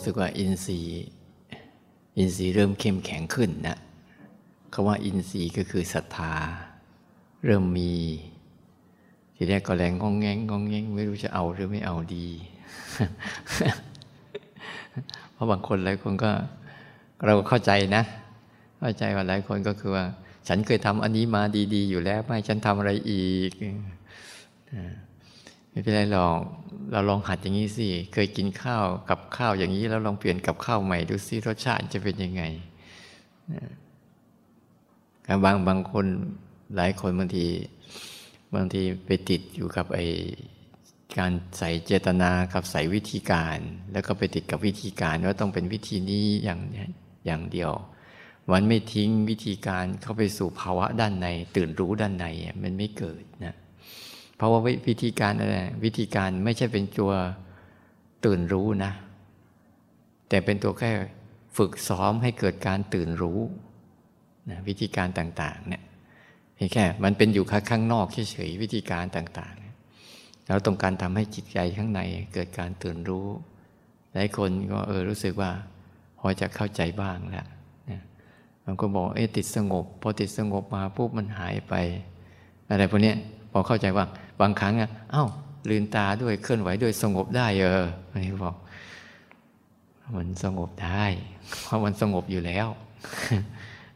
รู้สึกว่าอินทรีย์อินทรีย์เริ่มเข้มแข็งขึ้นนะคาว่าอินทรีย์ก็คือศรัทธา เริ่มมี ทีแรกก็แรงงองแงงงองแงงไม่รู้จะเอาหรือไม่เอาดี เพราะบางคนหลายคนก็เราเข้าใจนะ เข้าใจว่าหลายคนก็คือว่า ฉันเคยทำอันนี้มาดี ๆ อยู่แล้ว ไม่ฉันทำอะไรอีก ไม่เป็นไรหรอกเราลองหัดอย่างนี้สิ เคยกินข้าวกับข้าวอย่างนี้ แล้วลองเปลี่ยนกับข้าวใหม่ดูสิรสชาติจะเป็นยังไงบางบางคนหลายคนบางที บางทีไปติดอยู่กับไอการใส่เจตนากับใส่วิธีการ แล้วก็ไปติดกับวิธีการว่าต้องเป็นวิธีนี้อย่างอย่างเดียวมันไม่ทิ้งวิธีการเข้าไปสู่ภาวะด้านใน ตื่นรู้ด้านในมันไม่เกิดนะ เพราะว่าวิธีการอะไรวิธีการไม่ใช่เป็นตัวตื่นรู้นะ แต่เป็นตัวแค่ฝึกซ้อมให้เกิดการตื่นรู้นะวิธีการต่างๆเนี่ยเพียงแค่มันเป็นอยู่ข้างนอกเฉยๆวิธีการต่างๆแล้วต้องการทำให้จิตใจข้างในเกิดการตื่นรู้หลายคนก็เออรู้สึกว่า พอจะเข้าใจบ้างแล้วบางคนบอกเอ๊ติดสงบ พอติดสงบมาปุ๊บมันหายไป อะไรพวกนี้พอเข้าใจว่า บางครั้งอะเอ้าลืนตาด้วยเคลื่อนไหวด้วยสงบได้เอออันนี้บอก มันสงบได้ เพราะมันสงบอยู่แล้ว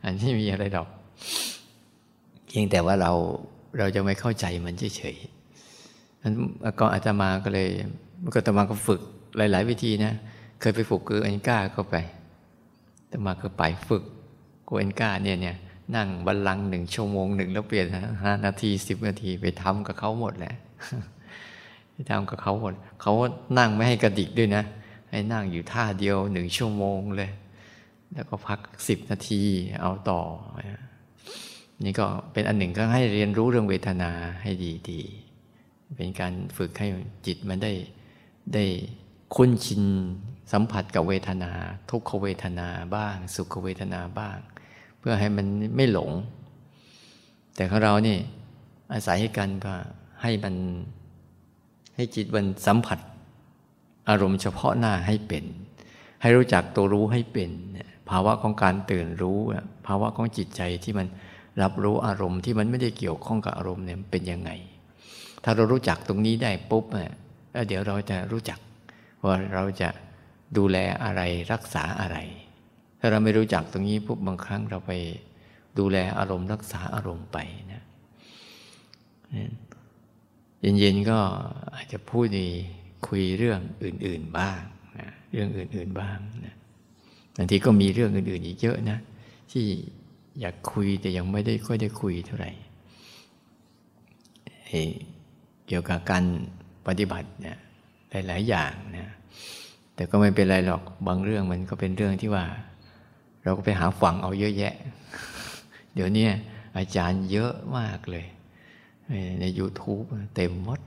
อันนี้มีอะไรดอกเพียงแต่ว่าเราเราจะไม่เข้าใจมันเฉยๆนั้นก็อาตมาก็เลยก็อาตมาก็ฝึกหลาย ๆ วิธีนะเคยไปฝึกคืออันก้าเข้าไปอาตมาก็ไปฝึกโกเอนก้าเนี่ยเนี่ย นั่งบัลลังหนึ่งชั่วโมงหนึ่งแล้วเปลี่ยนห้านาทีสิบนาทีไปทำกับเขาหมดแหละไปทำกับเขาหมดเขานั่งไม่ให้กระดิกด้วยนะ ให้นั่งอยู่ท่าเดียวหนึ่งชั่วโมงเลย แล้วก็พักสิบนาทีเอาต่อ นี่ก็เป็นอันหนึ่งก็ให้เรียนรู้เรื่องเวทนาให้ดีๆ เป็นการฝึกให้จิตมันได้ได้คุ้นชินสัมผัสกับเวทนา ทุกขเวทนาบ้าง สุขเวทนาบ้าง พื่อให้มันไม่หลง แต่ของเรานี่ อาศัยให้กันก็ให้มันให้จิตมันสัมผัส อารมณ์เฉพาะหน้าให้เป็น ให้รู้จักตัวรู้ให้เป็น ภาวะของการตื่นรู้ ภาวะของจิตใจที่มันรับรู้อารมณ์ที่มันไม่ได้เกี่ยวข้องกับอารมณ์เนี่ยเป็นยังไง ถ้าเรารู้จักตรงนี้ได้ปุ๊บเนี่ยเดี๋ยวเราจะรู้จักว่าเราจะดูแลอะไรรักษาอะไร ถ้าเราไม่รู้จักตรงนี้ปุ๊บบางครั้งเราไปดูแลอารมณ์รักษาอารมณ์ไปนะเย็นๆก็อาจจะพูดดีคุยเรื่องอื่น ๆบ้างนะเรื่องอื่น ๆบ้างนะบางทีก็มีเรื่องอื่น ๆ อีกเยอะนะ ที่อยากคุยแต่ยังไม่ได้ค่อยได้คุยเท่าไหร่เกี่ยวกับการปฏิบัติเนี่ยหลาย ๆ อย่างนะแต่ก็ไม่เป็นไรหรอกบางเรื่องมันก็เป็นเรื่องที่ว่า เราก็ไปหาฟังเอาเยอะแยะ เดี๋ยวนี้อาจารย์เยอะมากเลย ใน YouTube เต็มหมด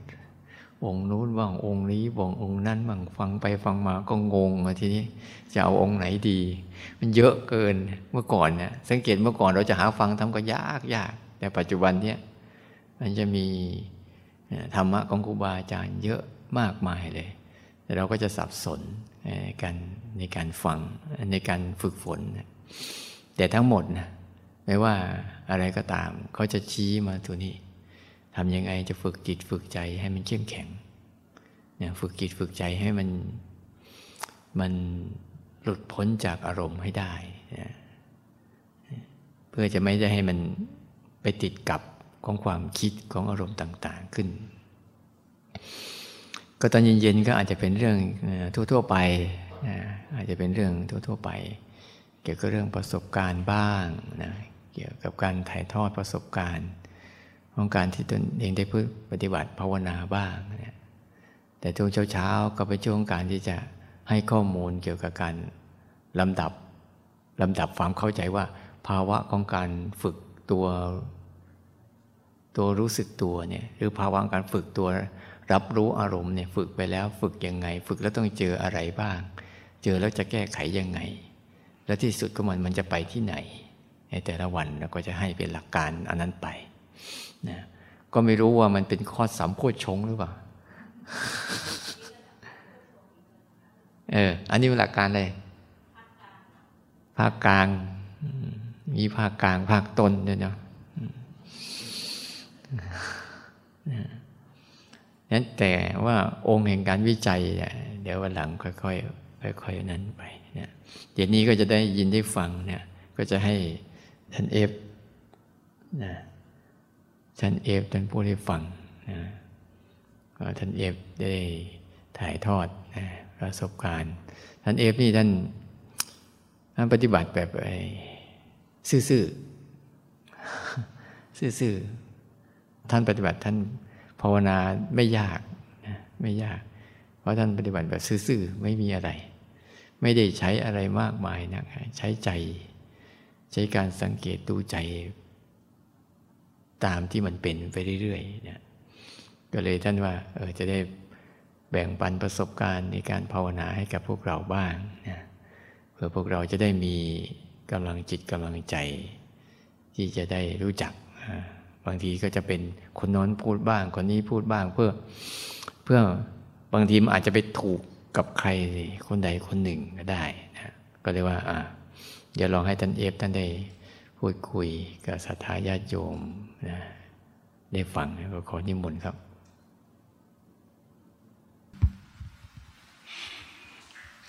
องค์นู้นบ้างองค์นี้บ้างองค์นั้นบ้างฟังไปฟังมาก็งงมาทีนี้จะเอาองค์ไหนดี มันเยอะเกินเมื่อก่อนเนี่ยสังเกตเมื่อก่อนเราจะหาฟังทำก็ยากยากแต่ปัจจุบันเนี่ยมันจะมีธรรมะของครูบาอาจารย์เยอะมากมายเลย แต่เราก็จะสับสน กันในการฟังในการฝึกฝน แต่ทั้งหมดนะไม่ว่าอะไรก็ตามเขาจะชี้มาตัวนี้ทำยังไงจะฝึกจิตฝึกใจให้มันเข้มแข็งเนี่ยฝึกจิตฝึกใจให้มันมันหลุดพ้นจากอารมณ์ให้ได้นะเพื่อจะไม่ได้ให้มันไปติดกับของความคิดของอารมณ์ต่าง ๆ ขึ้น ก็ตอนเย็นๆก็อาจจะเป็นเรื่องทั่วๆไปอาจจะเป็นเรื่องทั่วๆไป เกี่ยวกับเรื่องประสบการณ์บ้างนะเกี่ยวกับการถ่ายทอดประสบการณ์ของการที่ตนเองได้พึ่ปฏิบัติภาวนาบ้างนะแต่ช่วงเช้าๆก็เป็นช่วงการที่จะให้ข้อมูลเกี่ยวกับการลำดับลำดับความเข้าใจว่า ภาวะของการฝึกตัว ตัวรู้สึกตัวเนี่ยหรือภาวะการฝึกตัว รับรู้อารมณ์เนี่ยฝึกไปแล้วฝึกยังไง ฝึกแล้วต้องเจออะไรบ้าง เจอแล้วจะแก้ไขยังไง แล้วที่สุดก็มันมันจะไปที่ไหน ในแต่ละวันเราก็จะให้เป็นหลักการอันนั้นไปนะก็ไม่รู้ว่ามันเป็นข้อสามโพชงหรือเปล่าเอออันนี้เป็นหลักการเลยภาคกลาง มีภาคกลางภาคตนเนี่ยเนาะ นั้นแต่ว่าองค์แห่งการวิจัย เดี๋ยววันหลังค่อยๆค่อยๆนั้นไปเนี่ยเดี๋ยวนี้ก็จะได้ยินได้ฟังเนี่ยก็จะให้ท่านเอฟนะท่านเอฟท่านผู้ได้ฟังนะท่านเอฟได้ถ่ายทอดนะประสบการณ์ท่านเอฟนี่ท่านท่านปฏิบัติแบบไอ้ซื่อๆซื่อๆท่านปฏิบัติท่าน ภาวนาไม่ยากนะไม่ยาก เพราะท่านปฏิบัติแบบซื่อๆไม่มีอะไร ไม่ได้ใช้อะไรมากมายนะใช้ใจ ใช้การสังเกตดูใจ ตามที่มันเป็นไปเรื่อยๆเนี่ยก็เลยท่านว่าเออจะได้แบ่งปันประสบการณ์ในการภาวนาให้กับพวกเราบ้างนะเพื่อพวกเราจะได้มีกำลังจิตกำลังใจ ที่จะได้รู้จัก บางทีก็จะเป็นคนน้นพูดบ้างคนนี้พูดบ้างเพื่อ เพื่อบางทีมันอาจจะไปถูกกับใครคนใดคนหนึ่งก็ได้นะก็เลยกว่าอ่าเดี๋ยวลองให้ท่านเอฟท่านได้พูดคุยกับศรัทธาญาติโยมนะได้ฟังก็ขอนิมนต์ครับ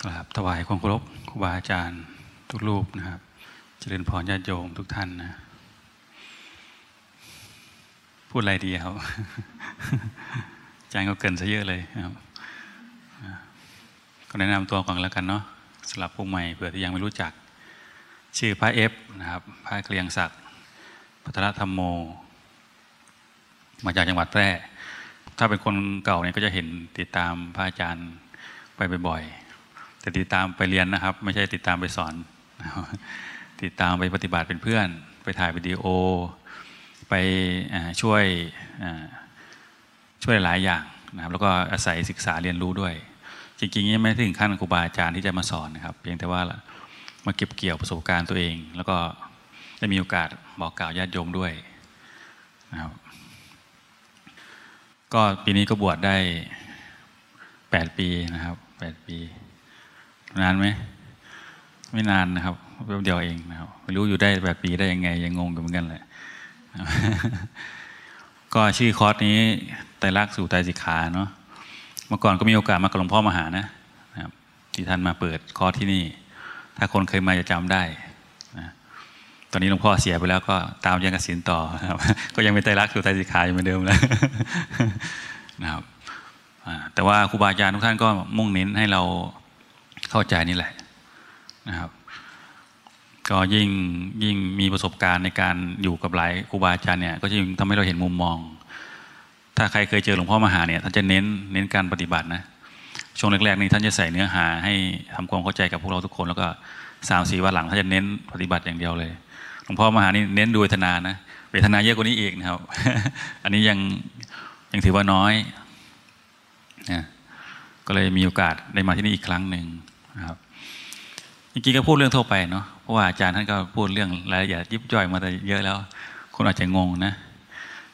กราบถวายความเคารพครูบาอาจารย์ทุกรูปนะครับ เจริญพรญาติโยมทุกท่านนะ พูดอะไรดีครับอาจารย์ก็เกินซะเยอะเลยครับก็แนะนำตัวก่อนแล้วกันเนาะสำหรับผู้ใหม่เผื่อที่ยังไม่รู้จัก ชื่อพระเอฟนะครับพระเกลียงศักดิ์พัทรธรรมโม มาจากจังหวัดแพร่ ถ้าเป็นคนเก่าเนี่ยก็จะเห็นติดตามพระอาจารย์ไปบ่อยๆแต่ติดตามไปเรียนนะครับ ไม่ใช่ติดตามไปสอน ติดตามไปปฏิบัติเป็นเพื่อน ไปถ่ายวิดีโอ ไปช่วยช่วยหลายอย่างนะครับแล้วก็อาศัยศึกษาเรียนรู้ด้วย จริงๆยังไม่ถึงขั้นครูบาอาจารย์ที่จะมาสอนนะครับ เพียงแต่ว่ามาเก็บเกี่ยวประสบการณ์ตัวเอง แล้วก็ได้มีโอกาสบอกกล่าวญาติโยมด้วยนะครับก็ปีนี้ก็บวชได้แปดปีนะครับแปดปี นานไหมไม่นานนะครับเดียวเองนะครับไม่รู้อยู่ได้แปดปีได้ยังไงยังงงกันเหมือนกันแหละ ก็ชื่อคอร์สนี้ไตรลักษณ์สู่ไตรสิกขาเนาะเมื่อก่อนก็มีโอกาสมากับหลวงพ่อมหานะครับที่ท่านมาเปิดคอร์สที่นี่ ถ้าคนเคยมาจะจำได้นะตอนนี้หลวงพ่อเสียไปแล้วก็ตามยังกสินต่อครับ ก็ยังเป็นไตรลักษณ์สู่ไตรสิกขาอยู่เหมือนเดิมแล้วนะครับแต่ว่าครูบาอาจารย์ทุกท่านก็มุ่งเน้นให้เราเข้าใจนี่แหละนะครับ ก็ยิ่งยิ่งมีประสบการณ์ในการอยู่กับหลายครูบาอาจารย์เนี่ยก็ยิ่งทำให้เราเห็นมุมมอง ถ้าใครเคยเจอหลวงพ่อมหาเนี่ยท่านจะเน้นเน้นการปฏิบัตินะช่วงแรกๆนี่ท่านจะใส่เนื้อหาให้ทำความเข้าใจกับพวกเราทุกคน แล้วก็สามสี่วันหลังท่านจะเน้นปฏิบัติอย่างเดียวเลยหลวงพ่อมหานี่เน้นดูเวทนานะเวทนาเยอะกว่านี้อีกนะครับ อันนี้ยังยังถือว่าน้อยนะก็เลยมีโอกาสได้มาที่นี่อีกครั้งหนึ่งนะครับจริงๆก็พูดเรื่องทั่วไปเนาะ ราะว่าอาจารย์ท่านก็พูดเรื่องรายละเอียดยิบย่อยมาแต่เยอะแล้ว คนอาจจะงงนะ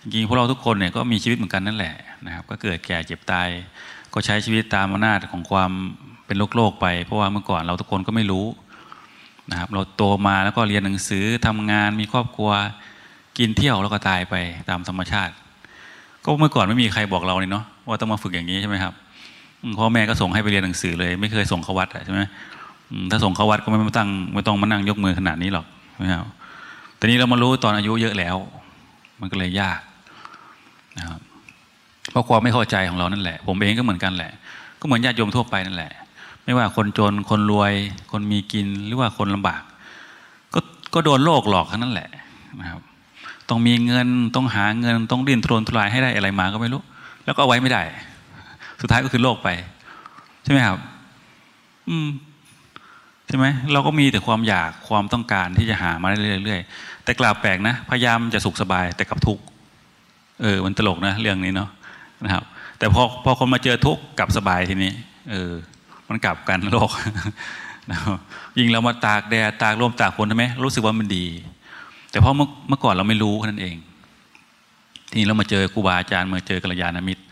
จริงๆพวกเราทุกคนเนี่ยก็มีชีวิตเหมือนกันนั่นแหละนะครับ ก็เกิดแก่เจ็บตาย ก็ใช้ชีวิตตามอำนาจของความเป็นโลกโลกไป เพราะว่าเมื่อก่อนเราทุกคนก็ไม่รู้นะครับ เราโตมาแล้วก็เรียนหนังสือทำงานมีครอบครัวกินเที่ยวแล้วก็ตายไปตามธรรมชาติ ก็เมื่อก่อนไม่มีใครบอกเราเลยเนาะว่าต้องมาฝึกอย่างนี้ใช่ไหมครับพ่อแม่ก็ส่งให้ไปเรียนหนังสือเลย ไม่เคยส่งเขาวัดใช่ไหม ถ้าส่งเขาวัดก็ไม่ต้องไม่ต้องมานั่งยกมือขนาดนี้หรอกไม่ครับแต่นี้เรามารู้ตอนอายุเยอะแล้ว มันก็เลยยากนะครับเพราะความไม่เข้าใจของเรานั่นแหละ ผมเองก็เหมือนกันแหละ ก็เหมือนญาติโยมทั่วไปนั่นแหละ ไม่ว่าคนจนคนรวย คนมีกินหรือว่าคนลำบาก ก็ก็โดนโลกหลอกทั้งนั้นแหละนะครับ ต้องมีเงินต้องหาเงินต้องดิ้นทรนทุรายให้ได้อะไรมาก็ไม่รู้ แล้วก็เอาไว้ไม่ได้ สุดท้ายก็คือโลกไป ใช่ไหมครับ อืม ช่ไหมเราก็มีแต่ความอยากความต้องการที่จะหามาเรื่อยๆแต่กล่าวแปลกนะ พยายามจะสุขสบายแต่กับทุกข์เออมันตลกนะเรื่องนี้เนาะนะครับ แต่พอพอคนมาเจอทุกข์กับสบายทีนี้เออมันกลับกันโลกนะยิ่งเรามาตากแดดตากลมตากฝนใช่ไหมรู้สึกว่ามันดี แต่เพราะเมื่อเมื่อก่อนเราไม่รู้นั่นเอง ทีนี้เรามาเจอครูบาอาจารย์มาเจอกัลยาณมิตร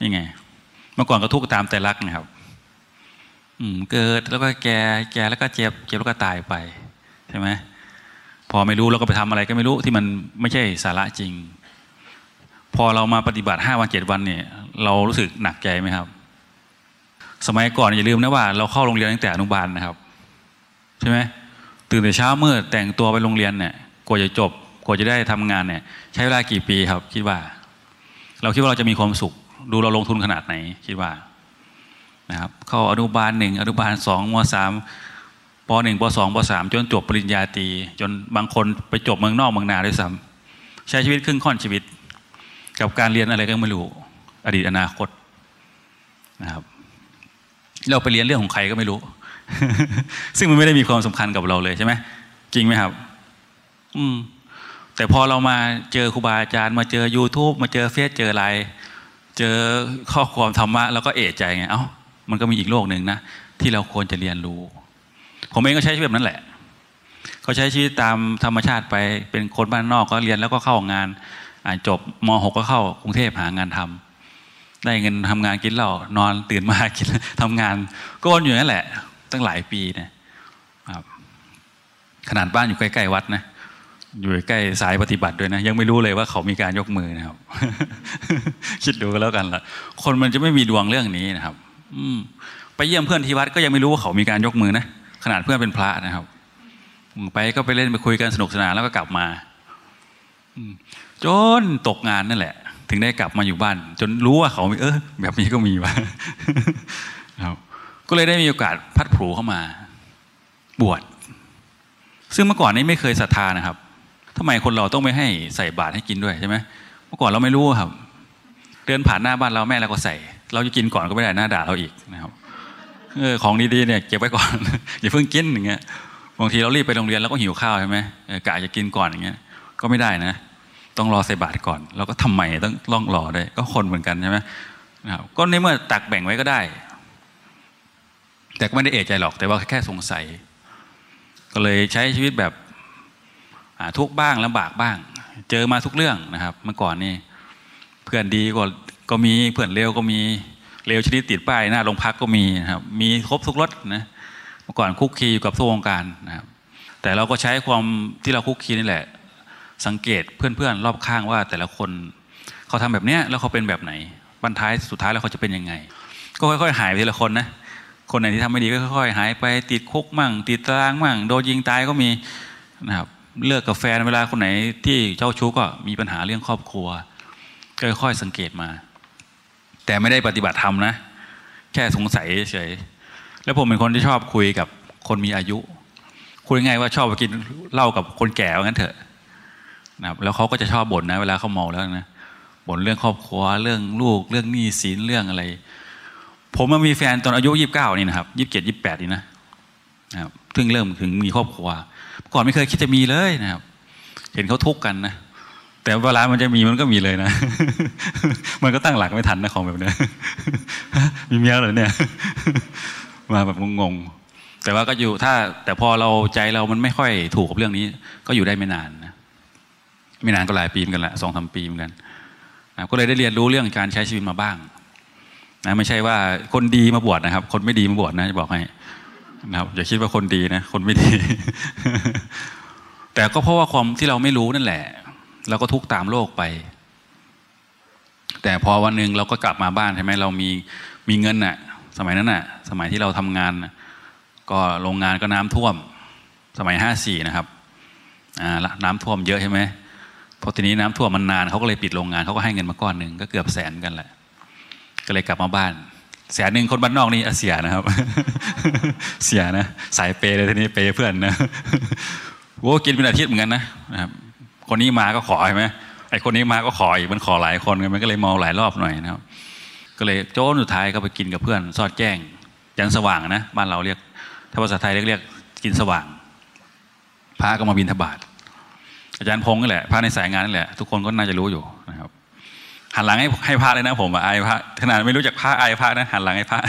นี่ไง เมื่อก่อนก็ทุกข์ตามแต่รักนะครับ เกิดแล้วก็แก่แก่แล้วก็เจ็บเจ็บแล้วก็ตายไปใช่ไหมพอไม่รู้เราก็ไปทำอะไรก็ไม่รู้ที่มันไม่ใช่สาระจริง พอเรามาปฏิบัติห้าวันเจ็ดวันเนี่ยเรารู้สึกหนักใจไหมครับ สมัยก่อนอย่าลืมนะว่า เราเข้าโรงเรียนตั้งแต่อนุบาลนะครับใช่ไหมตื่นแต่เช้ามืดแต่งตัวไปโรงเรียนเนี่ยกว่าจะจบกว่าจะได้ทำงานเนี่ย ใช้เวลากี่ปีครับ คิดว่า เราคิดว่าเราจะมีความสุข ดูเราลงทุนขนาดไหน คิดว่า นะครับเข้าอนุบาลหนึ่งอนุบาลสองมสามปหนึ่งปสองปสามจนจบปริญญาตรีจนบางคนไปจบเมืองนอกเมืองนาด้วยซ้ำใช้ชีวิตครึ่งค่อนชีวิต กับการเรียนอะไรก็ไม่รู้อดีตอนาคตนะครับเราไปเรียนเรื่องของใครก็ไม่รู้ ซึ่งมันไม่ได้มีความสำคัญกับเราเลยใช่ไหมจริงไหมครับ อืม แต่พอเรามาเจอครูบาอาจารย์ มาเจอ YouTube มาเจอเฟซเจอไลน์เจอข้อความธรรมะ แล้วก็เอะใจไงเอ้า มันก็มีอีกโลกหนึ่งนะที่เราควรจะเรียนรู้ ผมเองก็ใช้ชีวิตแบบนั้นแหละเขาใช้ชีวิตตามธรรมชาติไปเป็นคนบ้านนอกก็เรียนแล้วก็เข้างานอาจบม .6 ก็เข้ากรุงเทพหางานทำได้เงินทำงานกินเหล้านอนตื่นมากินทำงานก็วนอยู่นั่นแหละ ตั้งหลายปีนะครับขนาดบ้านอยู่ใกล้ๆวัดนะอยู่ใกล้สายปฏิบัติด้วยนะ ยังไม่รู้เลยว่าเขามีการยกมือนะครับ คิดดูแล้วกันล่ะ คนมันจะไม่มีดวงเรื่องนี้นะครับ อืม ไปเยี่ยมเพื่อนที่วัดก็ยังไม่รู้ว่าเขามีการยกมือนะขนาดเพื่อนเป็นพระนะครับไปก็ไปเล่นไปคุยกันสนุกสนานแล้วก็กลับมาจนตกงานนั่นแหละ ถึงได้กลับมาอยู่บ้าน จนรู้ว่าเขาเออแบบนี้ก็มีวะครับ ก็เลยได้มีโอกาสพัดผูเข้ามา บวชซึ่งเมื่อก่อนนี้ไม่เคยศรัทธานะครับทำไมคนเราต้องไม่ให้ใส่บาตรให้กินด้วยใช่ไหมเมื่อก่อนเราไม่รู้ครับ เดินผ่านหน้าบ้านเราแม่เราก็ใส่ เราจะกินก่อนก็ไม่ได้หน้าด่าเราอีกนะครับเออของดีๆเนี่ยเก็บไว้ก่อน อย่าเพิ่งกินอย่างเงี้ยบางทีเรารีบไปโรงเรียนแล้วก็หิวข้าวใช่ไหมกะจะกินก่อนอย่างเงี้ย ก็ไม่ได้นะ ต้องรอใส่บาตรก่อน เราก็ทำไมต้องล่องรอได้ก็คนเหมือนกันใช่ไหมนะครับก็ในเมื่อตักแบ่งไว้ก็ได้ แต่ก็ไม่ได้เอะใจหรอกแต่ว่าแค่สงสัย ก็เลยใช้ชีวิตแบบทุกบ้างลำบากบ้าง เจอมาทุกเรื่องนะครับ เมื่อก่อนนี่เพื่อนดีก็ ก็มีเพื่อนเลวก็มีเลวชนิดติดป้ายหน้าโรงพักก็มีนะครับมีครบทุกรถนะเมื่อก่อนคุกคีอยู่กับทุกวงการนะครับแต่เราก็ใช้ความที่เราคุกคีนี่แหละ สังเกตเพื่อนๆรอบข้างว่าแต่ละคนเขาทำแบบเนี้ยแล้วเขาเป็นแบบไหนบรรท้ายสุดท้ายแล้วเขาจะเป็นยังไง ก็ค่อยๆ หายไปทีละคนนะคนไหนที่ทำไม่ดีก็ค่อยๆ หายไปติดคุกมั่ง ติดตารางมั่งโดนยิงตายก็มีนะครับเลิกกับแฟนเวลาคนไหนที่เจ้าชู้ก็มีปัญหาเรื่องครอบครัวก็ค่อยๆสังเกตมา แต่ไม่ได้ปฏิบัติธรรมนะ แค่สงสัยเฉยแล้วผมเป็นคนที่ชอบคุยกับคนมีอายุ คุยง่ายว่าชอบไปกินเหล้ากับคนแก่ว่างั้นเถอะนะครับแล้วเขาก็จะชอบบ่นนะ เวลาเขาเมาแล้วนะบ่นเรื่องครอบครัวเรื่องลูกเรื่องหนี้สินเรื่องอะไร ผมมามีแฟนตอนอายุยี่สิบเก้านี่นะครับยี่สิบเจ็ดยี่สิบแปดนี่นะนะครับเพิ่งเริ่มถึงมีครอบครัวก่อนไม่เคยคิดจะมีเลยนะครับ เห็นเขาทุกข์กันนะ แต่เวลามันจะมีมันก็มีเลยนะ มันก็ตั้งหลักไม่ทันนะของแบบนี้มีเมียเหรอเนี่ย มาแบบงงๆแต่ว่าก็อยู่ถ้า แต่พอเราใจเรามันไม่ค่อยถูกกับเรื่องนี้ ก็อยู่ได้ไม่นานนะไม่นานก็หลายปีเหมือนกันละสองสามปีเหมือนกันนะก็เลยได้เรียนรู้เรื่องการใช้ชีวิตมาบ้างนะไม่ใช่ว่าคนดีมาบวชนะครับ คนไม่ดีมาบวชนะจะบอกให้นะครับอย่าคิดว่าคนดีนะ คนไม่ดี แต่ก็เพราะว่าความที่เราไม่รู้นั่นแหละ เราก็ทุกตามโลกไป แต่พอวันหนึ่งเราก็กลับมาบ้านใช่ไหมเรามีมีเงินน่ะสมัยนั้นน่ะสมัยที่เราทำงาน ก็โรงงานก็น้ำท่วม สมัยห้าสี่นะครับอ่าน้ำท่วมเยอะใช่ไหมพอทีนี้น้ำท่วมมันนานเขาก็เลยปิดโรงงานเขาก็ให้เงินมาก้อนหนึ่งก็เกือบแสนกันแหละ ก็เลยกลับมาบ้านแสนหนึ่งคนบ้านนอกนี่เสียนะครับ เสียนะ สายเปเลยทีนี้เปเพื่อนนะโว้กินเป็นอาทิตย์เหมือนกันนะครับ คนนี้มาก็ขอใช่ไหมไอคนนี้มาก็ขออีกมันขอหลายคนมันก็เลยมองหลายรอบหน่อยนะครับ ก็เลยโจ้นสุดท้ายก็ไปกินกับเพื่อนซอดแจ้งยันสว่างนะบ้านเราเรียก ถ้าภาษาไทยเรียกเรียกกินสว่างพระก็มาบินทบาทอาจารย์พงศ์นี่แหละพระในสายงานนี่แหละทุกคนก็น่าจะรู้อยู่นะครับหันหลังให้ให้พระเลยนะ ผมอายพระขนาดไม่รู้จักพระอายพระนะหันหลังให้พระ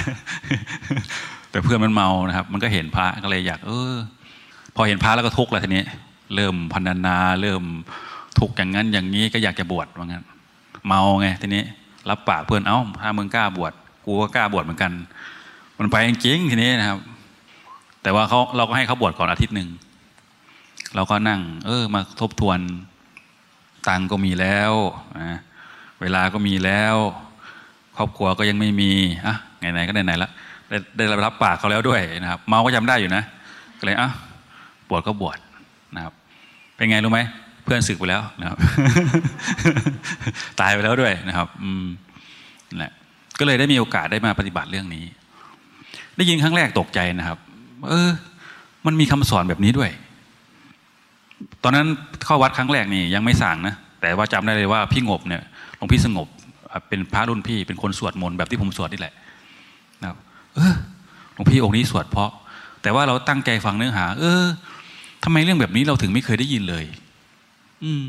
แต่เพื่อนมันเมานะครับ มันก็เห็นพระก็เลยอยาก เออ พอเห็นพระแล้วก็ทุกข์แล้วทีนี้ เริ่มพันนา เริ่มทุกอย่างนั้นอย่างนี้ก็อยากจะบวชว่างั้น เมาไงทีนี้ รับปากเพื่อนเอ้าถ้ามึงกล้าบวชกูก็กล้าบวชเหมือนกัน มันไปจริงทีนี้นะครับ แต่ว่าเขาเราก็ให้เขาบวชก่อนอาทิตย์หนึ่งเราก็นั่ง เออ มาทบทวนตังก็มีแล้วนะเวลาก็มีแล้ว ครอบครัวก็ยังไม่มีอะไหนๆก็ไหนๆละได้ได้รับปากเขาแล้วด้วยนะครับ เมาก็จำได้อยู่นะก็เลยอะบวชก็บวช เป็นไงรู้ไหมเพื่อนศึกไปแล้วนะครับ ตายไปแล้วด้วยนะครับ อืมนั่แหละก็เลยได้มีโอกาสได้มาปฏิบัติเรื่องนี้ ได้ยินครั้งแรกตกใจนะครับ เออ มันมีคำสอนแบบนี้ด้วย ตอนนั้นเข้าวัดครั้งแรกนี่ยังไม่สั่งนะแต่ว่าจำได้เลยว่าพี่งบเนี่ยหลวงพี่สงบ เป็นพระรุ่นพี่เป็นคนสวดมนต์แบบที่ผมสวดนี่แหละนะครับ เออหลวงพี่องค์นี้สวดเพราะ แต่ว่าเราตั้งใจฟังเนื้อหา เออ ทำไมเรื่องแบบนี้เราถึงไม่เคยได้ยินเลย อืม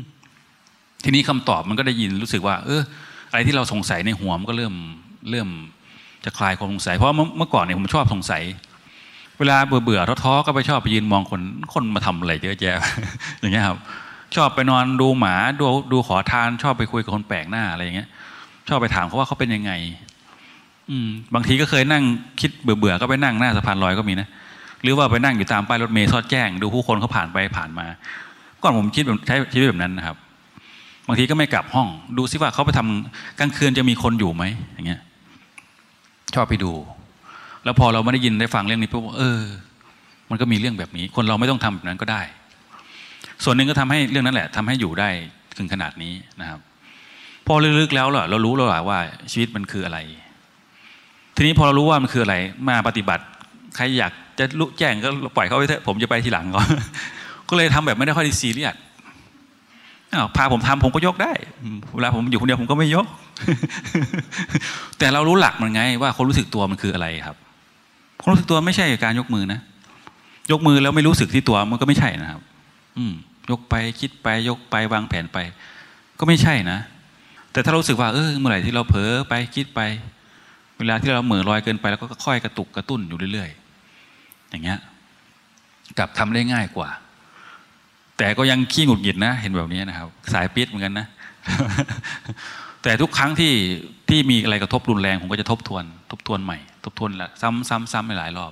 ทีนี้คำตอบมันก็ได้ยินรู้สึกว่า เออ อะไรที่เราสงสัยในหัวมันก็เริ่มเริ่มจะคลายความสงสัยเพราะเมื่อก่อนเนี่ยผมชอบสงสัย เวลาเบื่อเบื่อท้อๆก็ไปชอบไปยืนมองคนคนมาทำอะไรเยอะแยะอย่างเงี้ยครับ ชอบไปนอนดูหมาดูดูขอทาน ชอบไปคุยกับคนแปลกหน้าอะไรอย่างเงี้ย ชอบไปถามเขาว่าเขาเป็นยังไง อืม บางทีก็เคยนั่งคิดเบื่อเบื่อก็ไปนั่งหน้าสะพานลอยก็มีนะ หรือว่าไปนั่งอยู่ตามป้ายรถเมล์ซอดแจ้ง ดูผู้คนเขาผ่านไปผ่านมา ก่อนผมคิดแบบใช้ชีวิตแบบนั้นนะครับ บางทีก็ไม่กลับห้อง ดูซิว่าเขาไปทำกลางคืนจะมีคนอยู่ไหมอย่างเงี้ย ชอบไปดู แล้วพอเราไม่ได้ยินได้ฟังเรื่องนี้ปุ๊บเออ มันก็มีเรื่องแบบนี้ คนเราไม่ต้องทำแบบนั้นก็ได้ ส่วนหนึ่งก็ทำให้เรื่องนั้นแหละทำให้อยู่ได้ถึงขนาดนี้นะครับ พอลึกๆแล้วเรารู้แล้วว่า ชีวิตมันคืออะไรทีนี้พอเรารู้ว่ามันคืออะไร มาปฏิบัติใครอยาก จะรู้แจ้งก็ปล่อยเขาไปเถอะผมจะไปทีหลังก่อนก็เลยทำแบบไม่ได้ค่อยดีซีเรียสพาผมทำผมก็ยกได้เวลาผมอยู่คนเดียวผมก็ไม่ยก แต่เรารู้หลักมันไง ว่าคนรู้สึกตัวมันคืออะไรครับคนรู้สึกตัวไม่ใช่การยกมือนะยกมือแล้วไม่รู้สึกที่ตัวมันก็ไม่ใช่นะครับ อืม ยกไปคิดไปยกไปวางแผนไป ก็ไม่ใช่นะแต่ถ้ารู้สึกว่าเออเมื่อไหร่ที่เราเผลอไปคิดไป เวลาที่เราเหม่อลอยเกินไป แล้วก็ค่อยกระตุกกระตุ้นอยู่เรื่อยๆ อย่างเงี้ยกลับทำได้ง่ายกว่า แต่ก็ยังขี้หงุดหงิดนะ เห็นแบบนี้นะครับ สายปิดเหมือนกันนะ แต่ทุกครั้งที่ที่มีอะไรกระทบรุนแรงผมก็จะทบทวน ทบทวนใหม่ ทบทวนละซ้ำซ้ำซ้ำไปหลายรอบ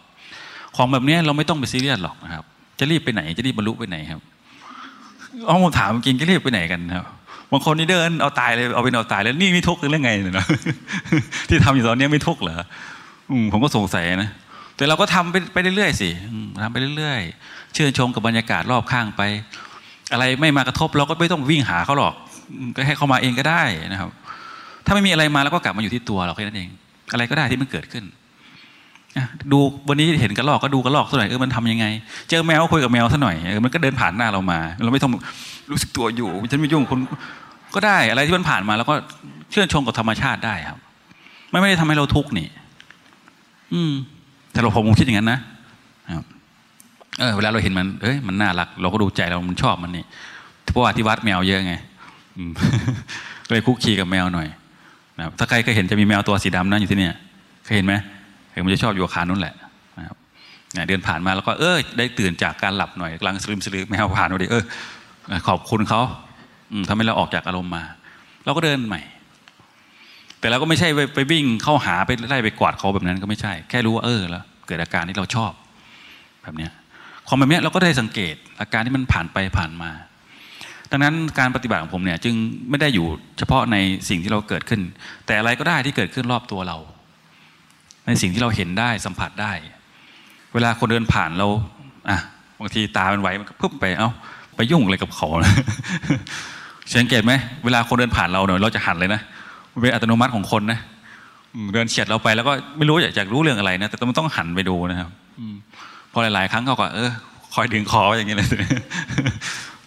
ของแบบนี้เราไม่ต้องไปซีเรียสหรอกนะครับ จะรีบไปไหน จะรีบบรรลุไปไหนครับเอาผมถามจริงจะรีบไปไหนกันครับบางคนนี่เดินเอาตายเลยเอาเป็นเอาตายแล้วนี่ไม่ทุกข์เรื่องไงเนี่ยนะที่ทำอยู่ตอนนี้ไม่ทุกข์เหรอผมก็สงสัยนะ แต่เราก็ทำไปไปเรื่อยๆสิทำไปเรื่อยๆ ชื่นชมกับบรรยากาศรอบข้างไป อะไรไม่มากระทบเราก็ไม่ต้องวิ่งหาเขาหรอก ก็ให้เขามาเองก็ได้นะครับ ถ้าไม่มีอะไรมาแล้วก็กลับมาอยู่ที่ตัวเราแค่นั้นเอง อะไรก็ได้ที่มันเกิดขึ้นดูวันนี้เห็นกระรอกก็ดูกระรอกสักหน่อยเออมันทำยังไง เจอแมวคุยกับแมวสักหน่อยเออมันก็เดินผ่านหน้าเรามา เราไม่ต้องรู้สึกตัวอยู่ฉันไม่ยุ่งคนก็ได้อะไรที่มันผ่านมาแล้วก็เชื่อชมกับธรรมชาติได้ครับ ไม่ไม่ได้ทำให้เราทุกข์นี่ อืม แต่เราผมคิดอย่างนั้นนะเออเวลาเราเห็นมันเอ้ยมันน่ารัก เราก็ดูใจเรามันชอบมันนี่เพราะว่าที่วัดแมวเยอะไงเลยคุกคีกับแมวหน่อยนะถ้าใครก็เห็นจะมีแมวตัวสีดำนั่นอยู่ที่เนี่ยเคยเห็นไหมเห็นมันจะชอบอยู่อาคารนู้นแหละนะครับเดินผ่านมาแล้วก็เออได้ตื่นจากการหลับหน่อยกลางสลืมสลือแมวผ่านมาดิเออขอบคุณเขาทำให้เราออกจากอารมณ์มา เราก็เดินใหม่ แต่เราก็ไม่ใช่ไปวิ่งเข้าหาไปไล่ไปกวาดเขาแบบนั้นก็ไม่ใช่ แค่รู้ว่าเออแล้วเกิดอาการที่เราชอบแบบนี้ยของแบบนี้เราก็ได้สังเกตอาการที่มันผ่านไปผ่านมา ดังนั้นการปฏิบัติของผมเนี่ยจึงไม่ได้อยู่เฉพาะในสิ่งที่เราเกิดขึ้น แต่อะไรก็ได้ที่เกิดขึ้นรอบตัวเรา ในสิ่งที่เราเห็นได้สัมผัสได้ เวลาคนเดินผ่านเราอะบางทีตาเป็นไหวมันก็พุ่งไปเอา้าไปยุ่งอะไรกับเขาสังเกตไหมเวลาคนเดินผ่านเราเนี่ยเราจะหันเลยนะ มันเป็นอัตโนมัติของคนนะเดินเฉียดเราไปแล้วก็ไม่รู้อยากจะรู้เรื่องอะไรนะแต่มันต้องหันไปดูนะครับพอหลาย ๆ ครั้งเขาก็เออคอยดึงคออย่างเงี้ยเลย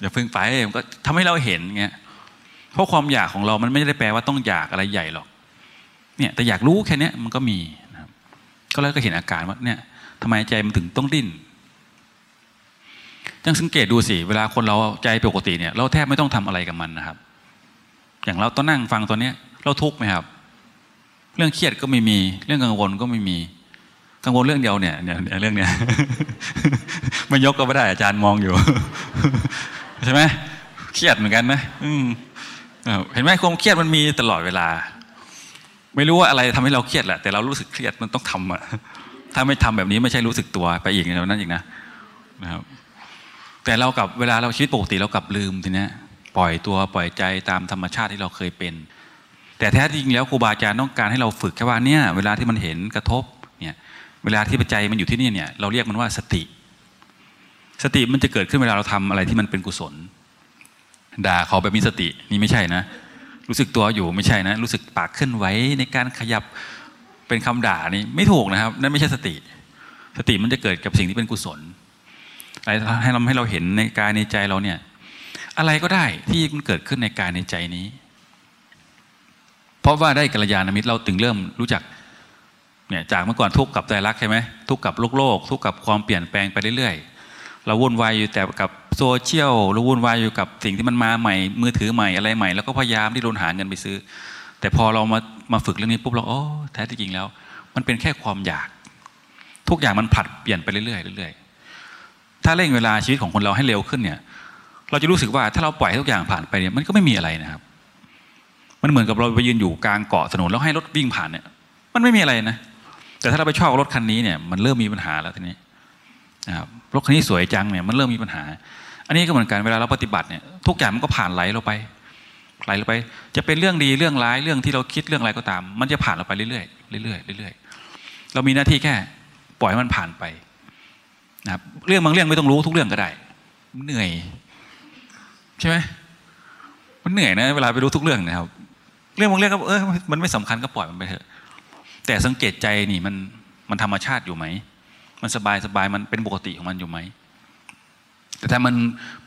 อย่าเพิ่งไปมันก็ทำให้เราเห็นเงี้ยเพราะความอยากของเรามันไม่ได้แปลว่าต้องอยากอะไรใหญ่หรอกเนี่ย แต่อยากรู้แค่นี้มันก็มีนะครับ ก็แล้วก็เห็นอาการว่าเนี่ยทำไมใจมันถึงต้องดิ้นยังสังเกตดูสิเวลาคนเราใจปกติเนี่ย เราแทบไม่ต้องทำอะไรกับมันนะครับ อย่างเราต้องนั่งฟังตัวเนี้ย เราทุกข์ไหมครับ เรื่องเครียดก็ไม่มี เรื่องกังวลก็ไม่มี กังวลเรื่องเดียวเนี่ยเนี่ยเรื่องเนี้ยมันยกก็ไม่ได้อาจารย์มองอยู่ใช่ไหมเครียดเหมือนกันนะอืมเห็นไหมความเครียดมันมีตลอดเวลา ไม่รู้ว่าอะไรทำให้เราเครียดแหละแต่เรารู้สึกเครียดมันต้องทำอะถ้าไม่ทำแบบนี้ไม่ใช่รู้สึกตัวไปอีกแล้วนั่นอีกนะนะครับ แต่เรากับเวลาเราชีวิตปกติเรากลับลืมทีเนี้ยปล่อยตัวปล่อยใจตามธรรมชาติที่เราเคยเป็น แต่แท้จริงแล้วครูบาอาจารย์ต้องการให้เราฝึกแค่ว่าเนี่ยเวลาที่มันเห็นกระทบเนี่ยเวลาที่ปัจจัยมันอยู่ที่นี่เนี่ยเราเรียกมันว่าสติ สติมันจะเกิดขึ้นเวลาเราทำอะไรที่มันเป็นกุศล ด่าเขาแบบมีสตินี่ไม่ใช่นะ รู้สึกตัวอยู่ไม่ใช่นะ รู้สึกปากเคลื่อนไหวในการขยับเป็นคำด่านี่ไม่ถูกนะครับนั่นไม่ใช่สติ สติมันจะเกิดกับสิ่งที่เป็นกุศลอะไรให้เราให้เราเห็นในกายในใจเราเนี่ยอะไรก็ได้ที่มันเกิดขึ้นในกายในใจนี้ เพราะว่าได้กัลยาณมิตรเราถึงเริ่มรู้จักเนี่ยจากเมื่อก่อนทุกข์กับใจรักใช่ไหมทุกข์กับโลกโลก ทุกข์กับความเปลี่ยนแปลงไปเรื่อยๆ เราวุ่นวายอยู่แต่กับโซเชียลเราวุ่นวายอยู่กับสิ่งที่มันมาใหม่ มือถือใหม่อะไรใหม่แล้วก็พยายามที่รนหาเงินไปซื้อ แต่พอเรามามาฝึกเรื่องนี้ปุ๊บเราโอ้แท้ที่จริงแล้ว มันเป็นแค่ความอยาก ทุกอย่างมันผลัดเปลี่ยนไปเรื่อยๆเรื่อยๆถ้าเร่งเวลาชีวิตของคนเราให้เร็วขึ้นเนี่ย เราจะรู้สึกว่าถ้าเราปล่อยทุกอย่างผ่านไปเนี่ยมันก็ไม่มีอะไรนะครับ มันเหมือนกับเราไปยืนอยู่กลางเกาะถนนแล้วให้รถวิ่งผ่านเนี่ย มันไม่มีอะไรนะ แต่ถ้าเราไปชอบรถคันนี้เนี่ยมันเริ่มมีปัญหาแล้วทีนี้นะครับรถคันนี้สวยจังเนี่ยมันเริ่มมีปัญหา อันนี้ก็เหมือนกันเวลาเราปฏิบัติเนี่ยทุกอย่างมันก็ผ่านไหลเราไปไหลเราไป จะเป็นเรื่องดีเรื่องร้ายเรื่องที่เราคิดเรื่องอะไรก็ตาม มันจะผ่านเราไปเรื่อยๆเรื่อยๆเรื่อยๆเรามีหน้าที่แค่ปล่อยมันผ่านไปนะครับเรื่องบางเรื่องไม่ต้องรู้ทุกเรื่องก็ได้ เหนื่อย ใช่ไหมมันเหนื่อยนะ เวลาไปรู้ทุกเรื่องนะครับ เรื่องบางเรื่องก็เออมันไม่สำคัญก็ปล่อยมันไปเถอะ แต่สังเกตใจนี่มันมันธรรมชาติอยู่ไหม มันสบายสบายมันเป็นปกติของมันอยู่ไหม แต่ถ้ามัน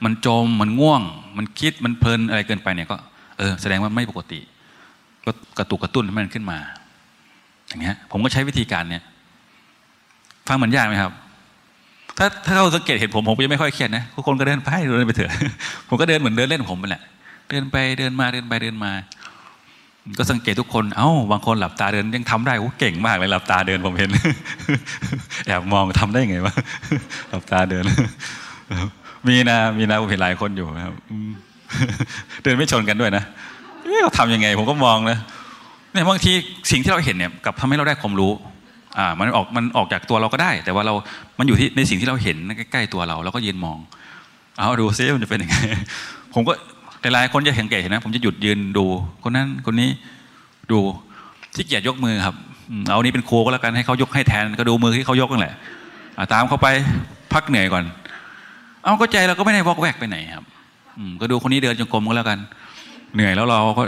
มันจมมันง่วง มันคิดมันเพลินอะไรเกินไปเนี่ยก็เออแสดงว่าไม่ปกติ ก็กระตุกกระตุ้นให้มันขึ้นมา อย่างเงี้ย ผมก็ใช้วิธีการเนี้ยฟังเหมือนยากไหมครับ ถ้าถ้าเราสังเกตเห็นผมผมก็จะไม่ค่อยเครียดนะคนก็เดินไปเดินไปเถอะ ผมก็เดินเหมือนเดินเล่นผมไปแหละ เดินไปเดินมาเดินไปเดินมา ก็สังเกตทุกคน เอ้า บางคนหลับตาเดินยังทำได้โอ้เก่งมากเลยหลับตาเดินผมเห็น แอบมองทำได้ไงวะ หลับตาเดิน มีนะ มีนะผมเห็นหลายคนอยู่ครับ เดินไม่ชนกันด้วยนะเราทำยังไง ผมก็มองนะเนี่ยบางทีสิ่งที่เราเห็นเนี่ยกับทำให้เราได้ความรู้ อ่า มันออก มันออกจากตัวเราก็ได้ แต่ว่าเรา มันอยู่ที่ในสิ่งที่เราเห็นใกล้ๆตัวเราเราก็ยืนมอง เอาดูซิมันจะเป็นยังไง ผมก็ หลายๆคนจะเห็นเกตนะ ผมจะหยุดยืนดู คนนั้นคนนี้ดูที่เกียจยกมือครับเอานี้เป็นครูก็แล้วกันให้เขายกให้แทนก็ดูมือที่เขายกนั่นแหละตามเขาไปพักเหนื่อยก่อน เอาก็ใจเราก็ไม่ได้วอกแวกไปไหนครับก็ดูคนนี้เดินจงกรมก็แล้วกัน เหนื่อยแล้วเราก็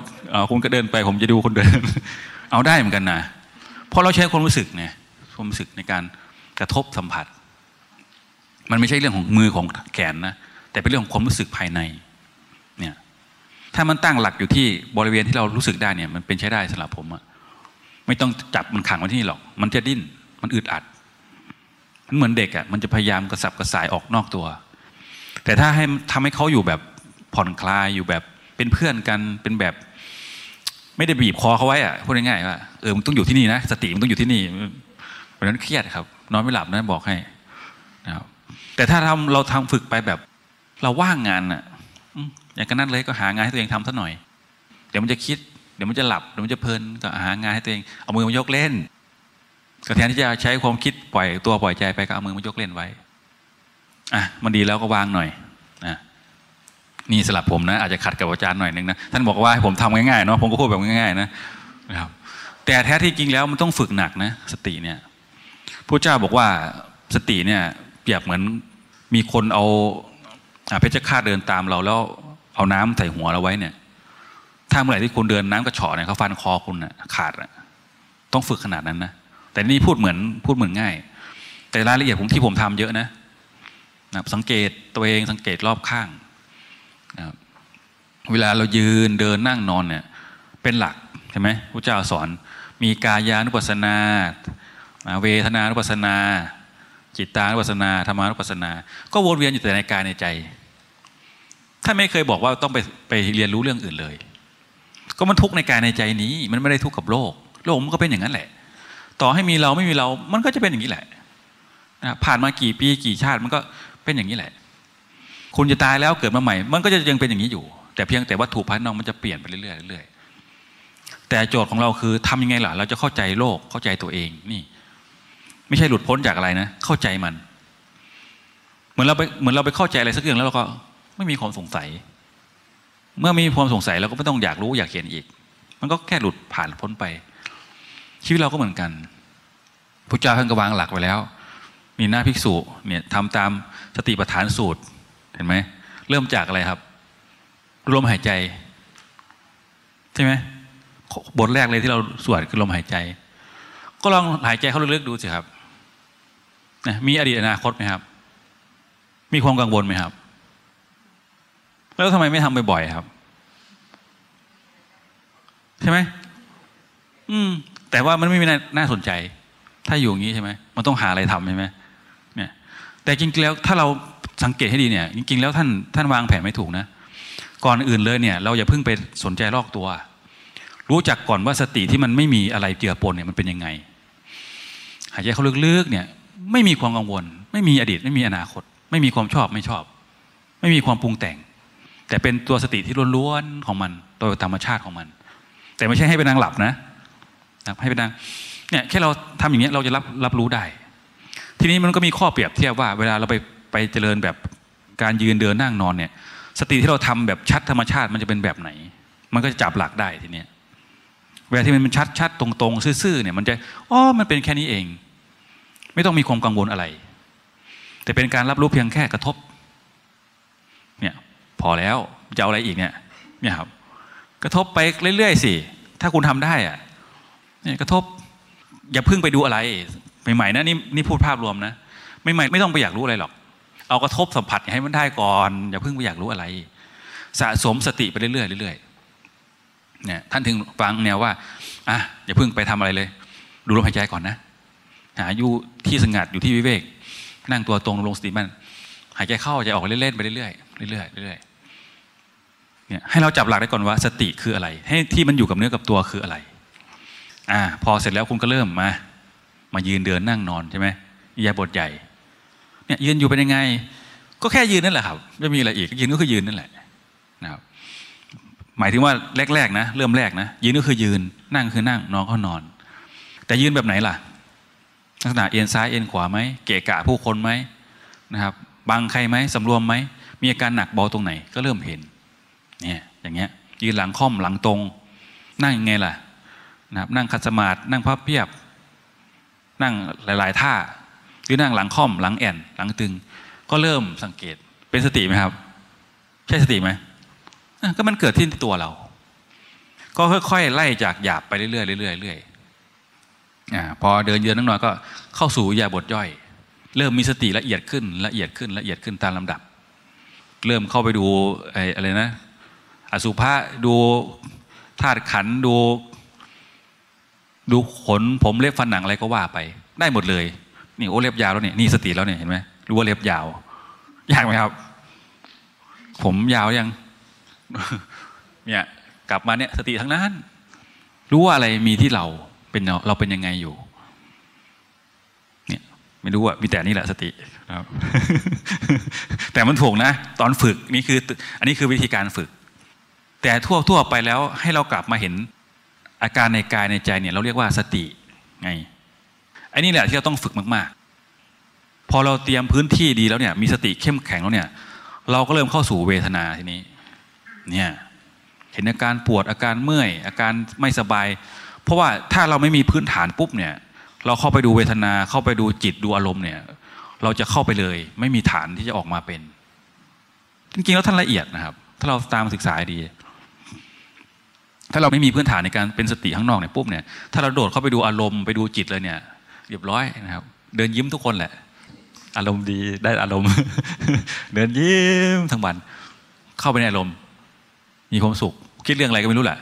คุณก็เดินไป ผมจะดูคนเดิน เอาได้เหมือนกันนะเพราะเราใช้ความรู้สึกไงความรู้สึกในการกระทบสัมผัส มันไม่ใช่เรื่องของมือของแขนนะแต่เป็นเรื่องของความรู้สึกภายใน เนี่ยถ้ามันตั้งหลักอยู่ที่บริเวณที่เรารู้สึกได้เนี่ยมันเป็นใช้ได้สำหรับผมอะไม่ต้องจับมันขังไว้ที่นี่หรอก มันจะดิ้นมันอึดอัด มันเหมือนเด็กอะมันจะพยายามกระสับกระส่ายออกนอกตัว แต่ถ้าให้ทำให้เขาอยู่แบบผ่อนคลายอยู่แบบเป็นเพื่อนกันเป็นแบบ ไม่ได้บีบคอเขาไว้อะพูดง่ายๆว่าเออมันต้องอยู่ที่นี่นะสติมันต้องอยู่ที่นี่เพราะนั้นเครียดครับ นอนไม่หลับนะบอกให้นะครับแต่ถ้าทำเราทำฝึกไปแบบ เราว่างงานอะ อย่างนั้นเลยก็หางานให้ตัวเองทำสักหน่อย เดี๋ยวมันจะคิด เดี๋ยวมันจะหลับ เดี๋ยวมันจะเพลิน ก็หางานให้ตัวเอง เอามือมายกเล่น ก็แทนที่จะใช้ความคิดปล่อยตัวปล่อยใจไปก็เอามือมายกเล่นไว้ อะ มันดีแล้วก็วางหน่อยนะนี่สลับผมนะ อาจจะขัดกับอาจารย์หน่อยนึงนะ ท่านบอกว่าให้ผมทำง่ายๆเนาะ ผมก็พูดแบบง่ายๆนะนะครับ แต่แท้ที่จริงแล้วมันต้องฝึกหนักนะ สติเนี่ยพระเจ้าบอกว่าสติเนี่ยเปรียบเหมือนมีคนเอาเพชฌฆาตเดินตามเราแล้ว เอาน้ำใส่หัวเราไว้เนี่ย ถ้าเมื่อไหร่ที่คุณเดินน้ำกระฉอเนี่ยเขาฟันคอคุณนะขาดอะต้องฝึกขนาดนั้นนะแต่นี่พูดเหมือนพูดเหมือนง่าย แต่รายละเอียดผมที่ผมทำเยอะนะนะสังเกตตัวเองสังเกตรอบข้างนะเวลาเรายืนเดินนั่งนอนเนี่ยเป็นหลักใช่ไหมพระเจ้าสอน มีกายานุปัสสนา เวทนานุปัสสนา จิตตานุปัสสนาธรรมานุปัสสนา ก็วนเวียนอยู่แต่ในกายในใจ ถ้าไม่เคยบอกว่าต้องไปไปเรียนรู้เรื่องอื่นเลย ก็มันทุกข์ในกายในใจนี้ มันไม่ได้ทุกข์กับโลก โลกมันก็เป็นอย่างนั้นแหละ ต่อให้มีเราไม่มีเรา มันก็จะเป็นอย่างนี้แหละนะผ่านมากี่ปีกี่ชาติมันก็เป็นอย่างนี้แหละ คุณจะตายแล้วเกิดมาใหม่ มันก็จะยังเป็นอย่างนี้อยู่ แต่เพียงแต่วัตถุภายนอกมันจะเปลี่ยนไปเรื่อยๆเรื่อยๆแต่โจทย์ของเราคือทำยังไงล่ะ เราจะเข้าใจโลกเข้าใจตัวเองนี่ ไม่ใช่หลุดพ้นจากอะไรนะ เข้าใจมัน เหมือนเราไปเหมือนเราไปเข้าใจอะไรสักอย่างแล้วเราก็ ไม่มีความสงสัย เมื่อมีความสงสัยเราก็ไม่ต้องอยากรู้อยากเห็นอีก มันก็แค่หลุดผ่านพ้นไป ชีวิตเราก็เหมือนกันพระเจ้าท่านก็วางหลักไว้แล้ว มีหน้าภิกษุเนี่ยทำตามสติปัฏฐานสูตรเห็นไหมเริ่มจากอะไรครับลมหายใจ ใช่ไหมบทแรกเลยที่เราสวดคือลมหายใจ ก็ลองหายใจเข้าลึกๆดูสิครับนะมีอดีตอนาคตไหมครับ มีความกังวลไหมครับ แล้วทำไมไม่ทำบ่อยๆครับ ใช่ไหมอืม แต่ว่ามันไม่มีน่าสนใจ ถ้าอยู่อย่างนี้ใช่ไหมมันต้องหาอะไรทำใช่ไหมเนี่ย แต่จริงๆแล้วถ้าเราสังเกตให้ดีเนี่ย จริงๆแล้วท่านท่านวางแผนไม่ถูกนะก่อนอื่นเลยเนี่ย เราอย่าเพิ่งไปสนใจลอกตัว รู้จักก่อนว่าสติที่มันไม่มีอะไรเจือปนเนี่ยมันเป็นยังไง หายใจเขาลึกๆเนี่ย ไม่มีความกังวล ไม่มีอดีต ไม่มีอนาคต ไม่มีความชอบไม่ชอบ ไม่มีความปรุงแต่ง แต่เป็นตัวสติที่ล้วนๆของมันโดยธรรมชาติของมัน แต่ไม่ใช่ให้ไปนั่งหลับนะให้ไปนั่งเนี่ยแค่เราทำอย่างนี้เราจะรับรับรู้ได้ ทีนี้มันก็มีข้อเปรียบเทียบว่า เวลาเราไปไปเจริญแบบการยืนเดินนั่งนอนเนี่ย สติที่เราทำแบบชัดธรรมชาติมันจะเป็นแบบไหน มันก็จะจับหลักได้ทีเนี้ยเวลาที่มันชัดชัดตรงๆ ซื่อๆเนี่ยมันจะอ๋อมันเป็นแค่นี้เอง ไม่ต้องมีความกังวลอะไร แต่เป็นการรับรู้เพียงแค่กระทบ พอแล้วจะเอาอะไรอีกเนี่ยเนี่ยครับกระทบไปเรื่อยๆสิถ้าคุณทำได้อะเนี่ยกระทบ อย่าเพิ่งไปดูอะไร ใหม่ๆนะนี่นี่พูดภาพรวมนะไม่ใหม่ไม่ต้องไปอยากรู้อะไรหรอก เอากระทบสัมผัสให้มันได้ก่อนอย่าเพิ่งไปอยากรู้อะไร สะสมสติไปเรื่อยๆเรื่อยๆเนี่ยท่านถึงฟังแนวว่าอะอย่าเพิ่งไปทำอะไรเลย ดูลมหายใจก่อนนะหาอยู่ที่สงัดอยู่ที่วิเวก นั่งตัวตรงลงสติมันหายใจเข้าใจออกเล่นๆไปเรื่อยๆเรื่อยๆเรื่อยๆ เนี่ยให้เราจับหลักได้ก่อนว่าสติคืออะไร ให้ที่มันอยู่กับเนื้อกับตัวคืออะไรอ่าพอเสร็จแล้วคุณก็เริ่มมา มายืนเดินนั่งนอนใช่ไหมยาบทใหญ่เนี่ยยืนอยู่เป็นยังไง ก็แค่ยืนนั่นแหละครับไม่มีอะไรอีกยืนก็คือยืนนั่นแหละนะครับหมายถึงว่าแรกๆนะเริ่มแรกนะยืนก็คือยืนนั่งคือนั่งนอนก็นอน แต่ยืนแบบไหนล่ะลักษณะเอ็นซ้ายเอ็นขวาไหมเกะกะผู้คนไหมนะครับบังใครไหมสำรวมไหมมีอาการหนักเบาตรงไหนก็เริ่มเห็น เนี่ยอย่างเงี้ยยืนหลังค่อมหลังตรง นั่งยังไงล่ะนะครับนั่งคัดสมาธินั่งพับเพียบ นั่งหลาย ๆ ท่าหรือนั่งหลังค่อมหลังแอนหลังตึง ก็เริ่มสังเกตเป็นสติไหมครับ ใช่สติไหมก็มันเกิดที่ตัวเรา ก็ค่อยๆไล่จากหยาบไปเรื่อยๆเรื่อยๆเรื่อยอ่าพอเดินเยือนนั่งนอนก็ เข้าสู่ยาบทย่อย เริ่มมีสติละเอียดขึ้นละเอียดขึ้นละเอียดขึ้นตามลำดับ เริ่มเข้าไปดูอะไรนะ อสุภะดูธาตุขันดู ดูขนผมเล็บฟันหนังอะไรก็ว่าไป ได้หมดเลย นี่โอ้เล็บยาวแล้วเนี่ยนี่สติแล้วเนี่ยเห็นไหมรู้ว่าเล็บยาวยากไหมครับ ผมยาวยัง เนี่ยกลับมาเนี่ยสติทั้งนั้น รู้ว่าอะไรมีที่เราเป็นเราเป็นยังไงอยู่ เนี่ยไม่รู้อะมีแต่นี่แหละสติครับ แต่มันถูกนะ ตอนฝึกนี่คือ อันนี้คือวิธีการฝึก แต่ทั่วทั่วไปแล้วให้เรากลับมาเห็นอาการในกายในใจเนี่ยเราเรียกว่าสติไงอันนี้แหละที่เราต้องฝึกมาก ๆ พอเราเตรียมพื้นที่ดีแล้วเนี่ยมีสติเข้มแข็งแล้วเนี่ย เราก็เริ่มเข้าสู่เวทนาทีนี้ เนี่ยเห็นอาการปวดอาการเมื่อย อาการไม่สบาย เพราะว่าถ้าเราไม่มีพื้นฐานปุ๊บเนี่ย เราเข้าไปดูเวทนาเข้าไปดูจิตดูอารมณ์เนี่ย เราจะเข้าไปเลย ไม่มีฐานที่จะออกมาเป็น จริงๆแล้วท่านละเอียดนะครับ ถ้าเราตามศึกษาดี ถ้าเราไม่มีพื้นฐานในการเป็นสติข้างนอกเนี่ยปุ๊บเนี่ยถ้าเราโดดเข้าไปดูอารมณ์ไปดูจิตเลยเนี่ยเรียบร้อยนะครับ เดินยิ้มทุกคนแหละ อารมณ์ดีได้อารมณ์ เดินยิ้มทั้งวัน เข้าไปในอารมณ์ มีความสุข คิดเรื่องอะไรก็ไม่รู้แหละ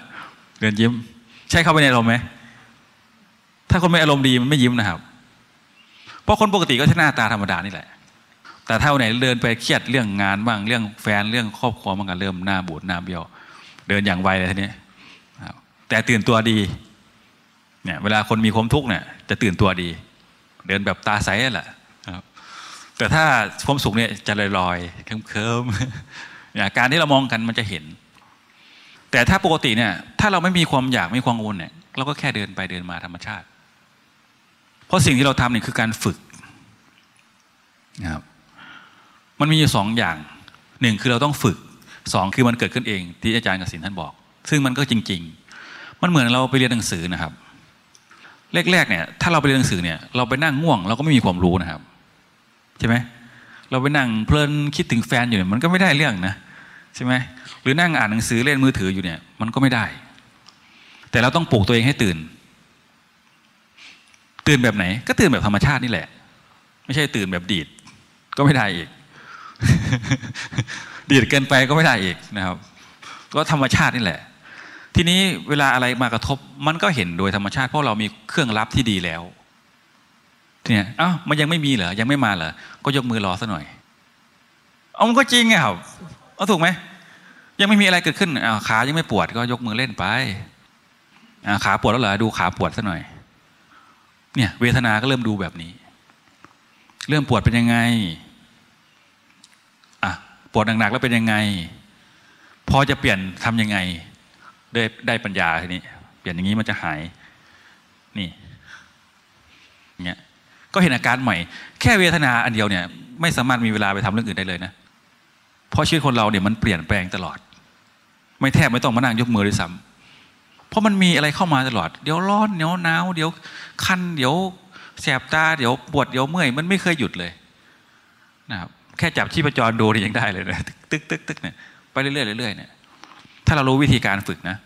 เดินยิ้ม ใช่เข้าไปในอารมณ์ไหมถ้าคนไม่อารมณ์ดีมันไม่ยิ้มนะครับ เพราะคนปกติก็ใช้หน้าตาธรรมดานี่แหละ แต่ถ้าไหนเดินไปเครียดเรื่องงานบ้างเรื่องแฟนเรื่องครอบครัวมันก็เริ่มหน้าบูดหน้าเบี้ยว เดินอย่างไวเลยทีนี้ แต่ตื่นตัวดีเนี่ยเวลาคนมีความทุกข์เนี่ยจะตื่นตัวดี เดินแบบตาใสแหละแต่ถ้าความสุขเนี่ยจะลอยลอยเคิมๆเนี่ยการที่เรามองกันมันจะเห็น แต่ถ้าปกติเนี่ยถ้าเราไม่มีความอยากไม่ความกังวลเนี่ยเราก็แค่เดินไปเดินมาธรรมชาติ เพราะสิ่งที่เราทำเนี่ยคือการฝึกนะครับมันมีอยู่สองอย่างหนึ่งคือเราต้องฝึกสองคือมันเกิดขึ้นเองที่อาจารย์กสินท่านบอก ซึ่งมันก็จริง ๆ มันเหมือนเราไปเรียนหนังสือนะครับแรกๆเนี่ยถ้าเราไปเรียนหนังสือเนี่ยเราไปนั่งง่วงเราก็ไม่มีความรู้นะครับ ใช่ไหมเราไปนั่งเพลินคิดถึงแฟนอยู่เนี่ยมันก็ไม่ได้เรื่องนะใช่ไหมหรือนั่งอ่านหนังสือเล่นมือถืออยู่เนี่ย มันก็ไม่ได้ แต่เราต้องปลุกตัวเองให้ตื่น ตื่นแบบไหน ก็ตื่นแบบธรรมชาตินี่แหละ ไม่ใช่ตื่นแบบดีดก็ไม่ได้อีก ดีดเกินไปก็ไม่ได้อีกนะครับ ก็ธรรมชาตินี่แหละ ทีนี้เวลาอะไรมากระทบ มันก็เห็นโดยธรรมชาติเพราะเรามีเครื่องรับที่ดีแล้วเนี่ยอ้าวมันยังไม่มีเหรอยังไม่มาเหรอก็ยกมือรอซะหน่อยเอามันก็จริงไงครับเอาถูกไหมยังไม่มีอะไรเกิดขึ้นอ้าวขายังไม่ปวดก็ยกมือเล่นไปขาปวดแล้วเหรอดูขาปวดซะหน่อย เนี่ยเวทนาก็เริ่มดูแบบนี้ เริ่มปวดเป็นยังไงอะปวดหนักๆแล้วเป็นยังไง พอจะเปลี่ยนทํำยังไง ได้ได้ปัญญาทีนี้ เปลี่ยนอย่างนี้มันจะหาย นี่เงี้ยก็เห็นอาการใหม่ แค่เวทนาอันเดียวเนี่ย ไม่สามารถมีเวลาไปทำเรื่องอื่นได้เลยนะ เพราะชีวิตคนเราเนี่ยมันเปลี่ยนแปลงตลอด ไม่แทบไม่ต้องมานั่งยกมือเลยซ้ำเพราะมันมีอะไรเข้ามาตลอด เดี๋ยวร้อนเดี๋ยวหนาวเดี๋ยวคันเดี๋ยวแสบตาเดี๋ยวปวดเดี๋ยวเมื่อยมันไม่เคยหยุดเลยนะครับแค่จับชีพจรดูนี่ยังได้เลยนะตึกตึกตึกเนี่ยไปเรื่อยๆเรื่อยๆเนี่ย ถ้าเรารู้วิธีการฝึกนะ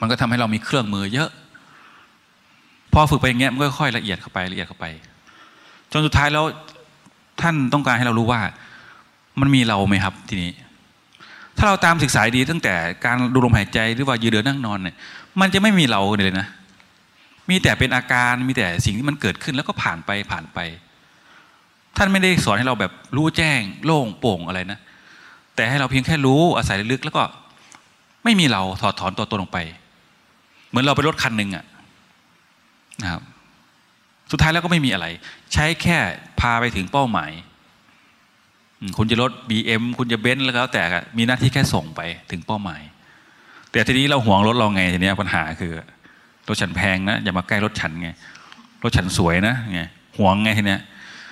มันก็ทำให้เรามีเครื่องมือเยอะ พอฝึกไปอย่างเงี้ยมันก็ค่อยละเอียดเข้าไปละเอียดเข้าไป จนสุดท้ายแล้วท่านต้องการให้เรารู้ว่า มันมีเราไหมครับทีนี้ ถ้าเราตามศึกษาดีตั้งแต่การดูลมหายใจหรือว่ายืนเดินนั่งนอนเนี่ย มันจะไม่มีเราเลยนะ มีแต่เป็นอาการมีแต่สิ่งที่มันเกิดขึ้นแล้วก็ผ่านไปผ่านไป ท่านไม่ได้สอนให้เราแบบรู้แจ้ง โล่งโปร่งอะไรนะแต่ให้เราเพียงแค่รู้อาศัยลึกแล้วก็ ไม่มีเราถอดถอนตัวตนลงไป เหมือนเราไปรถคันหนึ่งอะนะครับ สุดท้ายแล้วก็ไม่มีอะไร ใช้แค่พาไปถึงเป้าหมาย คุณจะรถ BM คุณจะเบนซ์แล้วแต่มีหน้าที่แค่ส่งไปถึงเป้าหมาย แต่ทีนี้เราห่วงรถเราไงทีนี้ปัญหาคือรถฉันแพงนะอย่ามาใกล้รถฉันไงรถฉันสวยนะไงห่วงไงทีเนี้ย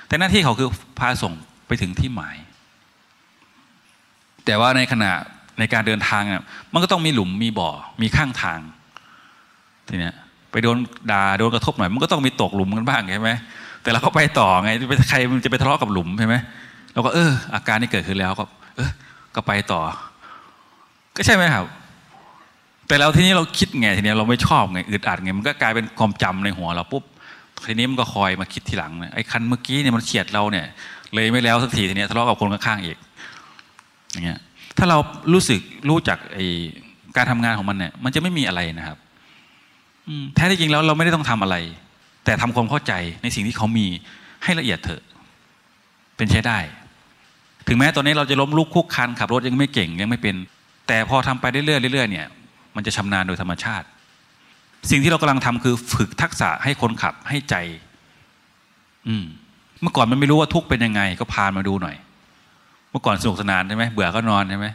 แต่หน้าที่เขาคือพาส่งไปถึงที่หมาย แต่ว่าในขณะ ในการเดินทางอะมันก็ต้องมีหลุมมีบ่อมีข้างทางทีเนี้ยไปโดนด่าโดนกระทบหน่อยมันก็ต้องมีตกหลุมกันบ้างใช่ไหมแต่เราก็ไปต่อไงใครมันจะไปทะเลาะกับหลุมใช่ไหมเราก็เออ อาการที่เกิดขึ้นแล้วก็ เออก็ไปต่อ ก็ใช่ไหมครับ แต่แล้วทีนี้เราคิดไงทีนี้เราไม่ชอบไงอึดอัดไงมันก็กลายเป็นความจำในหัวเราปุ๊บทีนี้มันก็คอยมาคิดทีหลังไอ้คันเมื่อกี้เนี่ยมันเฉียดเราเนี่ย เลยไม่แล้วสักทีทีนี้ทะเลาะกับคนข้างๆอีกอย่างเงี้ย ถ้าเรารู้สึกรู้จักไอ้การทำงานของมันเนี่ยมันจะไม่มีอะไรนะครับแท้ที่จริงแล้วเราไม่ได้ต้องทำอะไร แต่ทำความเข้าใจในสิ่งที่เขามีให้ละเอียดเถอะ เป็นใช้ได้ ถึงแม้ตอนนี้เราจะล้มลุกคุกคันขับรถยังไม่เก่งยังไม่เป็น แต่พอทำไปเรื่อยๆเรื่อยๆเนี่ย มันจะชำนาญโดยธรรมชาติ สิ่งที่เรากำลังทำคือฝึกทักษะให้คนขับให้ใจ อืม เมื่อก่อนมันไม่รู้ว่าทุกข์เป็นยังไง ก็พามาดูหน่อย เมื่อก่อนสนุกสนานใช่ไหมเบื่อก็นอนใช่ไหม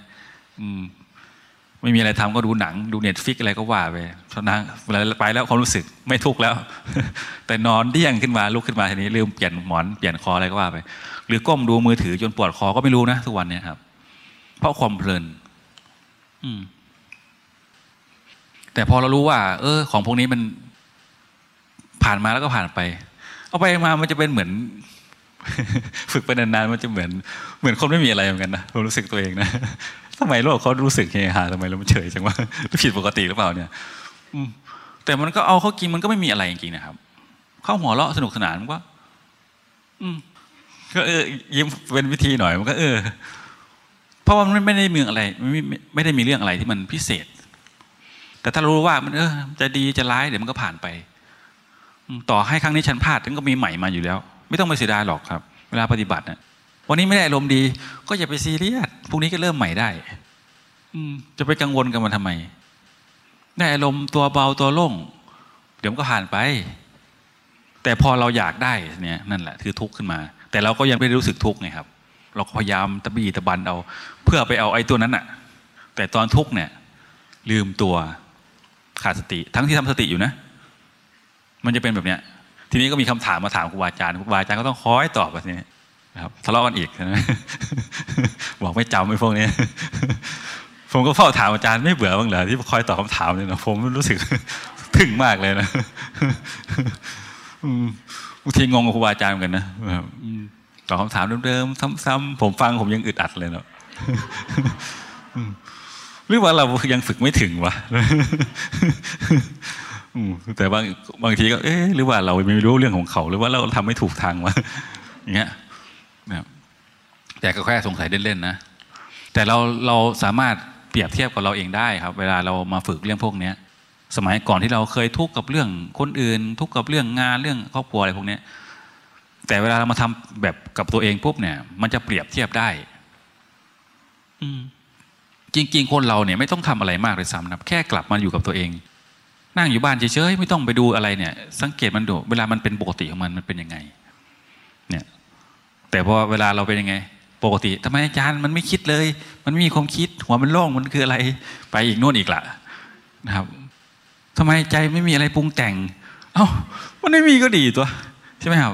ไม่มีอะไรทำก็ดูหนัง ดู Netflix อะไรก็ว่าไปชนะเวลาไปแล้วความรู้สึกไม่ทุกข์แล้ว แต่นอนเดี้ยงขึ้นมาลุกขึ้นมาทีนี้ลืมเปลี่ยนหมอนเปลี่ยนคออะไรก็ว่าไป หรือก้มดูมือถือจนปวดคอก็ไม่รู้นะทุกวันนี้ครับ เพราะความเพลิน อืม แต่พอเรารู้ว่า เออ ของพวกนี้มันผ่านมาแล้วก็ผ่านไป เอาไปมามันจะเป็นเหมือน ฝึกไปนานๆมันจะเหมือน เหมือนคนไม่มีอะไรเหมือนกันนะผมรู้สึกตัวเองนะทำไมโลกเขารู้สึกเฮฮาทำไมเราเฉยจังวะผิดปกติหรือเปล่าเนี่ยแต่มันก็เอาเขากินมันก็ไม่มีอะไรจริงๆนะครับเข้าหัวเราะสนุกสนานมันก็อืมก็เออยิ้มเป็นวิธีหน่อยมันก็เออ เพราะว่ามันไม่ได้มีอะไรไม่ไม่ได้มีเรื่องอะไรที่มันพิเศษ แต่ถ้ารู้ว่ามันเออจะดีจะร้ายเดี๋ยวมันก็ผ่านไป ต่อให้ครั้งนี้ฉันพลาดถึงก็มีใหม่มาอยู่แล้ว ไม่ต้องไปเสียดายหรอกครับ เวลาปฏิบัตินะวันนี้ไม่ได้อารมณ์ดี ก็อย่าไปซีเรียสพรุ่งนี้ก็เริ่มใหม่ได้ อืจะไปกังวลกันมาทำไมได้อารมณ์ตัวเบาตัวโล่งเดี๋ยวมันก็ผ่านไป แต่พอเราอยากได้เนี่ยนั่นแหละคือทุกข์ขึ้นมา แต่เราก็ยังไม่รู้สึกทุกข์ไงครับ เราก็พยายามตะบีตะบันเอา เพื่อไปเอาไอ้ตัวนั้นอะแต่ตอนทุกข์เนี่ย ลืมตัวขาดสติ ทั้งที่ทำสติอยู่นะ มันจะเป็นแบบเนี้ย ทีนี้ก็มีคำถามมาถามครูบาอาจารย์ครูบาอาจารย์ก็ต้องคอยตอบแบบนี้นะครับทะเลาะกันอีกนะบอกไม่จำไม่พวกนี้ผมก็เฝ้าถามอาจารย์ไม่เบื่อบ้างเหรอที่คอยตอบคำถามเนี่ยนะผมรู้สึกทึ่งมากเลยนะบางทีงงกับครูบาอาจารย์เหมือนกันนะตอบคำถามเดิมๆซ้ำๆผมฟังผมยังอึดอัดเลยเนาะหรือว่าเรายังฝึกไม่ถึงวะ แต่บางบางทีก็เอ๊ะหรือว่าเราไม่รู้เรื่องของเขา หรือว่าเราทำไม่ถูกทางวะอย่างเงี้ยนะแต่ก็แค่สงสัยเล่นๆนะแต่เราเราสามารถเปรียบเทียบกับเราเองได้ครับ เวลาเรามาฝึกเรื่องพวกเนี้ย สมัยก่อนที่เราเคยทุกข์กับเรื่องคนอื่น ทุกข์กับเรื่องงานเรื่องครอบครัวอะไรพวกนี้แต่เวลาเรามาทำแบบกับตัวเองปุ๊บเนี่ย มันจะเปรียบเทียบได้ อืมจริง ๆ คนเราเนี่ยไม่ต้องทำอะไรมากเลยซ้ำนะแค่กลับมาอยู่กับตัวเอง นั่งอยู่บ้านเฉยๆไม่ต้องไปดูอะไรเนี่ย สังเกตมันดูเวลามันเป็นปกติของมันมันเป็นยังไง เนี่ย แต่พอเวลาเราเป็นยังไง ปกติทำไมอาจารย์มันไม่คิดเลย มันไม่มีความคิด หัวมันโล่งมันคืออะไร ไปอีกโน่นอีกละนะครับทำไมใจไม่มีอะไรปรุงแต่ง เอ้ามันไม่มีก็ดีตัว ใช่ไหมครับ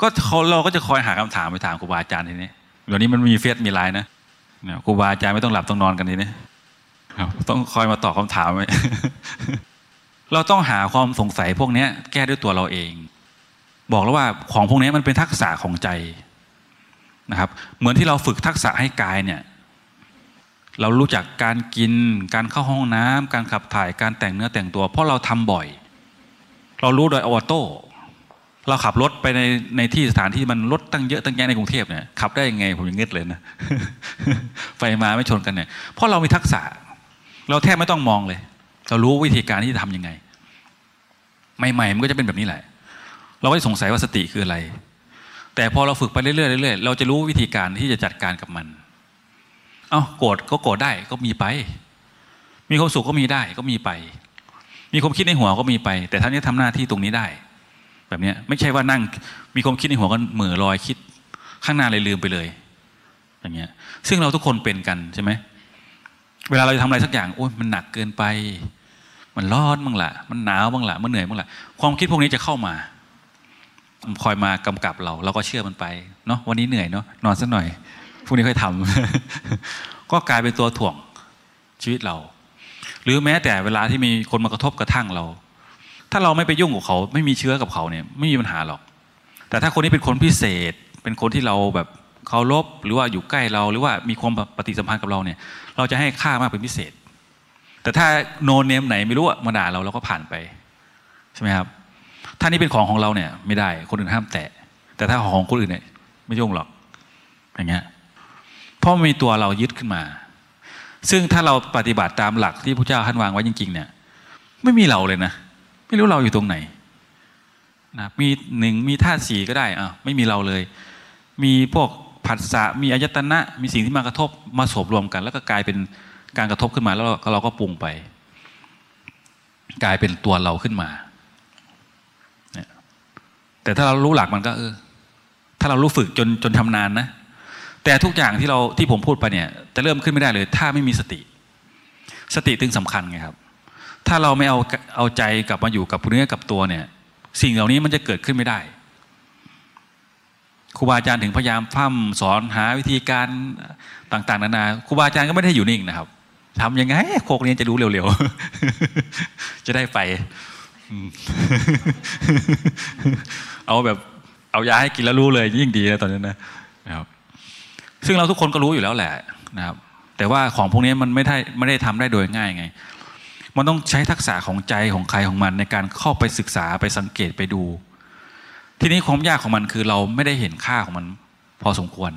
ก็เราก็จะคอยหาคำถามไปถามครูบาอาจารย์ทีนี้เดี๋ยวนี้มันมีเฟซมีไลน์นะครูบาอาจารย์ไม่ต้องหลับต้องนอนกันทีนี้ต้องคอยมาตอบคาถามไว้ เราต้องหาความสงสัยพวกนี้แก้ด้วยตัวเราเอง บอกแล้วว่าของพวกนี้มันเป็นทักษะของใจนะครับ เหมือนที่เราฝึกทักษะให้กายเนี่ย เรารู้จักการกิน การเข้าห้องน้ำการขับถ่ายการแต่งเนื้อแต่งตัว เพราะเราทำบ่อย เรารู้โดยออโต้เราขับรถไปในในที่สถานที่มันรถตั้งเยอะตั้งแยะในกรุงเทพเนี่ยขับได้ยังไงผมยังงึดเลยนะไฟมาไม่ชนกันเนี่ยเพราะเรามีทักษะ เราแทบไม่ต้องมองเลย เรารู้วิธีการที่จะทำยังไง ใหม่ๆมันก็จะเป็นแบบนี้แหละ เราก็จะสงสัยว่าสติคืออะไร แต่พอเราฝึกไปเรื่อยๆเรื่อยๆเราจะรู้วิธีการที่จะจัดการกับมัน เอา้าโกรธก็โกรธได้ก็มีไป มีความสุขก็มีได้ก็มีไป มีความคิดในหัวก็มีไป แต่ท่านนี้ทำหน้าที่ตรงนี้ได้ แบบนี้ไม่ใช่ว่านั่ง มีความคิดในหัวก็เหม่อลอยคิด ข้างหน้าเลยลืมไปเลย อย่างเงี้ย ซึ่งเราทุกคนเป็นกันใช่ไหม เวลาเราจะทำอะไรสักอย่างโอ้ยมันหนักเกินไป มันร้อนบ้างละมันหนาวบ้างละมันเหนื่อยบ้างละความคิดพวกนี้จะเข้ามาคอยมากำกับเรา เราก็เชื่อมันไปเนาะวันนี้เหนื่อยเนาะนอนสักหน่อยพวกนี้ค่อยทำก็กลายเป็นตัวถ่วงชีวิตเรา หรือแม้แต่เวลาที่มีคนมากระทบกระทั่งเรา ถ้าเราไม่ไปยุ่งกับเขา ไม่มีเชื้อกับเขาเนี่ย ไม่มีปัญหาหรอก แต่ถ้าคนนี้เป็นคนพิเศษ เป็นคนที่เราแบบ เคารพหรือว่าอยู่ใกล้เราหรือว่ามีความปฏิสัมพันธ์กับเราเนี่ย เราจะให้ค่ามากเป็นพิเศษ แต่ถ้าโนเนมไหนไม่รู้มาด่าเราเราก็ผ่านไปใช่ไหมครับ ถ้านี่เป็นของของเราเนี่ย ไม่ได้คนอื่นห้ามแตะ แต่ถ้าของคนอื่นเนี่ยไม่ยุ่งหรอกอย่างเงี้ยเพราะมีตัวเรายึดขึ้นมา ซึ่งถ้าเราปฏิบัติตามหลักที่พระเจ้าท่านวางไว้จริง ๆ เนี่ย ไม่มีเราเลยนะไม่รู้เราอยู่ตรงไหนนะมีหนึ่งมีธาตุสีก็ได้อะไม่มีเราเลย มีพวก ผัสสะมีอายตนะมีสิ่งที่มากระทบมาสบรวมกัน แล้วก็กลายเป็นการกระทบขึ้นมาแล้วเราก็ปรุงไป กลายเป็นตัวเราขึ้นมาเนี่ยแต่ถ้าเรารู้หลักมันก็เออ ถ้าเรารู้ฝึกจนจนทำนานนะ แต่ทุกอย่างที่เราที่ผมพูดไปเนี่ย จะเริ่มขึ้นไม่ได้เลย ถ้าไม่มีสติ สติตึงสำคัญไงครับ ถ้าเราไม่เอาเอาใจกลับมาอยู่กับเนื้อกับตัวเนี่ย สิ่งเหล่านี้มันจะเกิดขึ้นไม่ได้ ครูบาอาจารย์ถึงพยายามพร่ำสอนหาวิธีการต่าง ๆ นานาครูบาอาจารย์ก็ไม่ได้อยู่นิ่งนะครับทำยังไงโคกนี้จะรู้เร็วๆ จะได้ไป เอาแบบเอายาให้กินแล้วรู้เลยยิ่งดีนะตอนนี้นะครับ ซึ่งเราทุกคนก็รู้อยู่แล้วแหละนะครับ แต่ว่าของพวกนี้มันไม่ได้ไม่ได้ทำได้โดยง่ายไง มันต้องใช้ทักษะของใจของใครของมันในการเข้าไปศึกษาไปสังเกตไปดู ทีนี้ความยากของมันคือเราไม่ได้เห็นค่าของมันพอสมควร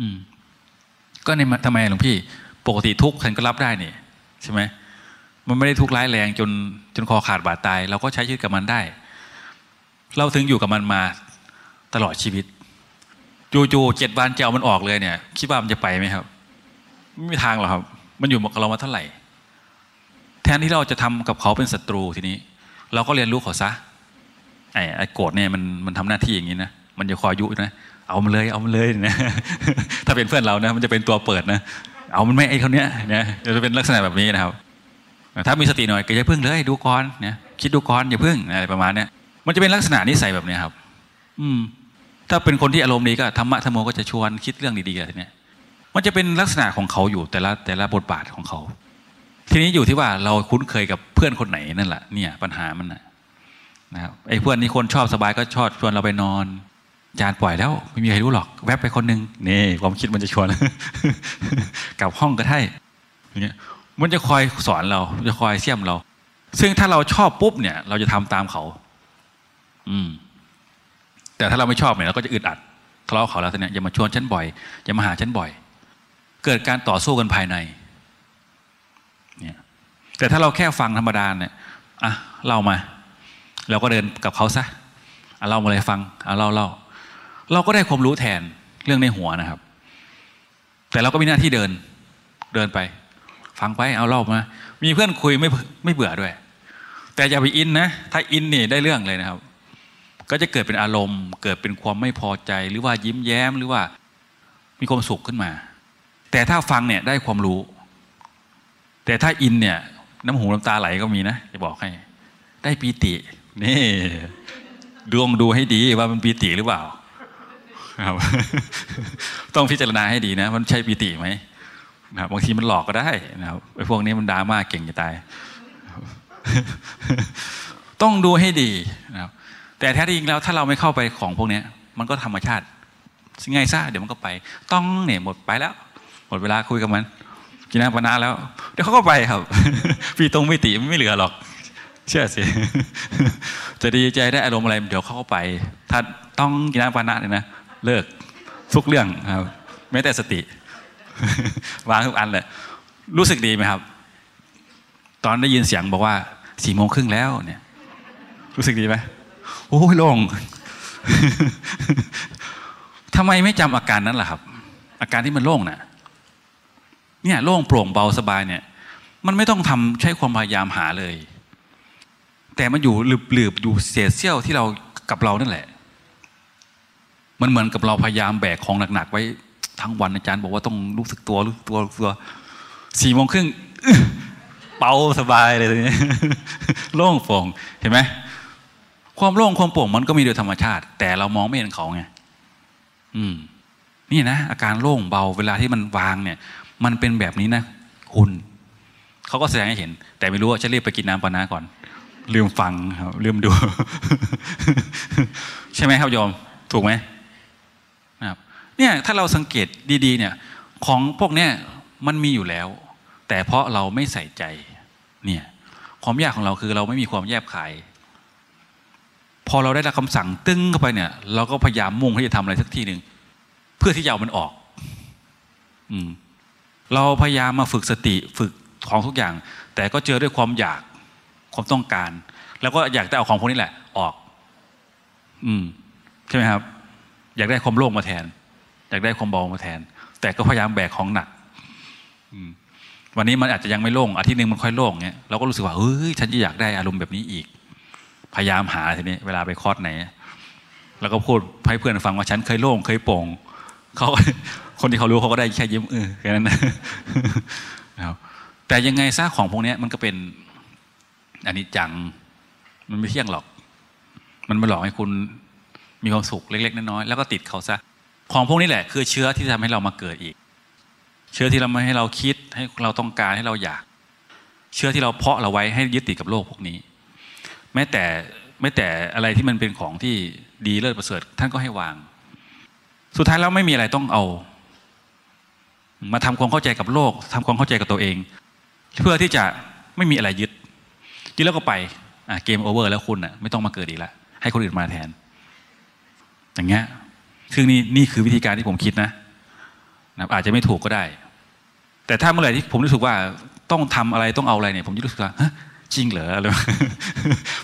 อืม ก็ในทำไมหลวงพี่ ปกติทุกข์ฉันก็รับได้นี่ใช่ไหมมันไม่ได้ทุกข์ร้ายแรงจนจนคอขาดบาดตาย เราก็ใช้ชีวิตกับมันได้ เราถึงอยู่กับมันมาตลอดชีวิตจู่ๆเจ็ดวันจะเอามันออกเลยเนี่ย คิดว่ามันจะไปไหมครับ ไม่มีทางหรอกครับ มันอยู่กับเรามาเท่าไหร่ แทนที่เราจะทำกับเขาเป็นศัตรูทีนี้ เราก็เรียนรู้เขาซะ ไอ้ไอ้โกรธเนี่ยมันมันทำหน้าที่อย่างนี้นะมันจะคอยยุนะเอามันเลยเอามันเลยนะถ้าเป็นเพื่อนเรานะมันจะเป็นตัวเปิดนะเอามันไม่ไอ้คนเนี้ยนะจะเป็นลักษณะแบบนี้นะครับ ถ้ามีสติหน่อยก็อย่าพึ่งเลยดูก่อนเนี่ยคิดดูก่อนอย่าพึ่งอะไรประมาณเนี้ยมันจะเป็นลักษณะนิสัยแบบนี้ครับ อืม ถ้าเป็นคนที่อารมณ์ดีก็ธรรมะธรรมโมก็จะชวนคิดเรื่องดีๆอะไรเนี้ยมันจะเป็นลักษณะของเขาอยู่แต่ละแต่ละบทบาทของเขา ทีนี้อยู่ที่ว่าเราคุ้นเคยกับเพื่อนคนไหนนั่นแหละเนี่ย ปัญหามันนะ นะครับไอ้เพื่อนนี่คนชอบสบายก็ชอบชวนเราไปนอนจานปล่อยแล้วไม่มีใครรู้หรอก แวบไปคนหนึ่งนี่ความคิดมันจะชวนกลับห้องก็ได้อย่างเงี้ยมันจะคอยสอนเราจะคอยเสี่ยมเรา ซึ่งถ้าเราชอบปุ๊บเนี่ย เราจะทำตามเขา อืม แต่ถ้าเราไม่ชอบเนี่ยเราก็จะอึดอัดทะเลาะเขาแล้วเนี่ยอย่ามาชวนฉันบ่อยอย่ามาหาฉันบ่อย เกิดการต่อสู้กันภายใน เนี่ย แต่ถ้าเราแค่ฟังธรรมดาเนี่ยอะเล่ามา เราก็เดินกับเขาซะเอะเล่ามาเลยฟังเอะเล่าเล่าเราก็ได้ความรู้แทนเรื่องในหัวนะครับ แต่เราก็มีหน้าที่เดินเดินไป ฟังไปเอาเล่ามา มีเพื่อนคุยไม่ไม่เบื่อด้วย แต่อย่าไปอินนะถ้าอินนี่ได้เรื่องเลยนะครับ ก็จะเกิดเป็นอารมณ์ เกิดเป็นความไม่พอใจหรือว่ายิ้มแย้มหรือว่า มีความสุขขึ้นมา แต่ถ้าฟังเนี่ยได้ความรู้ แต่ถ้าอินเนี่ย น้ำหูน้ำตาไหลก็มีนะจะบอกให้ ได้ปีติ นี่ดวงดูให้ดีว่ามันปีติหรือเปล่าครับต้องพิจารณาให้ดีนะ มันใช่ปีติไหมนะครับบางทีมันหลอกก็ได้นะครับไอ้พวกนี้มันดราม่าเก่งจะตาย ต้องดูให้ดีนะครับแต่แท้จริงแล้วถ้าเราไม่เข้าไปของพวกนี้มันก็ธรรมชาติไงซะเดี๋ยวมันก็ไป ต้องเนี่ยหมดไปแล้ว หมดเวลาคุยกับมันกินน้ำปนาแล้วเดี๋ยวเขาก็ไปครับพี่ตรงไม่ติไม่เหลือหรอก เชื่อสิจะดีใจได้อารมณ์อะไร เดี๋ยวเข้าไป ถ้าต้องกินน้ำปานะเนี่ยนะ เลิกทุกเรื่องครับแม้แต่สติ วางทุกอันเลยรู้สึกดีไหมครับ ตอนได้ยินเสียงบอกว่าสี่โมงครึ่งแล้วเนี่ย รู้สึกดีไหมโอ้ยโล่งทำไมไม่จำอาการนั้นล่ะครับ อาการที่มันโล่งน่ะ เนี่ยโล่งโปร่งเบาสบายเนี่ย มันไม่ต้องทำใช้ความพยายามหาเลย แต่มันอยู่หลืบๆอยู่เศษเสี้ยวที่เรากับเรานั่นแหละ มันเหมือนกับเราพยายามแบกของหนักๆไว้ทั้งวันอาจารย์บอกว่าต้องรู้สึกตัวรู้สึกตัวรู้สึกตัวสี่โมงครึ่งอื้อเบาสบายเลยโล่งโปร่งเห็นไหมความโล่งความโปร่งมันก็มีโดยธรรมชาติ แต่เรามองไม่เห็นเขาไงอืม นี่นะอาการโล่งเบาเวลาที่มันวางเนี่ย มันเป็นแบบนี้นะคุณเขาก็แสดงให้เห็น แต่ไม่รู้ว่าจะรีบไปกินน้ำปานาก่อน ลืมฟังครับลืมดู ใช่ไหมครับโยม ถูกไหมนะครับเนี่ยถ้าเราสังเกตดีๆเนี่ยของพวกเนี้ยมันมีอยู่แล้ว แต่เพราะเราไม่ใส่ใจเนี่ยความยากของเราคือเราไม่มีความแยบขาย พอเราได้รับคำสั่งตึ้งเข้าไปเนี่ย เราก็พยายามมุ่งที่จะทำอะไรสักที่หนึ่งเพื่อที่จะเอามันออกอืมเราพยายามมาฝึกสติฝึกของทุกอย่าง แต่ก็เจอด้วยความอยาก ความต้องการ แล้วก็อยากได้เอาของพวกนี้แหละ ออก อืมใช่ไหมครับ อยากได้ความโล่งมาแทน อยากได้ความเบามาแทน แต่ก็พยายามแบกของหนัก อืมวันนี้มันอาจจะยังไม่โล่งอาทิตย์หนึ่งมันค่อยโล่งเงี้ยเราก็รู้สึกว่าเฮ้ยฉันจะอยากได้อารมณ์แบบนี้อีก พยายามหาทีนี้ เวลาไปคอร์สไหน แล้วก็พูดให้เพื่อนฟังว่าฉันเคยโล่งเคยโป่งเขาคนที่เขารู้เขาก็ได้แค่ยิ้มเออแค่นั้นนะครับแต่ยังไงซะของพวกนี้มันก็เป็น อันนี้จังมันไม่เที่ยงหรอก มันมาหลอกให้คุณมีความสุขเล็ก ๆน้อยๆแล้วก็ติดเขาซะของพวกนี้แหละ คือเชื้อที่ทำให้เรามาเกิดอีก เชื้อที่เราให้เราคิดให้เราต้องการให้เราอยาก เชื้อที่เราเพาะเราไว้ให้ยึดติดกับโลกพวกนี้ แม้แต่แม้แต่อะไรที่มันเป็นของที่ดีเลิศประเสริฐ ท่านก็ให้วาง สุดท้ายแล้วไม่มีอะไรต้องเอา มาทำความเข้าใจกับโลกทำความเข้าใจกับตัวเอง เพื่อที่จะไม่มีอะไรยึด ยึดแล้วก็ไปเกมโอเวอร์แล้วคุณอะไม่ต้องมาเกิดอีกแล้วให้คนอื่นมาแทน อย่างเงี้ยซึ่งนี่นี่คือวิธีการที่ผมคิดนะนะอาจจะไม่ถูกก็ได้ แต่ถ้าเมื่อไหร่ที่ผมรู้สึกว่าต้องทำอะไรต้องเอาอะไรเนี่ย ผมจะรู้สึกว่าจริงเหรออะไร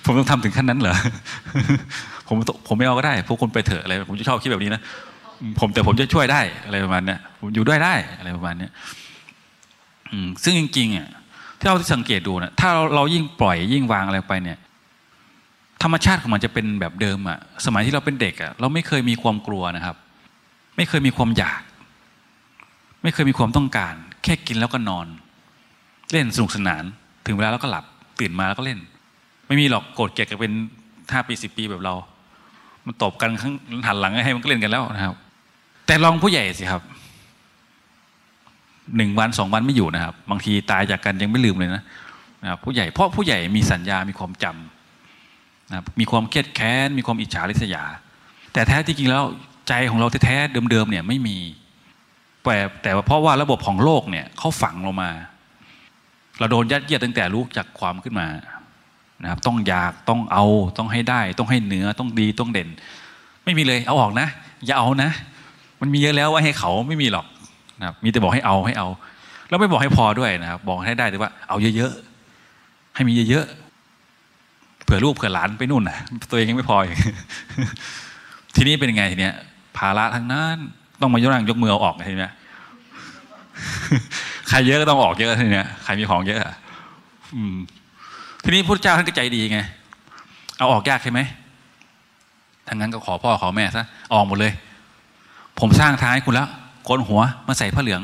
ผมต้องทำถึงขั้นนั้นเหรอผมผมไม่เอาก็ได้ พวกคุณไปเถอะอะไรผมจะชอบคิดแบบนี้นะผมแต่ผมจะช่วยได้อะไรประมาณเนี้ยผมอยู่ด้วยได้อะไรประมาณเนี้ยซึ่งจริงๆอะ ที่เราที่สังเกตดูนะถ้าเรายิ่งปล่อยยิ่งวางอะไรไปเนี่ย ธรรมชาติของมันจะเป็นแบบเดิมอะสมัยที่เราเป็นเด็กอะเราไม่เคยมีความกลัวนะครับ ไม่เคยมีความอยาก ไม่เคยมีความต้องการ แค่กินแล้วก็นอน เล่นสนุกสนาน ถึงเวลาแล้วก็หลับ ตื่นมาแล้วก็เล่น ไม่มีหรอกโกรธเกลียดกันเป็นห้าปีสิบปีแบบเรา มันตบกันข้างหันหลังให้มันก็เล่นกันแล้วนะครับ แต่ลองผู้ใหญ่สิครับ หนึ่งวันสองวันไม่อยู่นะครับ บางทีตายจากกันยังไม่ลืมเลยนะนะครับผู้ใหญ่เพราะผู้ใหญ่มีสัญญามีความจำนะครับมีความเครียดแค้นมีความอิจฉาริษยา แต่แท้ที่จริงแล้วใจของเราแท้ๆเดิมๆเนี่ยไม่มีแต่แต่เพราะว่าระบบของโลกเนี่ยเขาฝังลงมา เราโดนยัดเยียดตั้งแต่รู้จากความขึ้นมานะครับต้องอยากต้องเอาต้องให้ได้ ต้องให้เหนือต้องดีต้องเด่น ไม่มีเลยเอาออกนะ อย่าเอานะ มันมีเยอะแล้วว่าให้เขาไม่มีหรอก นะครับมีแต่บอกให้เอาให้เอา แล้วไม่บอกให้พอด้วยนะครับ บอกให้ได้แต่ว่าเอาเยอะๆให้มีเยอะๆเผื่อลูกเผื่อหลานไปนู่นนะตัวเองยังไม่พออีกทีนี้เป็นยังไงทีเนี้ยภาระทั้งนั้น ต้องมายกนั่งยกมือเอาออกทีเนี้ยใครเยอะก็ต้องออกเยอะทีเนี้ยใครมีของเยอะอืมทีนี้พระเจ้าท่านก็ใจดีไง เอาออกยากใช่ไหมถ้างั้นก็ขอพ่อขอแม่ซะออกหมดเลย ผมสร้างทางให้คุณแล้ว โกนหัวมาใส่ผ้าเหลือง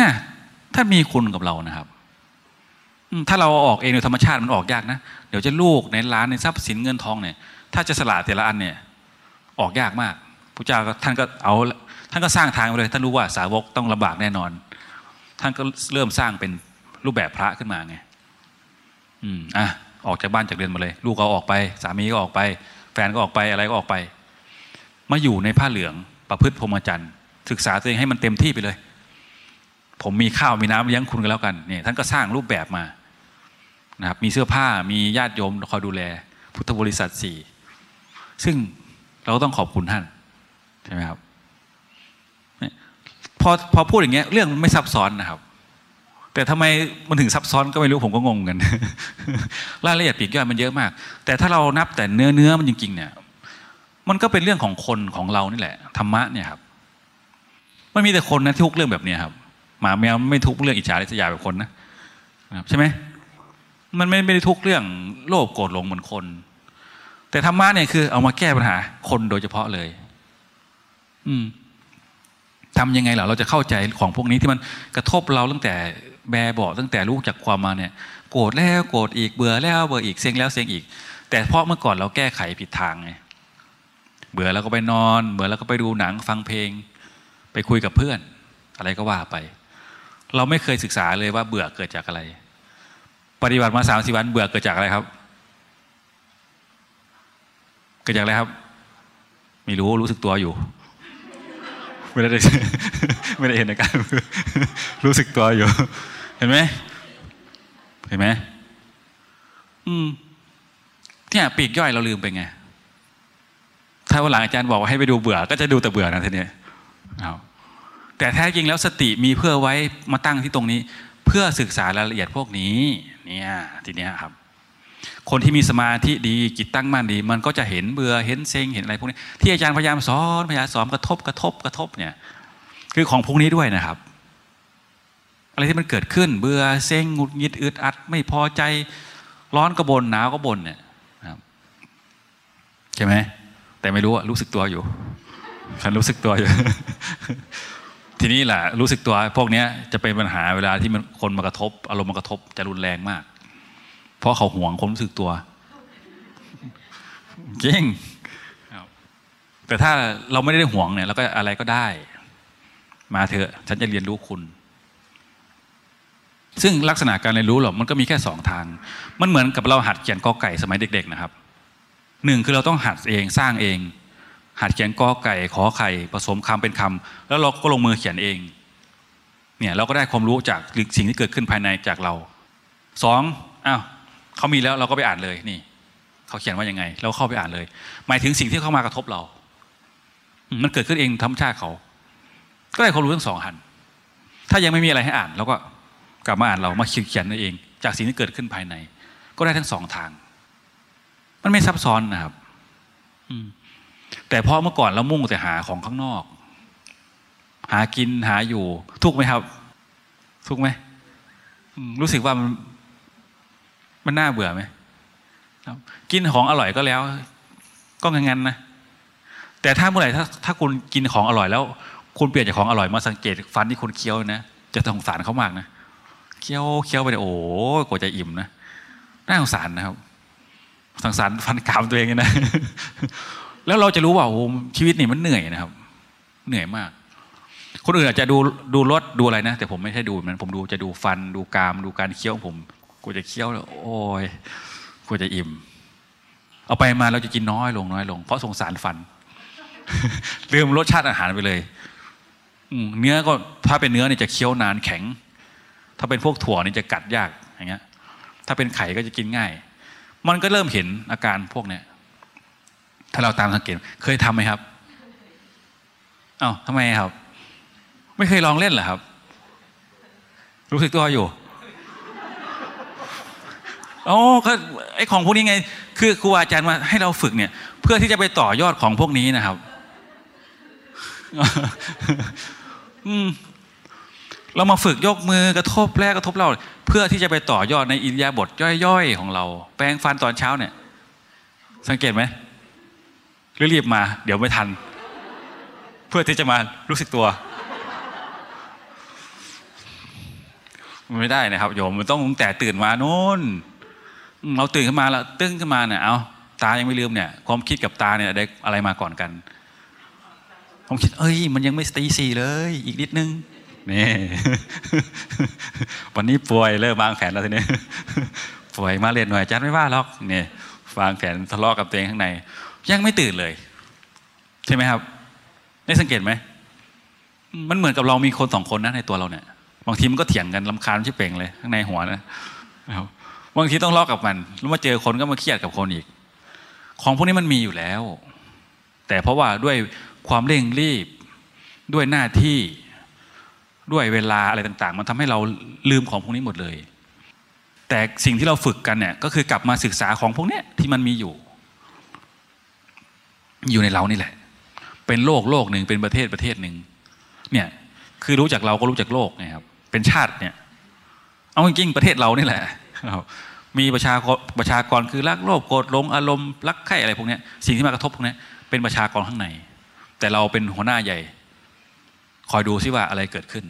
น่ะถ้ามีคุณกับเรานะครับ ถ้าเราออกเองโดยธรรมชาติมันออกยากนะ เดี๋ยวจะลูกในร้านในทรัพย์สินเงินทองเนี่ย ถ้าจะสละแต่ละอันเนี่ย ออกยากมากพระเจ้าท่านก็เอาท่านก็สร้างทางไปเลยท่านรู้ว่าสาวกต้องลำบากแน่นอน ท่านก็เริ่มสร้างเป็นรูปแบบพระขึ้นมาไง อืมอะออกจากบ้านจากเรือนมาเลย ลูกก็ออกไป สามีก็ออกไป แฟนก็ออกไปอะไรก็ออกไป มาอยู่ในผ้าเหลืองประพฤติพรหมจรรย์ ศึกษาตัวเองให้มันเต็มที่ไปเลย ผมมีข้าวมีน้ำเลี้ยงคุณกันแล้วกันเนี่ยท่านก็สร้างรูปแบบมานะครับมีเสื้อผ้ามีญาติโยมคอยดูแล พุทธบริษัทสี่ซึ่งเราก็ต้องขอบคุณท่านใช่ไหมครับพอพอพูดอย่างเงี้ยเรื่องมันไม่ซับซ้อนนะครับ แต่ทำไมมันถึงซับซ้อนก็ไม่รู้ผมก็งงกันรายละเอียดปีกย่อยมันเยอะมาก แต่ถ้าเรานับแต่เนื้อเนื้อมันจริงๆเนี่ย มันก็เป็นเรื่องของคนของเรานี่แหละธรรมะเนี่ยครับ มันมีแต่คนนะทุกเรื่องแบบนี้ครับหมาแมวไม่ทุกเรื่องอิจฉาริษยาแบบคนนะครับใช่ไหมมันไม่ไม่ได้ทุกเรื่องโลภโกรธหลงเหมือนคน แต่ธรรมะเนี่ยคือเอามาแก้ปัญหา คนโดยเฉพาะเลย อืมทำยังไงล่ะเราจะเข้าใจของพวกนี้ที่มันกระทบเราตั้งแต่แบบเบาตั้งแต่รู้จากความมาเนี่ย โกรธแล้วโกรธอีกเบื่อแล้วเบื่ออีกเซ็งแล้วเซ็งอีก แต่เพราะเมื่อก่อนเราแก้ไขผิดทางไงเบื่อแล้วก็ไปนอน เบื่อแล้วก็ไปดูหนังฟังเพลง ไปคุยกับเพื่อน อะไรก็ว่าไป เราไม่เคยศึกษาเลยว่าเบื่อเกิดจากอะไร ปฏิบัติมาสามสิวันเบื่อเกิดจากอะไรครับ เกิดจากอะไรครับ ไม่รู้รู้สึกตัวอยู่ไม่ได้ไม่ได้เห็นอาการรู้สึกตัวอยู่ เห็นไหมเห็นไหมอืมเนี่ยปีกย่อยเราลืมไปไง ถ้าวันหลังอาจารย์บอกว่าให้ไปดูเบื่อ ก็จะดูแต่เบื่อนะทีนี้ แต่แท้จริงแล้วสติมีเพื่อไว้มาตั้งที่ตรงนี้ เพื่อศึกษารายละเอียดพวกนี้เนี่ยทีเนี้ยครับ คนที่มีสมาธิดีจิตตั้งมั่นดี มันก็จะเห็นเบื่อเห็นเซ็งเห็นอะไรพวกนี้ที่อาจารย์พยายามสอนพยายามสอนกระทบกระทบกระทบเนี่ยคือของพวกนี้ด้วยนะครับ อะไรที่มันเกิดขึ้นเบื่อเซ็งหงุดหงิดอึดอัด ไม่พอใจร้อนก็บนหนาวก็บนเนี่ยครับใช่ไหมแต่ไม่รู้รู้สึกตัวอยู่ ฉันรู้สึกตัวอยู่ ทีนี้แหละรู้สึกตัวพวกเนี้ยจะเป็นปัญหาเวลาที่มันคนมากระทบ อารมณ์มากระทบจะรุนแรงมาก เพราะเขาห่วงความรู้สึกตัวจริงแต่ถ้าเราไม่ได้ห่วงเนี่ยเราก็อะไรก็ได้ มาเถอะ ฉันจะเรียนรู้คุณ ซึ่งลักษณะการเรียนรู้หรอมันก็มีแค่สองทาง มันเหมือนกับเราหัดเขียนกอไก่สมัยเด็ก ๆ นะครับหนึ่งคือเราต้องหัดเองสร้างเอง หัดเขียนกอไก่ขอไข่ผสมคำเป็นคำแล้วเราก็ลงมือเขียนเองเนี่ยเราก็ได้ความรู้จากสิ่งที่เกิดขึ้นภายในจากเราสองอ้าวเขามีแล้วเราก็ไปอ่านเลยนี่เขาเขียนว่ายังไง เราเข้าไปอ่านเลย หมายถึงสิ่งที่เข้ามากระทบเรา มันเกิดขึ้นเองธรรมชาติเขา ก็ได้ความรู้ทั้งสองหันถ้ายังไม่มีอะไรให้อ่านเราก็กลับมาอ่านเรามาเขียนนั่นเอง จากสิ่งที่เกิดขึ้นภายใน ก็ได้ทั้งสองทาง มันไม่ซับซ้อนนะครับ อืม แต่พราะเมื่อก่อนเรามุ่งแต่หาของข้างนอก หากินหาอยู่ ทุกไหมครับ ทุกไหมรู้สึกว่ามันมันน่าเบื่อไหมกินของอร่อยก็แล้ว ก็งั้นๆนะแต่ถ้าเมื่อไหร่ถ้าถ้าคุณกินของอร่อยแล้ว คุณเปลี่ยนจากของอร่อยมาสังเกตฟันที่คุณเคี้ยวนะจะสงสารเขามากนะเคี้ยวเคี้ยวไปโอ้กว่าจะอิ่มนะน่าสงสารนะครับสงสารฟันกรามตัวเองนะ แล้วเราจะรู้ว่าโอ้ชีวิตนี่มันเหนื่อยนะครับ เหนื่อยมาก คนอื่นอาจจะดูดูรถดูอะไรนะ แต่ผมไม่ใช่ดูมันผมดูจะดูฟันดูกรามดูการเคี้ยวผมกูจะเคี้ยวแล้วโอ้ยกูจะอิ่ม เอาไปมาเราจะกินน้อยลงน้อยลง เพราะสงสารฟันลืมรสชาติอาหารไปเลยเนื้อก็ถ้าเป็นเนื้อเนี่ยจะเคี้ยวนานแข็ง ถ้าเป็นพวกถั่วนี่จะกัดยากอย่างเงี้ย ถ้าเป็นไข่ก็จะกินง่าย มันก็เริ่มเห็นอาการพวกเนี้ย ถ้าเราตามสังเกตเคยทำไหมครับอ้าทำไมครับ ไม่เคยลองเล่นเหรอครับ รู้สึกตัวอยู่อ๋อก็ไอของพวกนี้ไง คือครูอาจารย์มาให้เราฝึกเนี่ย เพื่อที่จะไปต่อยอดของพวกนี้นะครับอืมเรามาฝึกยกมือกระทบแรกกระทบเรา เพื่อที่จะไปต่อยอดในอินยาบทย่อยๆของเรา แปรงฟันตอนเช้าเนี่ย สังเกตไหม รีบๆมา เดี๋ยวไม่ทัน เพื่อที่จะมารู้สึกตัวมันไม่ได้นะครับโยมมันต้องแต่ตื่นมาโน้นเราตื่นขึ้นมาแล้วตึ้งขึ้นมาเนี่ยเอาตายังไม่ลืมเนี่ย ความคิดกับตาเนี่ยได้อะไรมาก่อนกันผมคิด เอ้ย มันยังไม่ตีสี่เลย อีกนิดนึงนี่วันนี้ป่วยเริ่มวางแผนแล้วทีนี้ป่วยมาเรียนหน่อยจารย์ไม่ว่าหรอกนี่วางแผนทะเลาะกับตัวเองข้างใน ยังไม่ตื่นเลย ใช่ไหมครับได้สังเกตไหมมันเหมือนกับเรามีคนสองคนนะในตัวเราเนี่ยบางทีมันก็เถียงกันลำคาญชิบเป่งเลยข้างในหัวนะครับบางทีต้องเลาะกับมันแล้วมาเจอคนก็มาเครียดกับคนอีก ของพวกนี้มันมีอยู่แล้ว แต่เพราะว่าด้วยความเร่งรีบด้วยหน้าที่ด้วยเวลาอะไรต่าง ๆ มันทำให้เราลืมของพวกนี้หมดเลย แต่สิ่งที่เราฝึกกันเนี่ยก็คือกลับมาศึกษาของพวกเนี้ยที่มันมีอยู่ อยู่ในเรานี่แหละ เป็นโลกโลกหนึ่งเป็นประเทศประเทศหนึ่งเนี่ยคือรู้จักเราก็รู้จักโลกนะครับ เป็นชาติเนี่ย เอาจริงๆประเทศเรานี่แหละมีประชากรประชากรคือรักโลภโกรธลงอารมณ์รักใคร่อะไรพวกนี้สิ่งที่มากระทบพวกนี้เป็นประชากรข้างใน แต่เราเป็นหัวหน้าใหญ่ คอยดูซิว่าอะไรเกิดขึ้น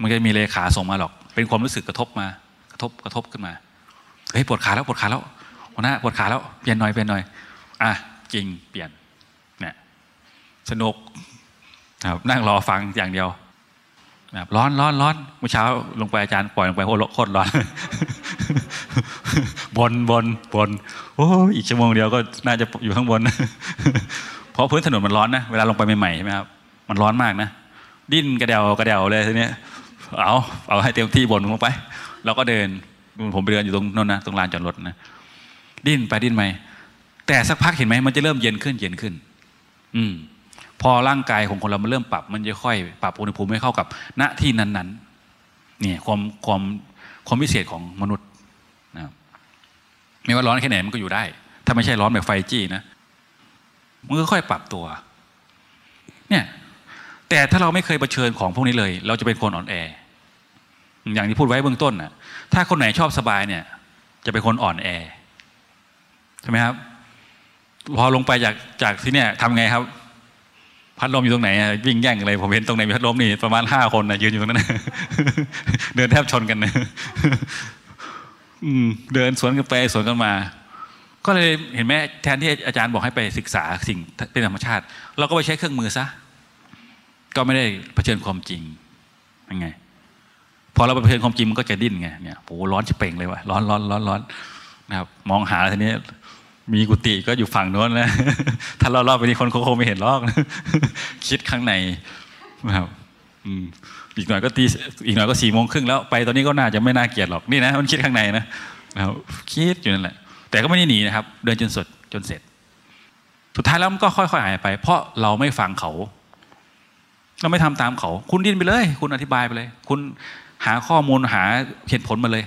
มันจะมีเลขาส่งมาหรอก เป็นความรู้สึกกระทบมา กระทบกระทบขึ้นมาเฮ้ยปวดขาแล้วปวดขาแล้วหัวหน้าปวดขาแล้วเปลี่ยนหน่อยเปลี่ยนหน่อย อะ จริงเปลี่ยนเนี่ยสนุกนะครับนั่งรอฟังอย่างเดียวแบบร้อนร้อนร้อนเมื่อเช้าลงไปอาจารย์ปล่อยลงไปโคตรโคตรร้อนบนบนบนโอ้อีกชั่วโมงเดียวก็น่าจะอยู่ข้างบน เพราะพื้นถนนมันร้อนนะเวลาลงไปใหม่ๆใช่ไหมครับมันร้อนมากนะ ดิ้นกระเดวกระเดวเลยทีนี้เอาเอาให้เต็มที่บนลงไปเราก็เดินผมไปเดินอยู่ตรงนั้นนะตรงลานจอดรถนะดิ้นไปดิ้นไป แต่สักพักเห็นไหมมันจะเริ่มเย็นขึ้นเย็นขึ้น อืม พอร่างกายของคนเรามันเริ่มปรับ มันจะค่อยปรับอุณหภูมิให้เข้ากับ ณที่นั้นๆเนี่ยความความความพิเศษของมนุษย์นะไม่ว่าร้อนแค่ไหนมันก็อยู่ได้ ถ้าไม่ใช่ร้อนแบบไฟจี้นะมันก็ค่อยปรับตัว เนี่ย แต่ถ้าเราไม่เคยเผชิญของพวกนี้เลย เราจะเป็นคนอ่อนแอ อย่างที่พูดไว้เบื้องต้นน่ะ ถ้าคนไหนชอบสบายเนี่ย จะเป็นคนอ่อนแอใช่ไหมครับ พอลงไปจากจากที่เนี่ยทำไงครับ พัดลมอยู่ตรงไหนวิ่งแย่งอะไรผมเห็นตรงไหนมีพัดลมนี่ประมาณห้าคนนะยืนอยู่ตรงนั้นเดินแทบชนกันนะเดินสวนกันไปสวนกันมา ก็เลยเห็นไหมแทนที่อาจารย์บอกให้ไปศึกษาสิ่งเป็นธรรมชาติ เราก็ไปใช้เครื่องมือซะก็ไม่ได้เผชิญความจริงยังไง พอเราไปเผชิญความจริงมันก็จะดิ้นไงเนี่ยโอ้ร้อนจะเป่งเลยวะร้อนร้อนร้อนร้อนนะครับ มองหาทีนี้ มีกุฏิก็อยู่ฝั่งโน้นนะถ้าเรารอบไปนี้คนคงไม่เห็นหรอกคิดข้างในนะครับอีกหน่อยก็ตีอีกหน่อยก็สี่โมงครึ่งแล้วไปตอนนี้ก็น่าจะไม่น่าเกลียดหรอกนี่นะมันคิดข้างในนะนะครับคิดอยู่นั่นแหละ แต่ก็ไม่ได้หนีนะครับ เดินจนสุดจนเสร็จ สุดท้ายแล้วมันก็ค่อยๆหายไป เพราะเราไม่ฟังเขา เราไม่ทำตามเขา คุณดิ้นไปเลย คุณอธิบายไปเลย คุณหาข้อมูลหาเหตุผลมาเลย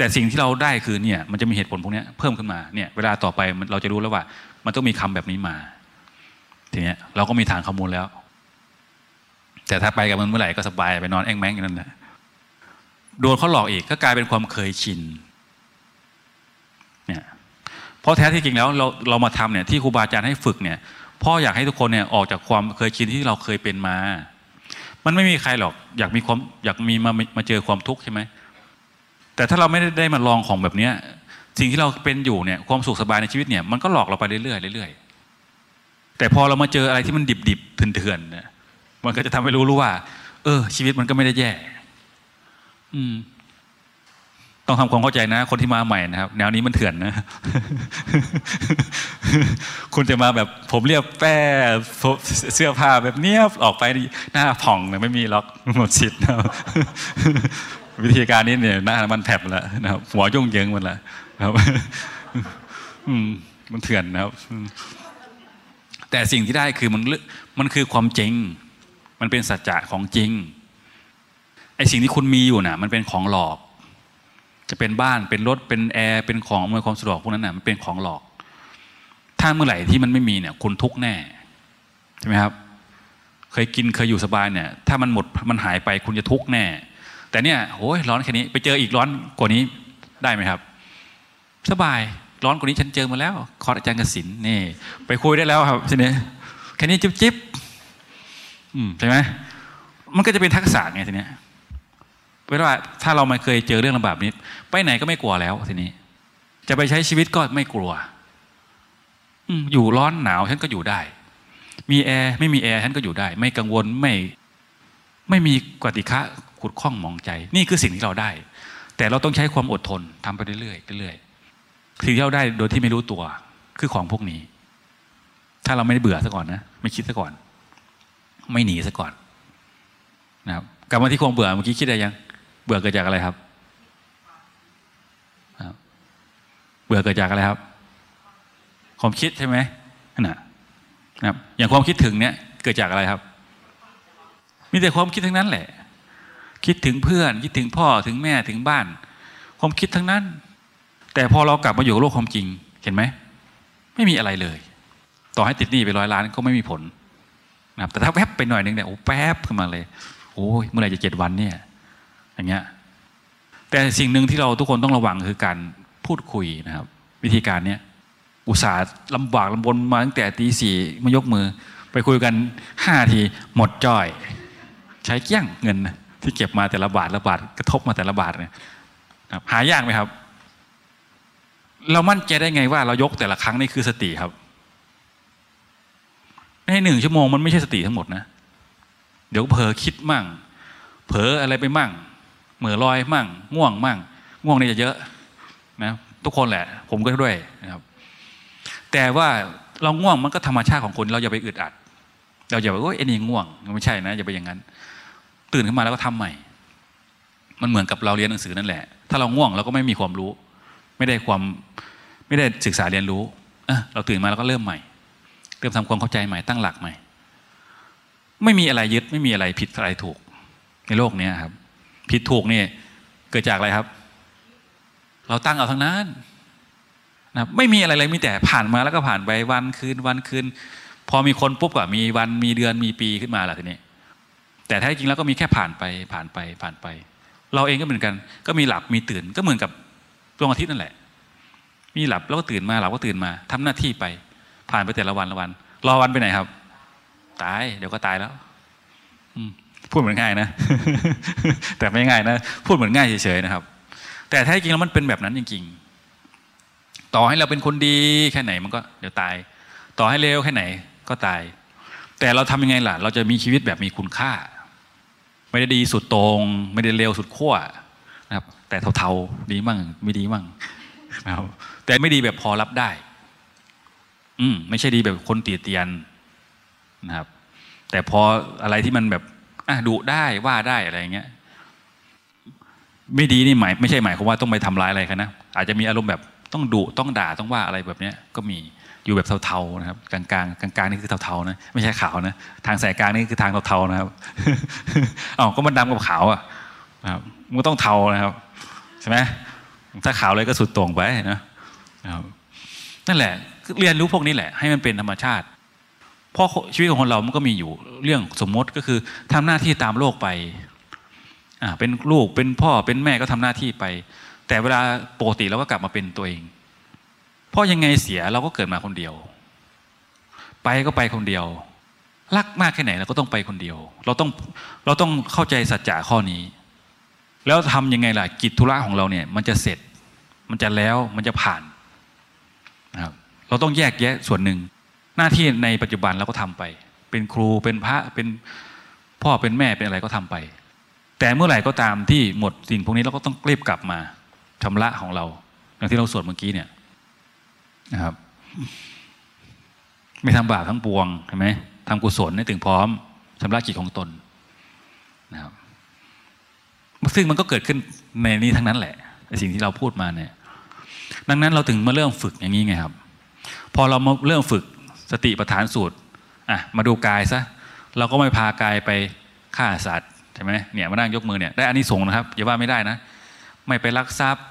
แต่สิ่งที่เราได้คือเนี่ยมันจะมีเหตุผลพวกนี้เพิ่มขึ้นมาเนี่ยเวลาต่อไปเราจะรู้แล้วว่า มันต้องมีคำแบบนี้มา ทีเนี้ยเราก็มีฐานข้อมูลแล้ว แต่ถ้าไปกับมันเมื่อไหร่ก็สบายไปนอนแองแมงอย่างนั้นแหละโดนเขาหลอกอีกก็กลายเป็นความเคยชินเนี่ยเพราะแท้ที่จริงแล้วเราเรามาทำเนี่ยที่ครูบาอาจารย์ให้ฝึกเนี่ยพ่ออยากให้ทุกคนเนี่ยออกจากความเคยชินที่เราเคยเป็นมา มันไม่มีใครหรอก อยากมีความอยากมีมามาเจอความทุกข์ใช่ไหม แต่ถ้าเราไม่ได้ไดมาลองของแบบเนี้ยสิ่งที่เราเป็นอยู่เนี่ยความสุขสบายในชีวิตเนี่ยมันก็หลอกเราไปเรื่อยๆเรื่อยๆแต่พอเรามาเจออะไรที่มันดิบๆเถื่อนๆเนี่ยมันก็จะทำให้รู้รู้ว่า เออ ชีวิตมันก็ไม่ได้แย่ อืม ต้องทำความเข้าใจนะ คนที่มาใหม่นะครับ แนวนี้มันเถื่อนนะ คุณจะมาแบบผมเรียบแป้เสื้อผ้าแบบเนี้ยออกไปหน้าผ่องเนี่ยไม่มีล็อกหมดสิทธิ์นะครับ วิธีการนี้เนี่ยหน้ามันแผบแล้วนะครับหัวยุ่งเยิงหมดแล้วนะครับมันเถื่อนนะครับ แต่สิ่งที่ได้คือมันเลือกมันคือความจริง มันเป็นสัจจะของจริงไอสิ่งที่คุณมีอยู่น่ะ มันเป็นของหลอก จะเป็นบ้านเป็นรถเป็นแอร์เป็นของอำนวยความสะดวกพวกนั้นน่ะมันเป็นของหลอก ถ้าเมื่อไหร่ที่มันไม่มีเนี่ย คุณทุกข์แน่ใช่ไหมครับ เคยกินเคยอยู่สบายเนี่ย ถ้ามันหมดมันหายไปคุณจะทุกข์แน่ แต่เนี่ยโอ้ยร้อนแค่นี้ไปเจออีกร้อนกว่านี้ได้ไหมครับ สบายร้อนกว่านี้ฉันเจอมาแล้วคอร์สอาจารย์กสินนี่ ไปคุยได้แล้วครับทีนี้แค่นี้จิ๊บจิ๊บอืมใช่ไหมมันก็จะเป็นทักษะไงทีนี้เวลาถ้าเราไม่เคยเจอเรื่องลำบากนี้ ไปไหนก็ไม่กลัวแล้วทีนี้ จะไปใช้ชีวิตก็ไม่กลัวอืมอยู่ร้อนหนาวฉันก็อยู่ได้ มีแอร์ไม่มีแอร์ฉันก็อยู่ได้ ไม่กังวลไม่ ไม่มีกติกะ ขุดข้องมองใจ นี่คือสิ่งที่เราได้ แต่เราต้องใช้ความอดทนทำไปเรื่อยๆเรื่อยๆสิ่งที่เราได้โดยที่ไม่รู้ตัวคือของพวกนี้ ถ้าเราไม่ได้เบื่อซะก่อนนะไม่คิดซะก่อน ไม่หนีซะก่อนนะครับกลับมาที่ความเบื่อเมื่อกี้คิดอะไรยัง เบื่อเกิดจากอะไรครับ เบื่อเกิดจากอะไรครับ ความคิดใช่ไหมนั่นนะนะครับอย่างความคิดถึงเนี่ยเกิดจากอะไรครับ มีแต่ความคิดทั้งนั้นแหละ คิดถึงเพื่อน คิดถึงพ่อถึงแม่ถึงบ้าน ความคิดทั้งนั้น แต่พอเรากลับมาอยู่กับโลกความจริงเห็นไหม ไม่มีอะไรเลย ต่อให้ติดหนี้ไปร้อยล้านก็ไม่มีผลนะครับแต่ถ้าแวบไปหน่อยนึงเนี่ยโอ้แป๊บขึ้นมาเลยโอ้ยเมื่อไหร่จะเจ็ดวันเนี่ย อย่างเงี้ยแต่สิ่งหนึ่งที่เราทุกคนต้องระวังคือการพูดคุยนะครับ วิธีการเนี้ยอุตส่าห์ลำบากลำบนมาตั้งแต่ตีสี่มายกมือ ไปคุยกันห้าทีหมดจ้อย ใช้เกี้ยงเงิน ที่เก็บมาแต่ละบาทละบาทกระทบมาแต่ละบาทเนี่ยหายากไหมครับ เรามั่นใจได้ไงว่าเรายกแต่ละครั้งนี่คือสติครับในหนึ่งชั่วโมงมันไม่ใช่สติทั้งหมดนะ เดี๋ยวเผลอคิดมั่ง เผลออะไรไปมั่ง เหมือลอยมั่ง ง่วงมั่ง ง่วงนี่จะเยอะนะทุกคนแหละ ผมก็ด้วยนะครับ แต่ว่าเราง่วงมันก็ธรรมชาติของคน เราอย่าไปอึดอัด เราอย่าไปโอ้ยไอ้นี่ง่วงไม่ใช่นะอย่าไปอย่างนั้น ตื่นขึ้นมาแล้วก็ทำใหม่ มันเหมือนกับเราเรียนหนังสือนั่นแหละ ถ้าเราง่วงเราก็ไม่มีความรู้ ไม่ได้ความไม่ได้ศึกษาเรียนรู้เออเราตื่นมาแล้วก็เริ่มใหม่ เริ่มทำความเข้าใจใหม่ตั้งหลักใหม่ ไม่มีอะไรยึดไม่มีอะไรผิดอะไรถูก ในโลกนี้ครับ ผิดถูกนี่เกิดจากอะไรครับ เราตั้งเอาทั้งนั้นนะไม่มีอะไรเลยมีแต่ผ่านมาแล้วก็ผ่านไปวันคืนวันคืน พอมีคนปุ๊บก็มีวันมีเดือนมีปีขึ้นมาแหละทีนี้ แต่แท้จริงแล้วก็มีแค่ผ่านไปผ่านไปผ่านไป เราเองก็เหมือนกัน ก็มีหลับมีตื่นก็เหมือนกับดวงอาทิตย์นั่นแหละ มีหลับแล้วก็ตื่นมาหลับก็ตื่นมาทำหน้าที่ไป ผ่านไปแต่ละวันละวัน รอวันไปไหนครับ ตายเดี๋ยวก็ตายแล้วพูดเหมือนง่ายนะ แต่ไม่ง่ายนะ พูดเหมือนง่ายเฉยๆนะครับ แต่แท้จริงแล้วมันเป็นแบบนั้นจริงๆ ต่อให้เราเป็นคนดีแค่ไหนมันก็เดี๋ยวตาย ต่อให้เลวแค่ไหนก็ตาย แต่เราทำยังไงล่ะ เราจะมีชีวิตแบบมีคุณค่า ไม่ได้ดีสุดตรง ไม่ได้เลวสุดขั้วนะครับ แต่เท่าๆดีมั่งไม่ดีมั่งนะครับแต่ไม่ดีแบบพอรับได้ อืมไม่ใช่ดีแบบคนตีเตียนนะครับ แต่พออะไรที่มันแบบอะดุได้ว่าได้อะไรเงี้ย ไม่ดีนี่หมายไม่ใช่หมายความว่าต้องไปทำร้ายอะไรกันนะอาจจะมีอารมณ์แบบต้องดุต้องด่าต้องว่าอะไรแบบเนี้ยก็มี อยู่แบบเทาๆนะครับกลางๆกลางๆนี่คือเทาๆนะไม่ใช่ขาวนะทางสายกลางนี่คือทางเทาๆนะครับอ๋อก็มันดำกับขาวอะนะครับมันก็ต้องเทานะครับใช่ไหมถ้าขาวเลยก็สุดต่งไปนะครับนั่นแหละเรียนรู้พวกนี้แหละ ให้มันเป็นธรรมชาติเพราะชีวิตของคนเรามันก็มีอยู่เรื่องสมมติก็คือทำหน้าที่ตามโลกไปอ่าเป็นลูกเป็นพ่อเป็นแม่ก็ทำหน้าที่ไป แต่เวลาปกติเราก็กลับมาเป็นตัวเอง เพราะยังไงเสียเราก็เกิดมาคนเดียว ไปก็ไปคนเดียว รักมากแค่ไหนเราก็ต้องไปคนเดียว เราต้องเราต้องเข้าใจสัจจะข้อนี้ แล้วทำยังไงล่ะกิจธุระของเราเนี่ย มันจะเสร็จ มันจะแล้วมันจะผ่านนะครับเราต้องแยกแยะส่วนหนึ่ง หน้าที่ในปัจจุบันเราก็ทำไป เป็นครูเป็นพระเป็นพ่อเป็นแม่เป็นอะไรก็ทำไป แต่เมื่อไหร่ก็ตามที่หมดสิ่งพวกนี้เราก็ต้องรีบกลับมาชำระของเรา อย่างที่เราสวดเมื่อกี้เนี่ย นะครับ ไม่ทำบาปทั้งปวงเห็นไหมทำกุศลให้ถึงพร้อมชำระจิตของตนนะครับซึ่งมันก็เกิดขึ้นในนี้ทั้งนั้นแหละสิ่งที่เราพูดมาเนี่ย ดังนั้นเราถึงมาเริ่มฝึกอย่างนี้ไงครับ พอเรามาเริ่มฝึกสติปัฏฐานสูตรอะมาดูกายซะเราก็ไม่พากายไปฆ่าสัตว์ใช่ไหมเนี่ยมานั่งยกมือเนี่ยได้อานิสงส์นะครับอย่าว่าไม่ได้นะ ไม่ไปลักทรัพย์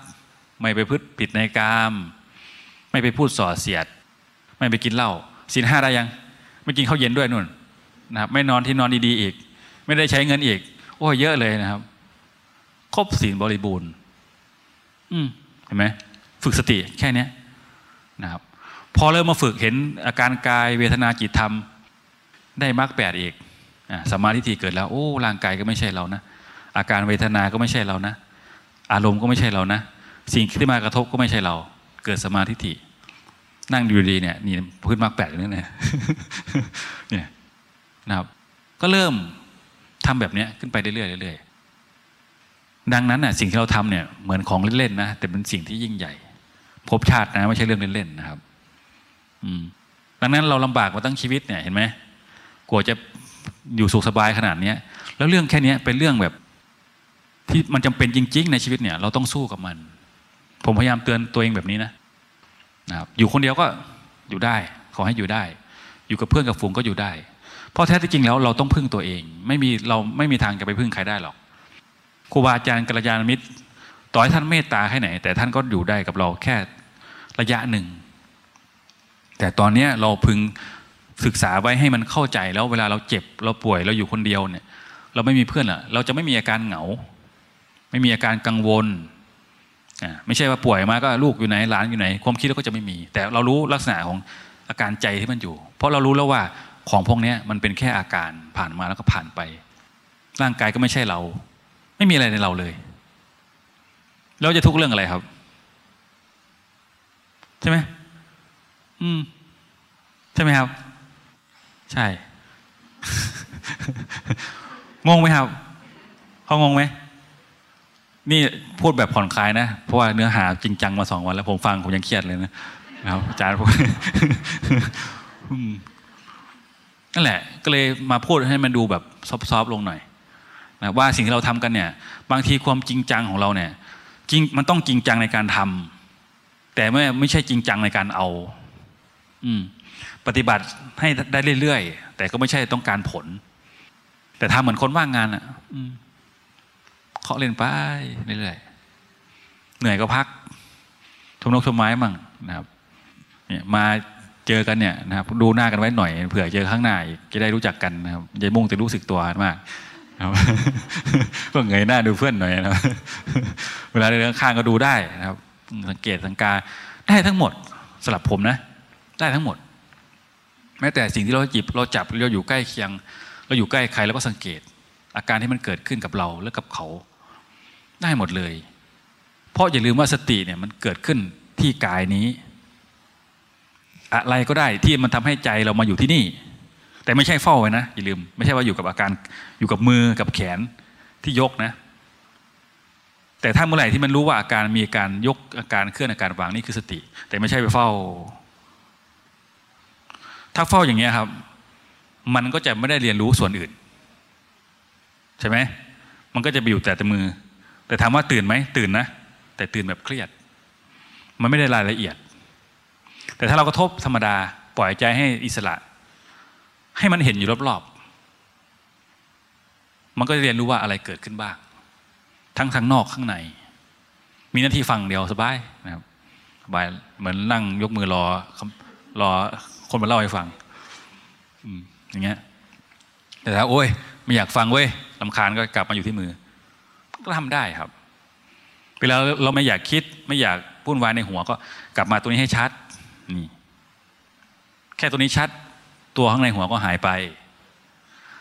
ไม่ไปพืชผิดในกาม ไม่ไปพูดส่อเสียด ไม่ไปกินเหล้าสินห้าได้ยัง ไม่กินข้าวเย็นด้วยนู่นนะครับไม่นอนที่นอนดีๆอีก ไม่ได้ใช้เงินอีก โอ้เยอะเลยนะครับ ครบศีลบริบูรณ์ อืมเห็นไหมฝึกสติแค่นี้นะครับ พอเริ่มมาฝึกเห็นอาการกายเวทนาจิตธรรม ได้มรรคแปดอีกสมาธิที่เกิดแล้ว โอ้ร่างกายก็ไม่ใช่เรานะอาการเวทนาก็ไม่ใช่เรานะ อารมณ์ก็ไม่ใช่เรานะ สิ่งที่มากระทบก็ไม่ใช่เรา เกิดสมาธิินั่งดูดีเนี่ยนี่พื้นมรรคแปดนี่เนี่ยเนี่ยนะครับ ก็เริ่มทำแบบเนี้ยขึ้นไปเรื่อยๆเรื่อยๆดังนั้นน่ะสิ่งที่เราทำเนี่ยเหมือนของเล่นๆนะแต่เป็นสิ่งที่ยิ่งใหญ่ภพชาตินะไม่ใช่เรื่องเล่นๆนะครับ อืมดังนั้นเราลำบากมาตั้งชีวิตเนี่ยเห็นไหมกลัวจะอยู่สุขสบายขนาดเนี้ย แล้วเรื่องแค่เนี้ยเป็นเรื่องแบบ ที่มันจำเป็นจริง ๆ ในชีวิตเนี่ย เราต้องสู้กับมัน ผมพยายามเตือนตัวเองแบบนี้นะนะครับอยู่คนเดียวก็อยู่ได้ ขอให้อยู่ได้ อยู่กับเพื่อนกับฝูงก็อยู่ได้ เพราะแท้ที่จริงแล้วเราต้องพึ่งตัวเอง ไม่มีเราไม่มีทางจะไปพึ่งใครได้หรอกครูบาอาจารย์กัลยาณมิตร ต่อให้ท่านเมตตาแค่ไหน แต่ท่านก็อยู่ได้กับเราแค่ระยะหนึ่ง แต่ตอนนี้เราพึงศึกษาไว้ให้มันเข้าใจแล้วเวลาเราเจ็บเราป่วยเราอยู่คนเดียวเนี่ย เราไม่มีเพื่อนอะเราจะไม่มีอาการเหงา ไม่มีอาการกังวล ไม่ใช่ว่าป่วยมาก็ลูกอยู่ไหนหลานอยู่ไหน ความคิดเราก็จะไม่มี แต่เรารู้ลักษณะของอาการใจที่มันอยู่ เพราะเรารู้แล้วว่าของพวกนี้มันเป็นแค่อาการผ่านมาแล้วก็ผ่านไป ร่างกายก็ไม่ใช่เรา ไม่มีอะไรในเราเลยเราจะทุกข์เรื่องอะไรครับ ใช่ไหมอืมใช่ไหมครับ ใช่งงไหมครับเขางงไหม นี่พูดแบบผ่อนคลายนะ เพราะว่าเนื้อหาจริงจังมาสองวันแล้วผมฟังผมยังเครียดเลยนะครับอาจารย์พูดนั่นแหละ ก็เลยมาพูดให้มันดูแบบซอฟๆลงหน่อยนะว่าสิ่งที่เราทำกันเนี่ย บางทีความจริงจังของเราเนี่ยจริงมันต้องจริงจังในการทำแต่ไม่ไม่ใช่จริงจังในการเอา อืม ปฏิบัติให้ได้เรื่อยๆแต่ก็ไม่ใช่ต้องการผล แต่ทำเหมือนคนว่างงานอะาะเล่นไปเรื่อยๆเหนื่อยก็พักทมนกชมไม้มั่งนะครับเนี่ยมาเจอกันเนี่ยนะครับ ดูหน้ากันไว้หน่อยเผื่อเจอข้างหน้าอีกจะได้รู้จักกันนะครับยายมุ่งจะรู้สึกตัวมากครับก็เงยหน้าดูเพื่อนหน่อยนะเวลาเดินข้างก็ดูได้นะครับ สังเกตสังกาได้ทั้งหมดสลับผมนะ ได้ทั้งหมด แม้แต่สิ่งที่เราจิบเราจับเราอยู่ใกล้เคียง เราอยู่ใกล้ใครแล้วก็สังเกต อาการที่มันเกิดขึ้นกับเราและกับเขา ได้หมดเลย เพราะอย่าลืมว่าสติเนี่ยมันเกิดขึ้นที่กายนี้ อะไรก็ได้ที่มันทำให้ใจเรามาอยู่ที่นี่ แต่ไม่ใช่เฝ้าไว้นะอย่าลืม ไม่ใช่ว่าอยู่กับอาการอยู่กับมือกับแขนที่ยกนะ แต่ถ้าเมื่อไหร่ที่มันรู้ว่าอาการมีอาการยกอาการเคลื่อนอาการวางนี่คือสติ แต่ไม่ใช่ไปเฝ้า ถ้าเฝ้าอย่างเงี้ยครับ มันก็จะไม่ได้เรียนรู้ส่วนอื่น ใช่ไหมมันก็จะไปอยู่แต่แต่มือ แต่ถามว่าตื่นไหมตื่นนะ แต่ตื่นแบบเครียด มันไม่ได้รายละเอียด แต่ถ้าเรากระทบธรรมดาปล่อยใจให้อิสระ ให้มันเห็นอยู่รอบๆมันก็จะเรียนรู้ว่าอะไรเกิดขึ้นบ้าง ทั้งทางนอกข้างใน มีหน้าที่ฟังเดียวสบายนะครับสบายเหมือนนั่งยกมือรอรอคนมาเล่าให้ฟังอย่างเงี้ยแต่ถ้าโอ้ยไม่อยากฟังเว้ยลำคาญก็กลับมาอยู่ที่มือ ก็ทำได้ครับ เวลาเราไม่อยากคิด ไม่อยากพูดวายในหัวก็กลับมาตัวนี้ให้ชัดนี่แค่ตัวนี้ชัด ตัวข้างในหัวก็หายไป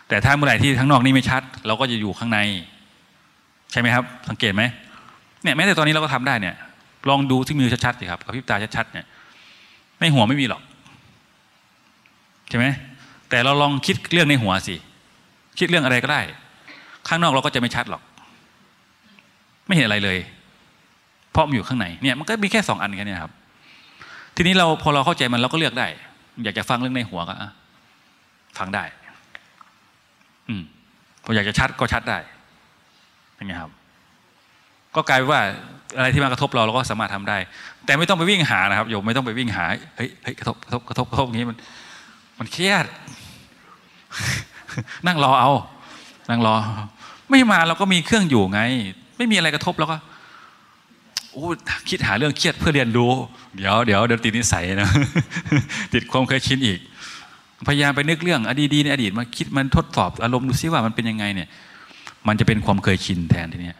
แต่ถ้าเมื่อไหร่ที่ข้างนอกนี่ไม่ชัด เราก็จะอยู่ข้างใน ใช่ไหมครับ สังเกตไหมเนี่ยแม้แต่ตอนนี้เราก็ทำได้เนี่ย ลองดูที่มือชัดๆสิครับกับพิบตาชัดๆเนี่ยในหัวไม่มีหรอกใช่ไหมแต่เราลองคิดเรื่องในหัวสิคิดเรื่องอะไรก็ได้ ข้างนอกเราก็จะไม่ชัดหรอก ไม่เห็นอะไรเลย เพราะมันอยู่ข้างในเนี่ยมันก็มีแค่สองอันแค่นี้ครับ ทีนี้เราพอเราเข้าใจมันเราก็เลือกได้ อยากจะฟังเรื่องในหัวก็ฟังได้ อืมพออยากจะชัดก็ชัดได้เป็นไงครับ ก็กลายเป็นว่าอะไรที่มากระทบเราเราก็สามารถทำได้ แต่ไม่ต้องไปวิ่งหานะครับโยมไม่ต้องไปวิ่งหาเฮ้ยเฮ้ยกระทบกระทบกระทบกระทบอย่างนี้มัน มันเครียด นั่งรอเอา นั่งรอ ไม่มาเราก็มีเครื่องอยู่ไง ไม่มีอะไรกระทบแล้วก็โอ้คิดหาเรื่องเครียดเพื่อเรียนรู้ เดี๋ยวเดี๋ยวเดี๋ยวติดนิสัยนะติดความเคยชินอีก พยายามไปนึกเรื่องอดีตในอดีตมาคิดมันทดสอบอารมณ์ดูซิว่ามันเป็นยังไงเนี่ย มันจะเป็นความเคยชินแทนทีเนี้ย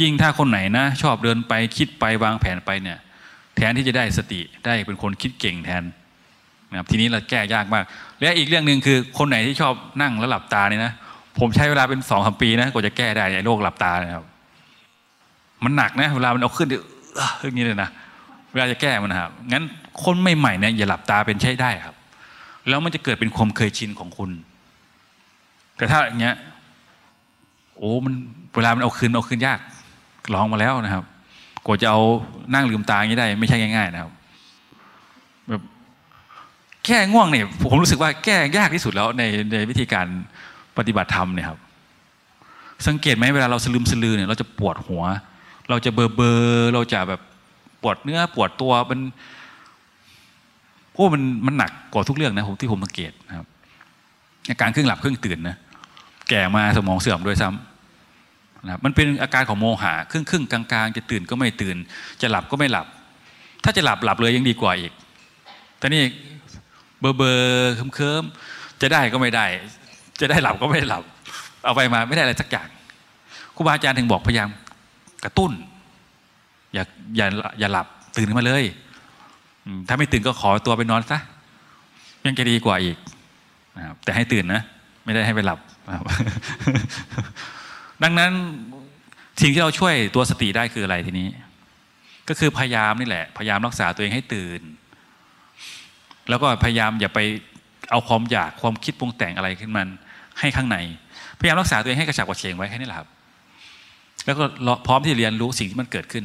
ยิ่งถ้าคนไหนนะ ชอบเดินไปคิดไปวางแผนไปเนี่ย แทนที่จะได้สติได้เป็นคนคิดเก่งแทนนะครับทีนี้เราแก้ยากมาก และอีกเรื่องหนึ่งคือคนไหนที่ชอบนั่งแล้วหลับตาเนี่ยนะผมใช้เวลาเป็นสองสามปีนะกว่าจะแก้ได้ไอ้โรคหลับตานะครับ มันหนักนะเวลามันเอาขึ้นอย่างนี้เลยนะเวลาจะแก้มันนะครับงั้นคนใหม่ๆเนี่ยอย่าหลับตาเป็นใช้ได้ครับ แล้วมันจะเกิดเป็นความเคยชินของคุณแต่ถ้าอย่างเงี้ยโอ้มันเวลามันเอาคืนเอาคืนยากลองมาแล้วนะครับกว่าจะเอานั่งลืมตาอย่างนี้ได้ ไม่ใช่ง่าย ๆ นะครับแบบแก้ง่วงเนี่ยผมรู้สึกว่าแก้ยากที่สุดแล้วในในวิธีการปฏิบัติธรรมเนี่ยครับ สังเกตไหมเวลาเราสลืมสลือเนี่ยเราจะปวดหัว เราจะเบอร์เบอร์เราจะแบบปวดเนื้อปวดตัวมันโอ้มันมันหนักกว่าทุกเรื่องนะผมที่ผมสังเกตนะครับอาการครึ่งหลับครึ่งตื่นนะแก่มาสมองเสื่อมด้วยซ้ำนะครับมันเป็นอาการของโมหะครึ่งครึ่งกลางๆ จะตื่นก็ไม่ตื่น จะหลับก็ไม่หลับ ถ้าจะหลับหลับเลยยังดีกว่าอีกแต่นี่เบอร์เบอร์เคิมๆจะได้ก็ไม่ได้ จะได้หลับก็ไม่ได้หลับ เอาไปมาไม่ได้อะไรสักอย่างครูบาอาจารย์ถึงบอกพยายาม กระตุ้น อย่าอย่าอย่าหลับตื่นขึ้นมาเลย ถ้าไม่ตื่นก็ขอตัวไปนอนซะยังจะดีกว่าอีกนะครับแต่ให้ตื่นนะ ไม่ได้ให้ไปหลับ ดังนั้นสิ่งที่เราช่วยตัวสติได้คืออะไรทีนี้ ก็คือพยายามนี่แหละ พยายามรักษาตัวเองให้ตื่น แล้วก็พยายามอย่าไปเอาความอยากความคิดปรุงแต่งอะไรขึ้นมันให้ข้างใน พยายามรักษาตัวเองให้กระฉับกระเฉงไว้แค่นี้แหละครับ แล้วก็พร้อมที่จะเรียนรู้สิ่งที่มันเกิดขึ้น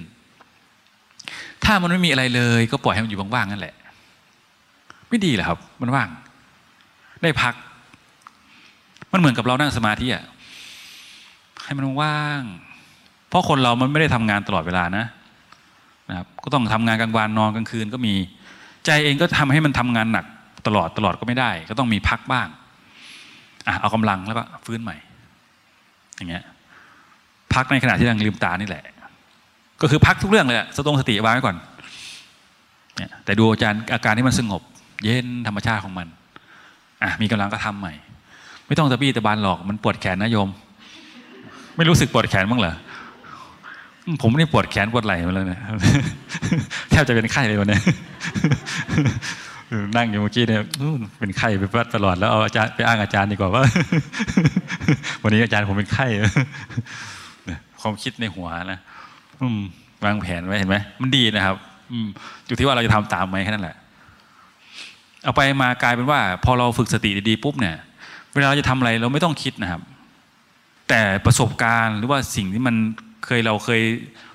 ถ้ามันไม่มีอะไรเลยก็ปล่อยให้มันอยู่ว่างๆนั่นแหละ ไม่ดีเหรอครับ มันว่าง ได้พัก มันเหมือนกับเรานั่งสมาธิอะให้มันว่าง เพราะคนเรามันไม่ได้ทำงานตลอดเวลานะนะครับ ก็ต้องทำงานกลางวันนอนกลางคืนก็มี ใจเองก็ทำให้มันทำงานหนักตลอดตลอดก็ไม่ได้ ก็ต้องมีพักบ้างอะเอากำลังแล้วก็ฟื้นใหม่ อย่างเงี้ย พักในขณะที่ยังลืมตานี่แหละ ก็คือพักทุกเรื่องเลยสตงสติวางไว้ก่อนเนี่ยแต่ดูอาจารย์อาการที่มันสงบ เย็นธรรมชาติของมันอะมีกำลังก็ทำใหม่ ไม่ต้องตะบี้ตะบานหรอกมันปวดแขนนะโยม ไม่รู้สึกปวดแขนบ้างเหรอผมนี่ปวดแขนปวดไหล่มาแล้วเนี่ยแทบจะเป็นไข้เลยวันนี้นั่งอยู่เมื่อกี้เนี่ยเป็นไข้ไปตลอดแล้วเอาอาจารย์ไปอ้างอาจารย์ดีกว่าว่า วันนี้อาจารย์ผมเป็นไข้ ความคิดในหัวนะวางแผนไว้เห็นไหมมันดีนะครับอยู่ที่ว่าเราจะทำตามไหมแค่นั้นแหละ เอาไปมากลายเป็นว่า พอเราฝึกสติดีๆปุ๊บเนี่ย เวลาเราจะทำอะไรเราไม่ต้องคิดนะครับ แต่ประสบการณ์หรือว่าสิ่งที่มันเคยเราเคย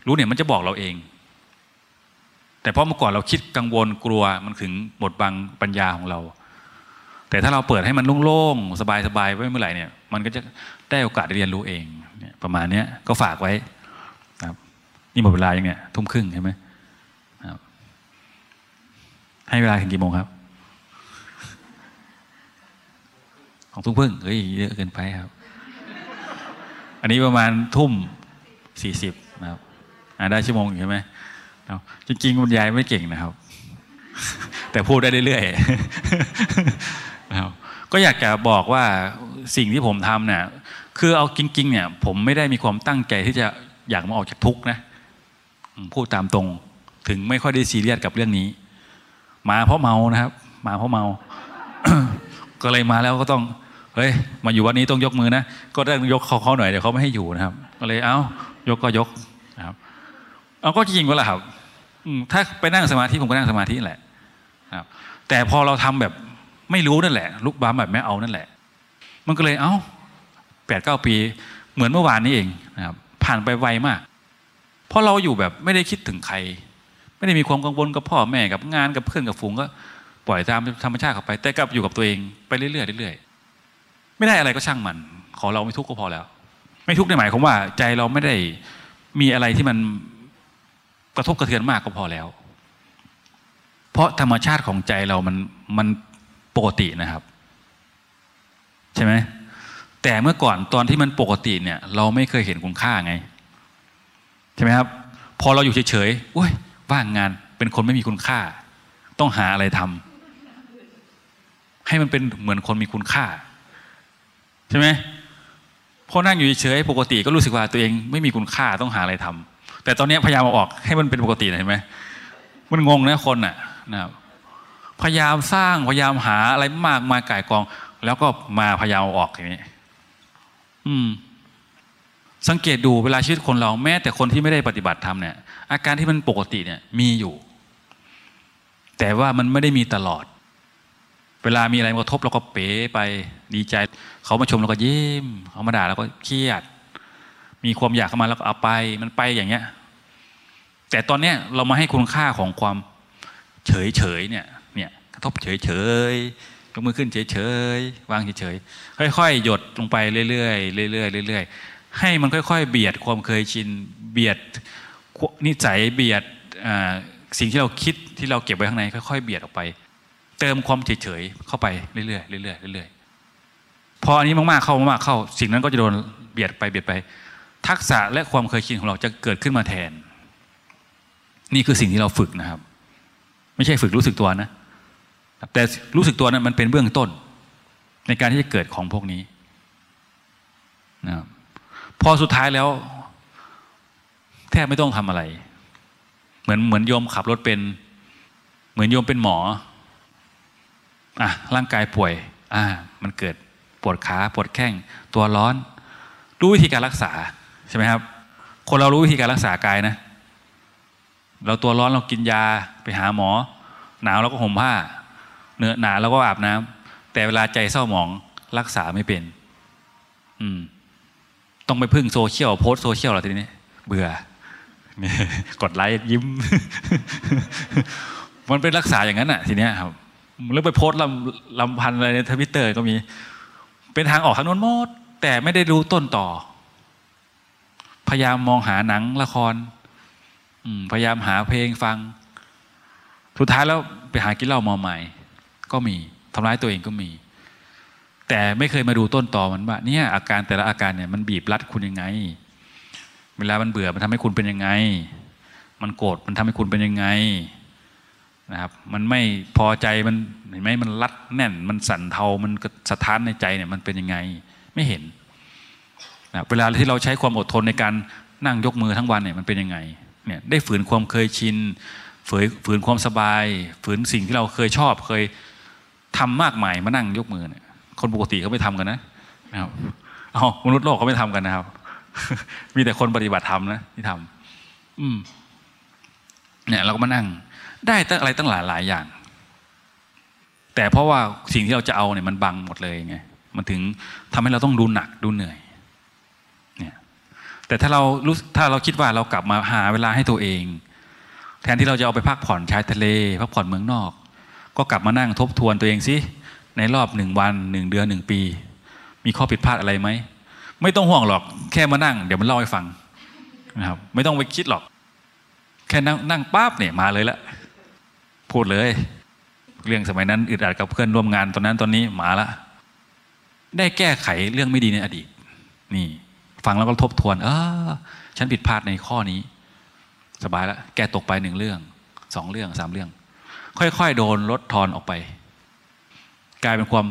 รู้เนี่ยมันจะบอกเราเอง แต่เพราะเมื่อก่อนเราคิดกังวลกลัวมันถึงหมดบังปัญญาของเรา แต่ถ้าเราเปิดให้มันโล่งๆสบายๆไว้เมื่อไหร่เนี่ย มันก็จะได้โอกาสได้เรียนรู้เอง ประมาณนี้ก็ฝากไว้ครับนี่หมดเวลายังเนี่ยทุ่มครึ่งใช่ไหมครับให้เวลาถึงกี่โมงครับ ของทุ่มครึ่งเฮ้ยเยอะเกินไปครับ อันนี้ประมาณทุ่มสี่สิบนะครับได้ชั่วโมงใช่ไหมจริงๆคุณยายไม่เก่งนะครับ แต่พูดได้เรื่อยๆนะครับก็อยากจะบอกว่าสิ่งที่ผมทำเนี่ย คือเอาจริงๆเนี่ยผมไม่ได้มีความตั้งใจที่จะอยากมาออกจากทุกข์นะพูดตามตรง ถึงไม่ค่อยได้ซีเรียสกับเรื่องนี้ มาเพราะเมานะครับ มาเพราะเมา ก็เลยมาแล้วก็ต้องเฮ้ยมาอยู่วันนี้ต้องยกมือนะก็ต้องยกเขาเขาหน่อยเดี๋ยวเขาไม่ให้อยู่นะครับ ก็เลยเอ้ายกก็ยกนะครับเอาก็จริงก็แหละครับถ้าไปนั่งสมาธิผมก็นั่งสมาธิแหละครับ แต่พอเราทำแบบไม่รู้นั่นแหละลุกบ้าแบบไม่เอานั่นแหละ มันก็เลยเอ้า แปดเก้าปีเหมือนเมื่อวานนี้เองนะครับผ่านไปไวมาก เพราะเราอยู่แบบไม่ได้คิดถึงใคร ไม่ได้มีความกังวลกับพ่อแม่กับงานกับเพื่อนกับฝูงก็ปล่อยตามธรรมชาติเข้าไป แต่กลับอยู่กับตัวเองไปเรื่อยๆเรื่อยๆไม่ได้อะไรก็ช่างมัน ขอเราไม่ทุกข์ก็พอแล้ว ไม่ทุกข์ในหมายความว่า ใจเราไม่ได้มีอะไรที่มันกระทบกระเทือนมากก็พอแล้ว เพราะธรรมชาติของใจเรามันมันปกตินะครับ ใช่ไหม แต่เมื่อก่อนตอนที่มันปกติเนี่ย เราไม่เคยเห็นคุณค่าไงใช่ไหมครับ พอเราอยู่เฉยๆอุ้ยว่างงานเป็นคนไม่มีคุณค่า ต้องหาอะไรทำให้มันเป็นเหมือนคนมีคุณค่า ใช่ไหมพอนั่งอยู่เฉยๆปกติก็รู้สึกว่าตัวเองไม่มีคุณค่าต้องหาอะไรทำแต่ตอนนี้พยายามออกให้มันเป็นปกติเห็นไหมมันงงนะคนน่ะนะครับพยายามสร้างพยายามหาอะไรมากมายก่ายกอง แล้วก็มาพยายามออกอย่างนี้ อืม สังเกตดูเวลาชีวิตคนเราแม้ แต่คนที่ไม่ได้ปฏิบัติธรรมเนี่ย อาการที่มันปกติเนี่ย มีอยู่ แต่ว่ามันไม่ได้มีตลอด เวลามีอะไรมากระทบเราก็เป๋ไปดีใจ เขามาชมเราก็ยิ้มเขามาด่าเราก็เครียด มีความอยากเข้ามาแล้วก็เอาไป มันไปอย่างเงี้ย แต่ตอนเนี้ยเรามาให้คุณค่าของความเฉยเฉยเนี่ย เนี่ย กระทบเฉยเฉย ยกมือขึ้นเฉยเฉยวางเฉยเฉยค่อยๆ หยดลงไปเรื่อยๆเรื่อยๆเรื่อยๆให้มันค่อย ๆ เบียดความเคยชินเบียดนิสัยเบียดสิ่งที่เราคิดที่เราเก็บไว้ข้างในค่อยๆเบียดออกไป เติมความเฉยๆเข้าไปเรื่อยๆเรื่อยๆเรื่อยๆพออันนี้มากๆเข้ามากๆเข้า สิ่งนั้นก็จะโดนเบียดไปเบียดไป ทักษะและความเคยชินของเราจะเกิดขึ้นมาแทน นี่คือสิ่งที่เราฝึกนะครับ ไม่ใช่ฝึกรู้สึกตัวนะ แต่รู้สึกตัวนั้นมันเป็นเบื้องต้น ในการที่จะเกิดของพวกนี้นะครับพอสุดท้ายแล้ว แทบไม่ต้องทำอะไร เหมือนเหมือนโยมขับรถเป็น เหมือนโยมเป็นหมออะร่างกายป่วย อ่า มันเกิดปวดขาปวดแข้ง ตัวร้อน รู้วิธีการรักษาใช่ไหมครับ คนเรารู้วิธีการรักษากายนะ เราตัวร้อนเรากินยาไปหาหมอ หนาวเราก็ห่มผ้า เนื้อหนาแล้วก็อาบน้ำแต่เวลาใจเศร้าหมองรักษาไม่เป็น อืม ต้องไปพึ่งโซเชียลโพสต์โซเชียลหรอทีนี้ เบื่อกดไลค์ยิ้ม มันเป็นรักษาอย่างนั้นอะ ทีเนี้ยครับแล้วไปโพสต์รำรำพันอะไรในทวิตเตอร์ก็มี เป็นทางออกทางโน้นหมด แต่ไม่ได้รู้ต้นตอ พยายามมองหาหนังละครพยายามหาเพลงฟัง สุดท้ายแล้วไปหากินเหล้ามาใหม่ ก็มีทำร้ายตัวเองก็มี แต่ไม่เคยมาดูต้นตอมันว่าเนี่ยอาการแต่ละอาการเนี่ยมันบีบรัดคุณยังไง เวลามันเบื่อมันทำให้คุณเป็นยังไง มันโกรธมันทำให้คุณเป็นยังไงนะครับมันไม่พอใจมันเห็นไหมมันรัดแน่น มันสั่นเทามันสะท้านในใจเนี่ยมันเป็นยังไงไม่เห็นนะเวลาที่เราใช้ความอดทนในการนั่งยกมือทั้งวันเนี่ยมันเป็นยังไงเนี่ยได้ฝืนความเคยชินฝืนฝืนความสบาย ฝืนสิ่งที่เราเคยชอบเคย ทำมากมายมานั่งยกมือเนี่ยคนปกติเขาไม่ทำกันนะนะครับเอามนุษย์โลกเขาไม่ทำกันนะครับ มีแต่คนปฏิบัติธรรมนะที่ทำอืม เนี่ย เราก็มานั่ง ได้ตั้งอะไรตั้งหลายหลายอย่าง แต่เพราะว่าสิ่งที่เราจะเอาเนี่ยมันบังหมดเลยไงมันถึงทำให้เราต้องดูหนักดูเหนื่อย เนี่ย แต่ถ้าเรารู้ถ้าเราคิดว่าเรากลับมาหาเวลาให้ตัวเอง แทนที่เราจะเอาไปพักผ่อนชายทะเล พักผ่อนเมืองนอก ก็กลับมานั่งทบทวนตัวเองสิในรอบหนึ่งวันหนึ่งเดือนหนึ่งปี มีข้อผิดพลาดอะไรไหมไม่ต้องห่วงหรอก แค่มานั่ง เดี๋ยวมันเล่าให้ฟังนะครับ ไม่ต้องไปคิดหรอก แค่นั่งนั่งปั๊บเนี่ยมาเลยละพูดเลย เรื่องสมัยนั้นอึดอัดกับเพื่อนร่วมงานตอนนั้นตอนนี้มาละได้แก้ไขเรื่องไม่ดีในอดีต นี่ ฟังแล้วก็ทบทวน เออ ฉันผิดพลาดในข้อนี้ สบายแล้วแก้ตกไปหนึ่งเรื่องสองเรื่องสามเรื่อง ค่อยๆ โดนลดทอนออกไป กลายเป็นความ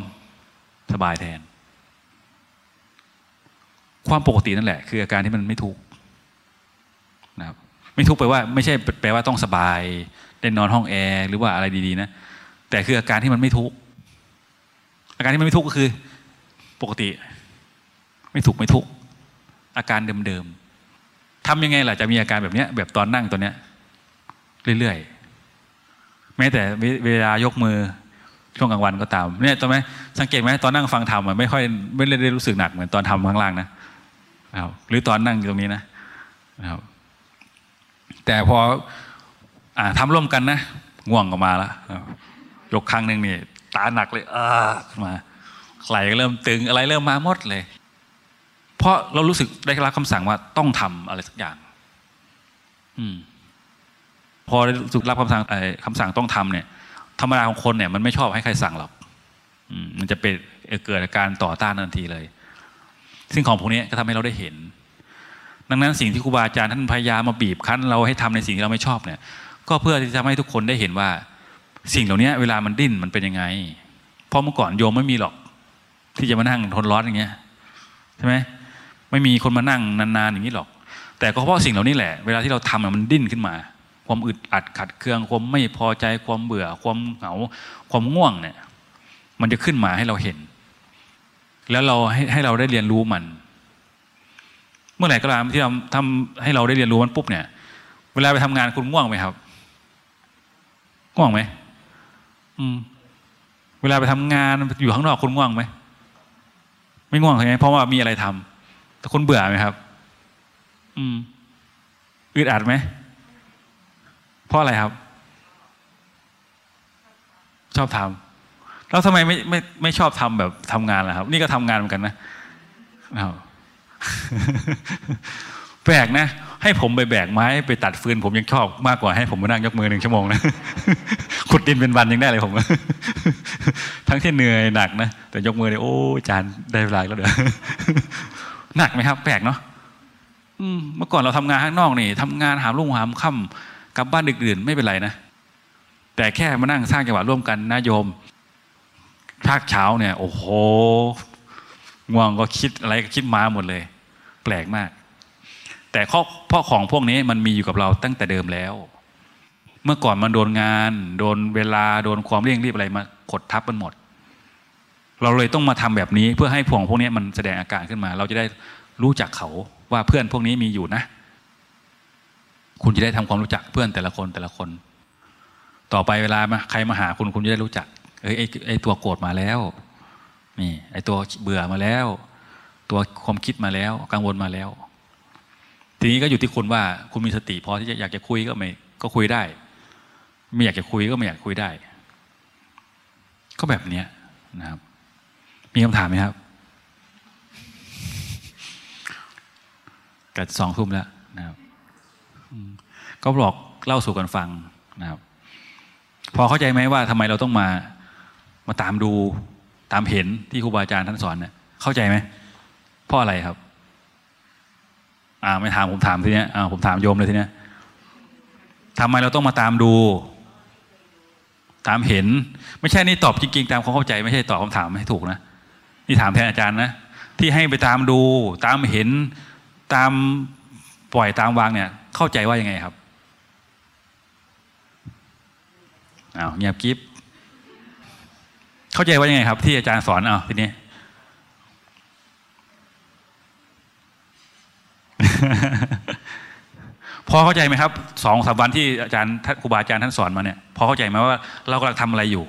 สบายแทน ความปกตินั่นแหละ คืออาการที่มันไม่ทุกข์นะครับไม่ทุกข์แปว่า ไม่ใช่แปลว่าต้องสบายได้นอนห้องแอร์หรือว่าอะไรดีๆนะแต่คืออาการที่มันไม่ทุกข์อาการที่มันไม่ทุกข์ก็คือ ปกติ ไม่ทุกข์ไม่ทุกข์อาการเดิมๆทำยังไงล่ะจะมีอาการแบบเนี้ยแบบตอนนั่งตัวเนี้ยเรื่อยๆ แม้แต่เวลายกมือช่วงกลางวันก็ตามเนี่ยตอนไหมสังเกตไหมตอนนั่งฟังธรรมไม่ค่อยไม่ได้รู้สึกหนักเหมือนตอนทำข้างล่างนะครับ หรือตอนนั่งอยู่ตรงนี้นะนะครับ แต่พออ่าทำร่วมกันนะง่วงออกมาแล้วยกครั้งหนึ่งนี่ตาหนักเลยอ่ามาไหลก็เริ่มตึงอะไรเริ่มมาหมดเลย เพราะเรารู้สึกได้รับคำสั่งว่าต้องทำอะไรสักอย่าง อืม พอได้รู้สึกรับคำสั่งคำสั่งต้องทำเนี่ย ธรรมดาของคนเนี่ยมันไม่ชอบให้ใครสั่งหรอกมันจะเป็นเกิดอาการต่อต้านทันทีเลย ซึ่งของพวกนี้ก็ทำให้เราได้เห็น ดังนั้นสิ่งที่ครูบาอาจารย์ท่านพยายามมาบีบคั้น เราให้ทำในสิ่งที่เราไม่ชอบเนี่ย ก็เพื่อที่จะทำให้ทุกคนได้เห็นว่า สิ่งเหล่านี้เวลามันดิ้นมันเป็นยังไง เพราะเมื่อก่อนโยมไม่มีหรอก ที่จะมานั่งทนร้อนอย่างเงี้ยใช่ไหมไม่มีคนมานั่งนานๆอย่างนี้หรอก แต่ก็เพราะสิ่งเหล่านี้แหละ เวลาที่เราทำมันดิ้นขึ้นมา ความอึดอัดขัดเคืองความไม่พอใจความเบื่อ ความเหงาความง่วงเนี่ยมันจะขึ้นมาให้เราเห็น แล้วเราให้ให้เราได้เรียนรู้มัน เมื่อไหร่ก็ตามที่เราทำให้เราได้เรียนรู้มันปุ๊บเนี่ย เวลาไปทำงานคุณง่วงไหมครับง่วงไหมอืมเวลาไปทำงานอยู่ข้างนอกคุณง่วงไหมไม่ง่วงใช่ไหมเพราะว่ามีอะไรทำแต่คุณเบื่อไหมครับ อืมอึดอัดไหม ราะอะไรครับ ชอบทำแล้วทำไมไม่ไม่ไม่ชอบทำแบบทำงานล่ะครับ นี่ก็ทำงานเหมือนกันนะแปลกนะ ให้ผมไปแบกไม้ ไปตัดฟืนผมยังชอบมากกว่าให้ผมมานั่งยกมือหนึ่งชั่วโมงนะขุดดินเป็นวันยังได้เลยผม ทั้งที่เหนื่อยหนักนะ แต่ยกมือเนี่ยโอ้จานได้เวลาแล้วเดี๋ยวหนักไหมครับ แปลกเนาะเมื่อก่อนเราทำงานข้างนอกนี่ทำงานหามรุ่งหามค่ำ กลับบ้านดึกดื่นไม่เป็นไรนะ แต่แค่มานั่งสร้างจังหวะร่วมกันนะโยมภาคเช้าเนี่ย โอ้โหง่วงก็คิดอะไรก็คิดมาหมดเลย แปลกมาก แต่ข้อพราะของพวกนี้มันมีอยู่กับเราตั้งแต่เดิมแล้ว เมื่อก่อนมันโดนงาน โดนเวลาโดนความเร่งรีบอะไรมากดทับมันหมด เราเลยต้องมาทำแบบนี้เพื่อให้พวงพวกนี้มันแสดงอาการขึ้นมา เราจะได้รู้จักเขาว่าเพื่อนพวกนี้มีอยู่นะ คุณจะได้ทำความรู้จักเพื่อนแต่ละคนแต่ละคน ต่อไปเวลามาใครมาหาคุณคุณจะได้รู้จักเอ้ยไอ้ไอตัวโกรธมาแล้ว นี่ ไอ้ตัวเบื่อมาแล้ว ตัวความคิดมาแล้ว กังวลมาแล้ว ทีนี้ก็อยู่ที่คุณว่าคุณมีสติพอที่จะอยากจะคุยก็ไม่ก็คุยได้ ไม่อยากจะคุยก็ไม่อยากคุยได้ ก็แบบเนี้ยนะครับ มีคำถามไหมครับกัดสองทุ่มแล้ว ก็บอกเล่าสู่กันฟังนะครับ พอเข้าใจไหมว่าทำไมเราต้องมามาตามดูตามเห็นที่ครูบาอาจารย์ท่านสอนเนี่ยเข้าใจไหมเพราะอะไรครับ อ่าไม่ถามผมถามทีเนี้ยอ่าผมถามโยมเลยทีเนี้ยทำไมเราต้องมาตามดู ตามเห็น ไม่ใช่นี่ตอบจริงๆ ตามความเข้าใจไม่ใช่ตอบคำถามให้ถูกนะนี่ถามแทนอาจารย์นะที่ให้ไปตามดู ตามเห็นตามปล่อยตามวางเนี่ย เข้าใจว่ายังไงครับ อ้าวเงียบกิฟเข้าใจว่ายังไงครับ ที่อาจารย์สอนอ้าวทีนี้พอเข้าใจไหมครับสองสามวันที่อาจารย์ครูบาอาจารย์ท่านสอนมาเนี่ย พอเข้าใจไหมว่าเรากำลังทำอะไรอยู่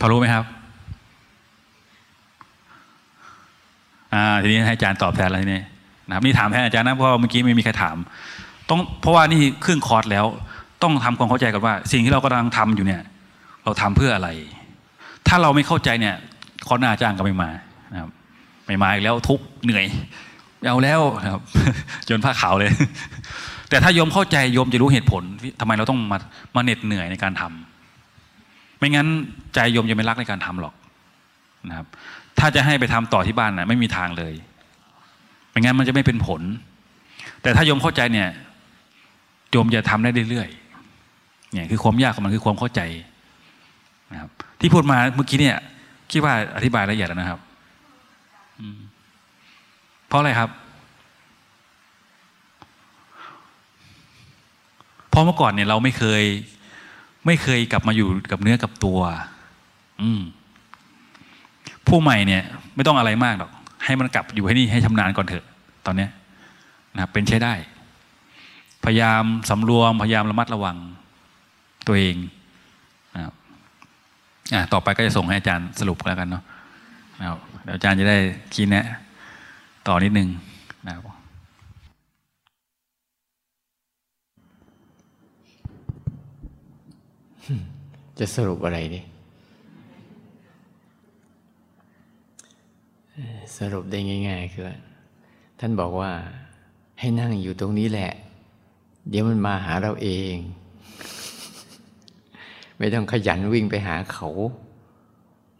พอรู้ไหมครับอ่าทีนี้ให้อาจารย์ตอบแทนอะไรทีนี้นะครับนี่ถามแทนอาจารย์นะเพราะเมื่อกี้ไม่มีใครถาม ต้องเพราะว่านี่ครึ่งคอร์สแล้ว ต้องทำความเข้าใจกันว่า สิ่งที่เรากำลังทำอยู่เนี่ย เราทำเพื่ออะไร ถ้าเราไม่เข้าใจเนี่ยคอร์สหน้าอาจารย์ก็ไม่มานะครับไม่มาอีกแล้วทุกเหนื่อยเอาแล้วนะครับจนผ้าขาวเลย แต่ถ้าโยมเข้าใจโยมจะรู้เหตุผลทำไมเราต้องมามาเหน็ดเหนื่อยในการทำ ไม่งั้นใจโยมจะไม่รักในการทำหรอกนะครับ ถ้าจะให้ไปทำต่อที่บ้านนะไม่มีทางเลย ไม่งั้นมันจะไม่เป็นผล แต่ถ้าโยมเข้าใจเนี่ยโยมจะทำได้เรื่อยๆเนี่ยคือความยากของมันคือความเข้าใจนะครับ ที่พูดมาเมื่อกี้เนี่ยคิดว่าอธิบายละเอียดแล้วนะครับเพราะอะไรครับเพราะเมื่อก่อนเนี่ยเราไม่เคย ไม่เคยกลับมาอยู่กับเนื้อกับตัว อืมผู้ใหม่เนี่ย ไม่ต้องอะไรมากหรอก ให้มันกลับอยู่ให้นี่ให้ชำนาญก่อนเถอะ ตอนเนี้ยนะครับเป็นใช้ได้ พยายามสำรวม พยายามระมัดระวังตัวเองนะครับอ่าต่อไปก็จะส่งให้อาจารย์สรุปแล้วกันเนาะนะครับเดี๋ยวอาจารย์จะได้คิดแนะ ต่อนิดนึงนะครับ จะสรุปอะไรดิเอ่สรุปได้ง่าย ๆ คือ ท่านบอกว่าให้นั่งอยู่ตรงนี้แหละ เดี๋ยวมันมาหาเราเอง ไม่ต้องขยันวิ่งไปหาเขา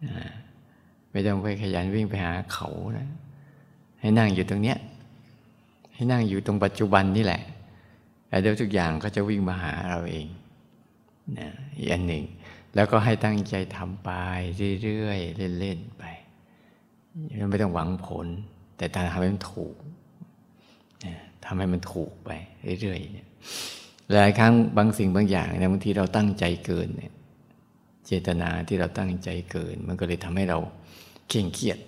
อ่าไม่ต้องไปขยันวิ่งไปหาเขานะให้นั่งอยู่ตรงเนี้ย ให้นั่งอยู่ตรงปัจจุบันนี่แหละแล้วเดี๋ยวทุกอย่างก็จะวิ่งมาหาเราเองนะอีกอันหนึ่ง แล้วก็ให้ตั้งใจทำไปเรื่อยๆเล่นๆไป ไม่ต้องหวังผล แต่ทำให้มันถูกทำให้มันถูกไปเรื่อยๆหลายครั้งบางสิ่งบางอย่างเนี่ยบางทีเราตั้งใจเกินเนี่ยเจตนาที่เราตั้งใจเกิน มันก็เลยทำให้เราเคร่งเครียด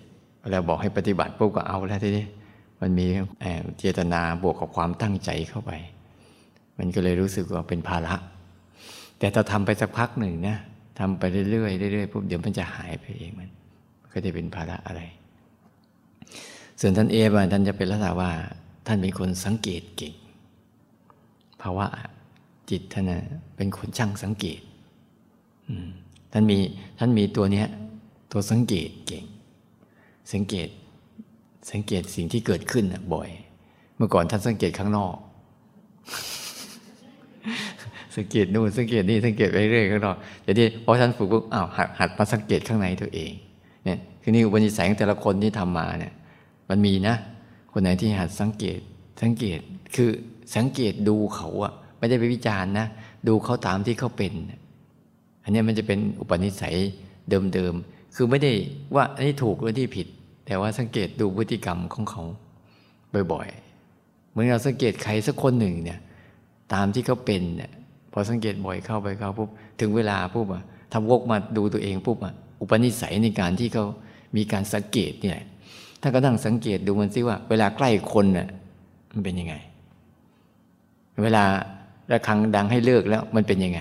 เวลาบอกให้ปฏิบัติปุ๊บก็เอาแล้วทีนี้มันมีเอ่อเจตนาบวกกับความตั้งใจเข้าไป มันก็เลยรู้สึกว่าเป็นภาระ แต่ถ้าทำไปสักพักหนึ่งนะ ทำไปเรื่อยๆเรื่อยๆปุ๊บเดี๋ยวมันจะหายไปเองมันก็จะเป็นภาระอะไร ส่วนท่านเอฟอะท่านจะเป็นลักษณะว่า ท่านเป็นคนสังเกตเก่งภาวะจิตท่านนะเป็นคนช่างสังเกตท่านมีท่านมีตัวเนี้ย ตัวสังเกตเก่ง สังเกตสังเกตสิ่งที่เกิดขึ้นนะบ่อย เมื่อก่อนท่านสังเกตข้างนอก สังเกตนู่นสังเกตนี่สังเกตไปเรื่อยข้างนอกแต่ที่พอท่านฝึกปุ๊บอ้าวหัดหัดมาสังเกตข้างในตัวเองเนี่ยคือนี่อุปนิสัยของแต่ละคนที่ทำมาเนี่ยมันมีนะ คนไหนที่หัดสังเกตสังเกตคือสังเกตดูเขาอะไม่ได้ไปวิจารณ์นะดูเขาตามที่เขาเป็น อันนี้มันจะเป็นอุปนิสัยเดิมๆคือไม่ได้ว่าอันนี้ถูกหรือที่ผิด แต่ว่าสังเกตดูพฤติกรรมของเขาบ่อยๆเหมือนเราสังเกตใครสักคนหนึ่งเนี่ยตามที่เขาเป็นเนี่ย อสังเกตบ่อยเข้าไปเข้าปุ๊บถึงเวลาปุ๊บอะทำวกมาดูตัวเองปุ๊บอะอุปนิสัยในการที่เขามีการสังเกตเนี่ยถ้านก็นั่งสังเกตดูมันซิว่า เวลาใกล้คนน่ะมันเป็นยังไง เวลาระฆังดังให้เลิกแล้วมันเป็นยังไง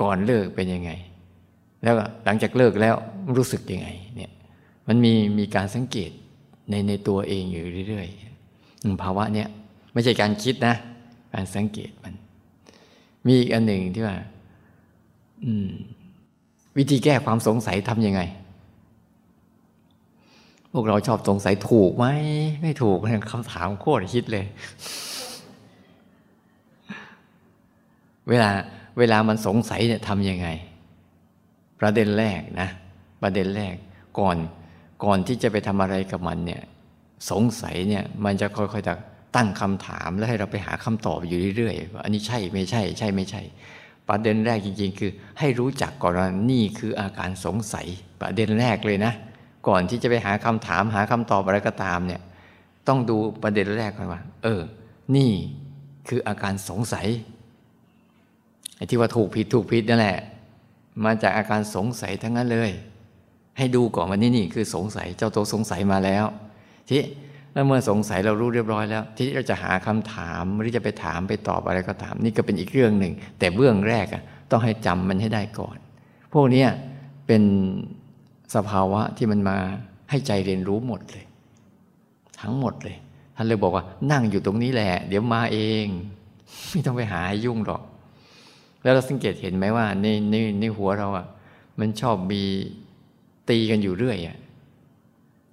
ก่อนเลิกเป็นยังไง แล้วหลังจากเลิกแล้วรู้สึกยังไงเนี่ยมันมีมีการสังเกตในในตัวเองอยู่เรื่อยๆภาวะเนี้ยไม่ใช่การคิดนะ การสังเกตมัน มีอีกอันหนึ่งที่ว่าอืมวิธีแก้ความสงสัยทำยังไง พวกเราชอบสงสัยถูกไหมไม่ถูกเนี่ยคำถามโคตรฮิตเลย เวลาเวลามันสงสัยเนี่ยทำยังไง ประเด็นแรกนะ ประเด็นแรกก่อนก่อนที่จะไปทำอะไรกับมันเนี่ย สงสัยเนี่ย มันจะค่อยๆจะ ตั้งคำถามแล้วให้เราไปหาคำตอบอยู่เรื่อยๆว่าอันนี้ใช่ไม่ใช่ ใช่ไม่ใช่ ประเด็นแรกจริง ๆ คือ ให้รู้จักก่อนว่านี่คืออาการสงสัย ประเด็นแรกเลยนะ ก่อนที่จะไปหาคำถามหาคำตอบอะไรก็ตามเนี่ย ต้องดูประเด็นแรกก่อนว่า เออ นี่คืออาการสงสัยไอ้ที่ว่าถูกผิดถูกผิดนั่นแหละ มาจากอาการสงสัยทั้งนั้นเลย ให้ดูก่อนว่านี่นี่คือสงสัยเจ้าตัวสงสัยมาแล้วที่ แล้วเมื่อสงสัยเรารู้เรียบร้อยแล้ว ที่เราจะหาคำถามหรือจะไปถามไปตอบอะไรก็ตาม นี่ก็เป็นอีกเรื่องหนึ่ง แต่เบื้องแรกอะต้องให้จำมันให้ได้ก่อน พวกนี้เป็นสภาวะที่มันมาให้ใจเรียนรู้หมดเลย ทั้งหมดเลย ท่านเลยบอกว่านั่งอยู่ตรงนี้แหละ เดี๋ยวมาเอง ไม่ต้องไปหายุ่งหรอก แล้วเราสังเกตเห็นไหมว่าในในในหัวเราอะมันชอบมีตีกันอยู่เรื่อยอะ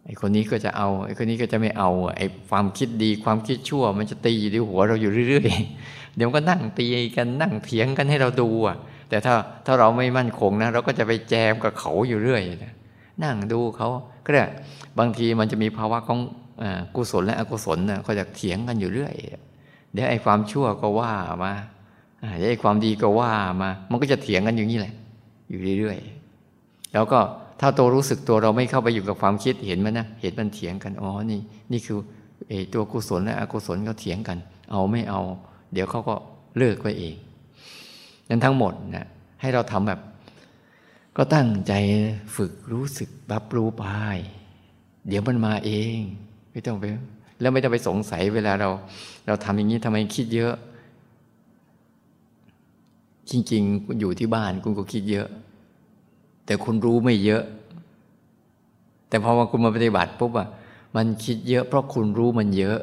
ไอ้คนนี้ก็จะเอาไอ้คนนี้ก็จะไม่เอาไอ้ความคิดดีความคิดชั่ว มันจะตีอยู่ในหัวเราอยู่เรื่อยๆเดี๋ยวก็นั่งตีกันนั่งเถียงกันให้เราดูอะแต่ถ้าถ้าเราไม่มั่นคงนะ เราก็จะไปแจมกับเขาอยู่เรื่อยนะนั่งดูเขาก็ได้บางทีมันจะมีภาวะของกุศลและอกุศลนะเขาจะเถียงกันอยู่เรื่อย เดี๋ยวไอ้ความชั่วก็ว่ามาเดี๋ยวไอ้ความดีก็ว่ามา มันก็จะเถียงกันอย่างนี้แหละ อยู่เรื่อยๆแล้วก็ ถ้าตัวรู้สึกตัวเราไม่เข้าไปอยู่กับความคิดเห็นมันนะเห็นมันเถียงกันอ๋อนี่นี่คืออตัวกุศลและอกุศลเขาเถียงกัน เอาไม่เอา เดี๋ยวเขาก็เลิกไปเองนั้นทั้งหมดนะให้เราทำแบบ ก็ตั้งใจฝึกรู้สึกรับรู้ไปเดี๋ยวมันมาเอง ไม่ต้องไปแล้วไม่ต้องไปสงสัยเวลาเรา เราทำอย่างนี้ทำไมคิดเยอะ จริงๆ อยู่ที่บ้านคุณก็คิดเยอะ แต่คุณรู้ไม่เยอะ แต่พอมาคุณมาปฏิบัติปุ๊บอะมันคิดเยอะเพราะคุณรู้มันเยอะ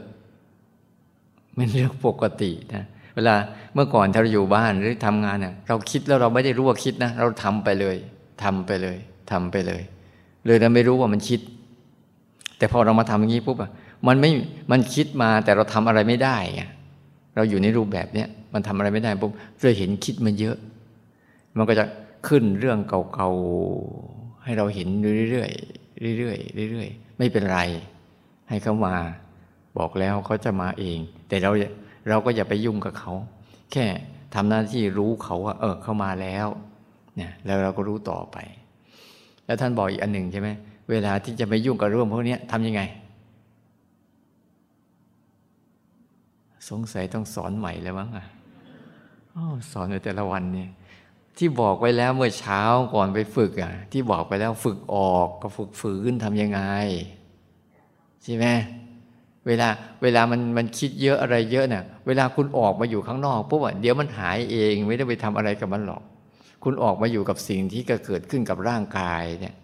มันเรื่องปกตินะเวลาเมื่อก่อนถ้าเราอยู่บ้านหรือทำงานเนี่ยเราคิดแล้วเราไม่ได้รู้ว่าคิดนะ เราทำไปเลยทำไปเลยทำไปเลย เลยเราไม่รู้ว่ามันคิด แต่พอเรามาทำอย่างนี้ปุ๊บอะมันไม่มันคิดมาแต่เราทำอะไรไม่ได้ไงเราอยู่ในรูปแบบเนี้ยมันทำอะไรไม่ได้ปุ๊บเลยเห็นคิดมันเยอะ มันก็จะ ขึ้นเรื่องเก่าๆให้เราเห็นเรื่อยๆเรื่อยๆเรื่อยๆไม่เป็นไร ให้เขามา บอกแล้วเขาจะมาเอง แต่เราเราก็อย่าไปยุ่งกับเขา แค่ทำหน้าที่รู้เขาว่า เออเขามาแล้วเนี่ยแล้วเราก็รู้ต่อไป แล้วท่านบอกอีกอันหนึ่งใช่ไหมเวลาที่จะไปยุ่งกับเรื่องพวกนี้ทำยังไง สงสัยต้องสอนใหม่แล้วมั้งอะสอนในแต่ละวันเนี่ย ที่บอกไว้แล้วเมื่อเช้าก่อนไปฝึกอะ ที่บอกไปแล้วฝึกออกก็ฝึกฝืนทำยังไงใช่ไหมเวลาเวลามันมันคิดเยอะอะไรเยอะเนี่ยเวลาคุณออกมาอยู่ข้างนอกปุ๊บเดี๋ยวมันหายเองไม่ได้ไปทำอะไรกับมันหรอก คุณออกมาอยู่กับสิ่งที่เกิดขึ้นกับร่างกายเนี่ย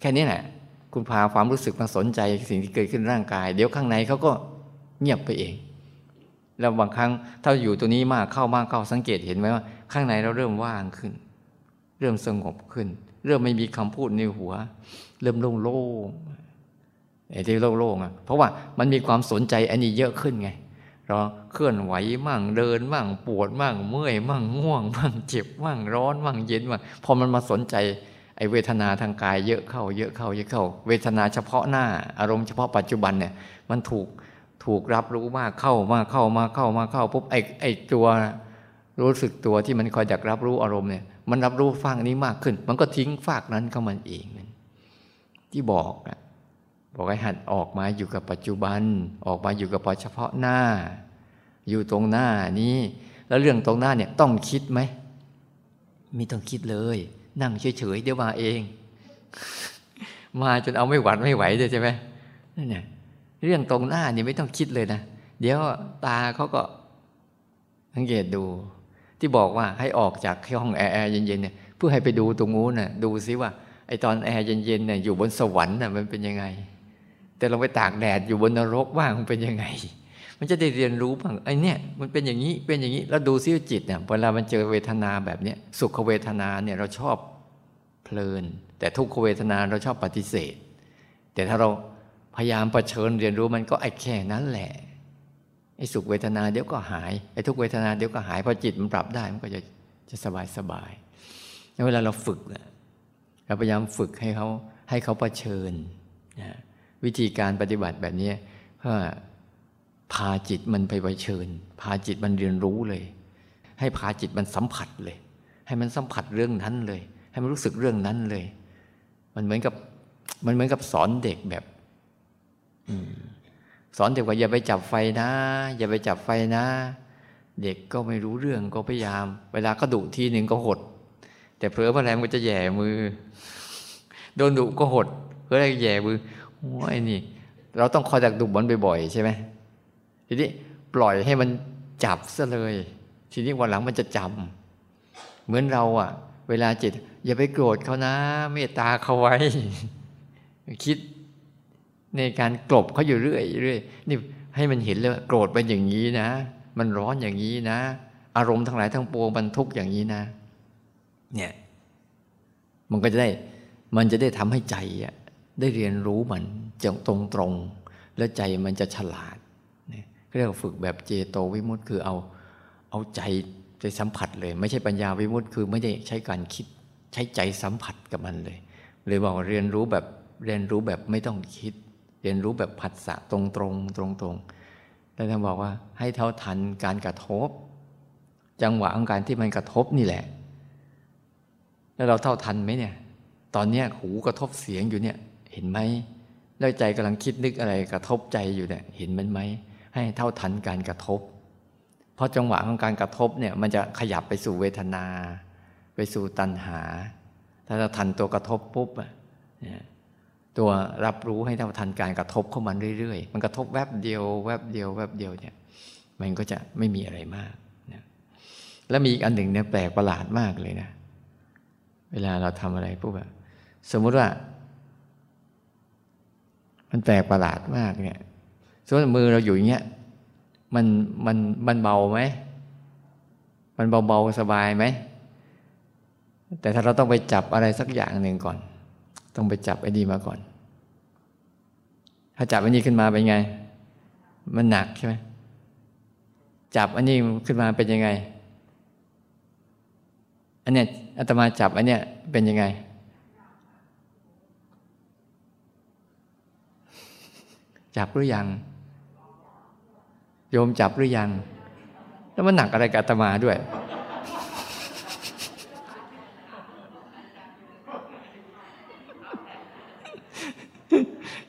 แค่นี้แหละคุณพาความรู้สึกมาสนใจสิ่งที่เกิดขึ้นร่างกาย เดี๋ยวข้างในเขาก็เงียบไปเอง แล้วบางครั้งถ้าอยู่ตัวนี้มากเข้ามากเข้าสังเกตเห็นไหมว่า ข้างในเราเริ่มว่างขึ้น เริ่มสงบขึ้น เริ่มไม่มีคำพูดในหัว เริ่มโล่งไอ้ที่โล่งๆอะเพราะว่ามันมีความสนใจอันนี้เยอะขึ้นไง เราเคลื่อนไหวมั่งเดินมั่งปวดมั่งเมื่อยมั่งง่วงมั่งเจ็บมั่งร้อนมั่งเย็นมั่งพอมันมาสนใจไอ้เวทนาทางกายเยอะเข้า เยอะเข้าเยอะเข้า เวทนาเฉพาะหน้า อารมณ์เฉพาะปัจจุบันเนี่ยมันถูกถูกรับรู้มากเข้ามากเข้ามาเข้ามาเข้าปุ๊บไอ้ไอ้ตัว รู้สึกตัวที่มันคอยอยากรับรู้อารมณ์เนี่ยมันรับรู้ฟังนี้มากขึ้น มันก็ทิ้งฝากนั้นเข้ามันเองที่บอกอะบอกให้หัดออกมาอยู่กับปัจจุบัน ออกมาอยู่กับเฉพาะหน้า อยู่ตรงหน้านี้ แล้วเรื่องตรงหน้าเนี่ยต้องคิดไหมไม่ต้องคิดเลย นั่งเฉยๆเดี๋ยวมาเอง มาจนเอาไม่หวัดไม่ไหวเลยใช่ไหมนั่นเนี่ยเรื่องตรงหน้านี่ไม่ต้องคิดเลยนะ เดี๋ยวตาเขาก็สังเกตดู ที่บอกว่าให้ออกจากห้องแอร์เย็นๆเนี่ยเพื่อให้ไปดูตรงนู้นน่ะดูซิว่าไอตอนแอร์เย็นๆเนี่ยอยู่บนสวรรค์น่ะมันเป็นยังไง แต่เราไปตากแดดอยู่บนนรกว่างมันเป็นยังไง มันจะได้เรียนรู้บ้างไอ้นี่มันเป็นอย่างนี้เป็นอย่างนี้แล้วดูซิวจิตเนี่ยเวลามันเจอเวทนาแบบเนี้ยสุขเวทนาเนี่ยเราชอบเพลิน แต่ทุกขเวทนาเราชอบปฏิเสธ แต่ถ้าเราพยายามประชิญเรียนรู้มันก็ไอแค่นั้นแหละ ไอ้สุขเวทนาเดี๋ยวก็หายไอ้ทุกเวทนาเดี๋ยวก็หายพอจิตมันปรับได้มันก็จะจะสบายสบายแล้วเวลาเราฝึกเราพยายามฝึกให้เขาให้เขาประชิญนะวิธีการปฏิบัติแบบนี้เพื่อพาจิตมันไปไวเชิญ พาจิตมันเรียนรู้เลย ให้พาจิตมันสัมผัสเลย ให้มันสัมผัสเรื่องนั้นเลย ให้มันรู้สึกเรื่องนั้นเลย มันเหมือนกับมันเหมือนกับสอนเด็กแบบ สอนเด็กว่าอย่าไปจับไฟนะ อย่าไปจับไฟนะ เด็กก็ไม่รู้เรื่องก็พยายาม เวลาก็ดุทีหนึ่งก็หด แต่เผลอมื่อไรมันจะแย่มือ โดนดุก็หดเพื่ออะไรแย่มือโอ้ยนี่ เราต้องคอยดักดุมันบ่อยๆใช่ไหมทีนี้ปล่อยให้มันจับซะเลย ทีนี้วันหลังมันจะจำเหมือนเราอะเวลาจิต อย่าไปโกรธเขานะ เมตตาเขาไว้ คิด ในการกลบเขาอยู่เรื่อยเรื่อยนี่ให้มันเห็นเลยโกรธเป็นอย่างนี้นะ มันร้อนอย่างนี้นะ อารมณ์ทั้งหลายทั้งปวงมันทุกข์อย่างนี้นะ เนี่ยมันก็จะได้มันจะได้ทำให้ใจอะได้เรียนรู้มันจงตรงตรงแล้วใจมันจะฉลาดเนี่ยเรียกว่าฝึกแบบเจโตวิมุตต์คือเอาเอาใจไปสัมผัสเลย ไม่ใช่ปัญญาวิมุตต์คือไม่ได้ใช้การคิดใช้ใจสัมผัสกับมันเลยเลยบอกเรียนรู้แบบเรียนรู้แบบไม่ต้องคิด เรียนรู้แบบผัสสะตรงตรงตรงตรงแล้วท่านบอกว่าให้เท่าทันการกระทบ จังหวะของการที่มันกระทบนี่แหละ แล้วเราเท่าทันไหมเนี่ย ตอนเนี้ยหูกระทบเสียงอยู่เนี่ย เห็นไหมแล้วใจกำลังคิดนึกอะไรกระทบใจอยู่เนี่ย เห็นมันไหมให้เท่าทันการกระทบ เพราะจังหวะของการกระทบเนี่ย มันจะขยับไปสู่เวทนา ไปสู่ตัณหา ถ้าเราทันตัวกระทบปุ๊บอะ ตัวรับรู้ให้เท่าทันการกระทบเข้ามาเรื่อยๆ มันกระทบแวบเดียวแวบเดียวแวบเดียวเนี่ยมันก็จะไม่มีอะไรมากนะแล้วมีอีกอันหนึ่งเนี่ยแปลกประหลาดมากเลยนะ เวลาเราทำอะไรปุ๊บแบบสมมุติว่า มันแปลกประหลาดมากเนี่ยสมมติมือเราอยู่อย่างเงี้ยมันมันมันเบาไหมมันเบาๆสบายไหมแต่ถ้าเราต้องไปจับอะไรสักอย่างหนึ่งก่อน ต้องไปจับไอ้ดีมาก่อน ถ้าจับไอันนี้ขึ้นมาเป็นไง มันหนักใช่ไหมจับอันนี้ขึ้นมาเป็นยังไง อันเนี้ยอาตมาจับอันเนี้ยเป็นยังไง จับหรือยัง โยมจับหรือยัง แล้วมันหนักอะไรกับอาตมาด้วย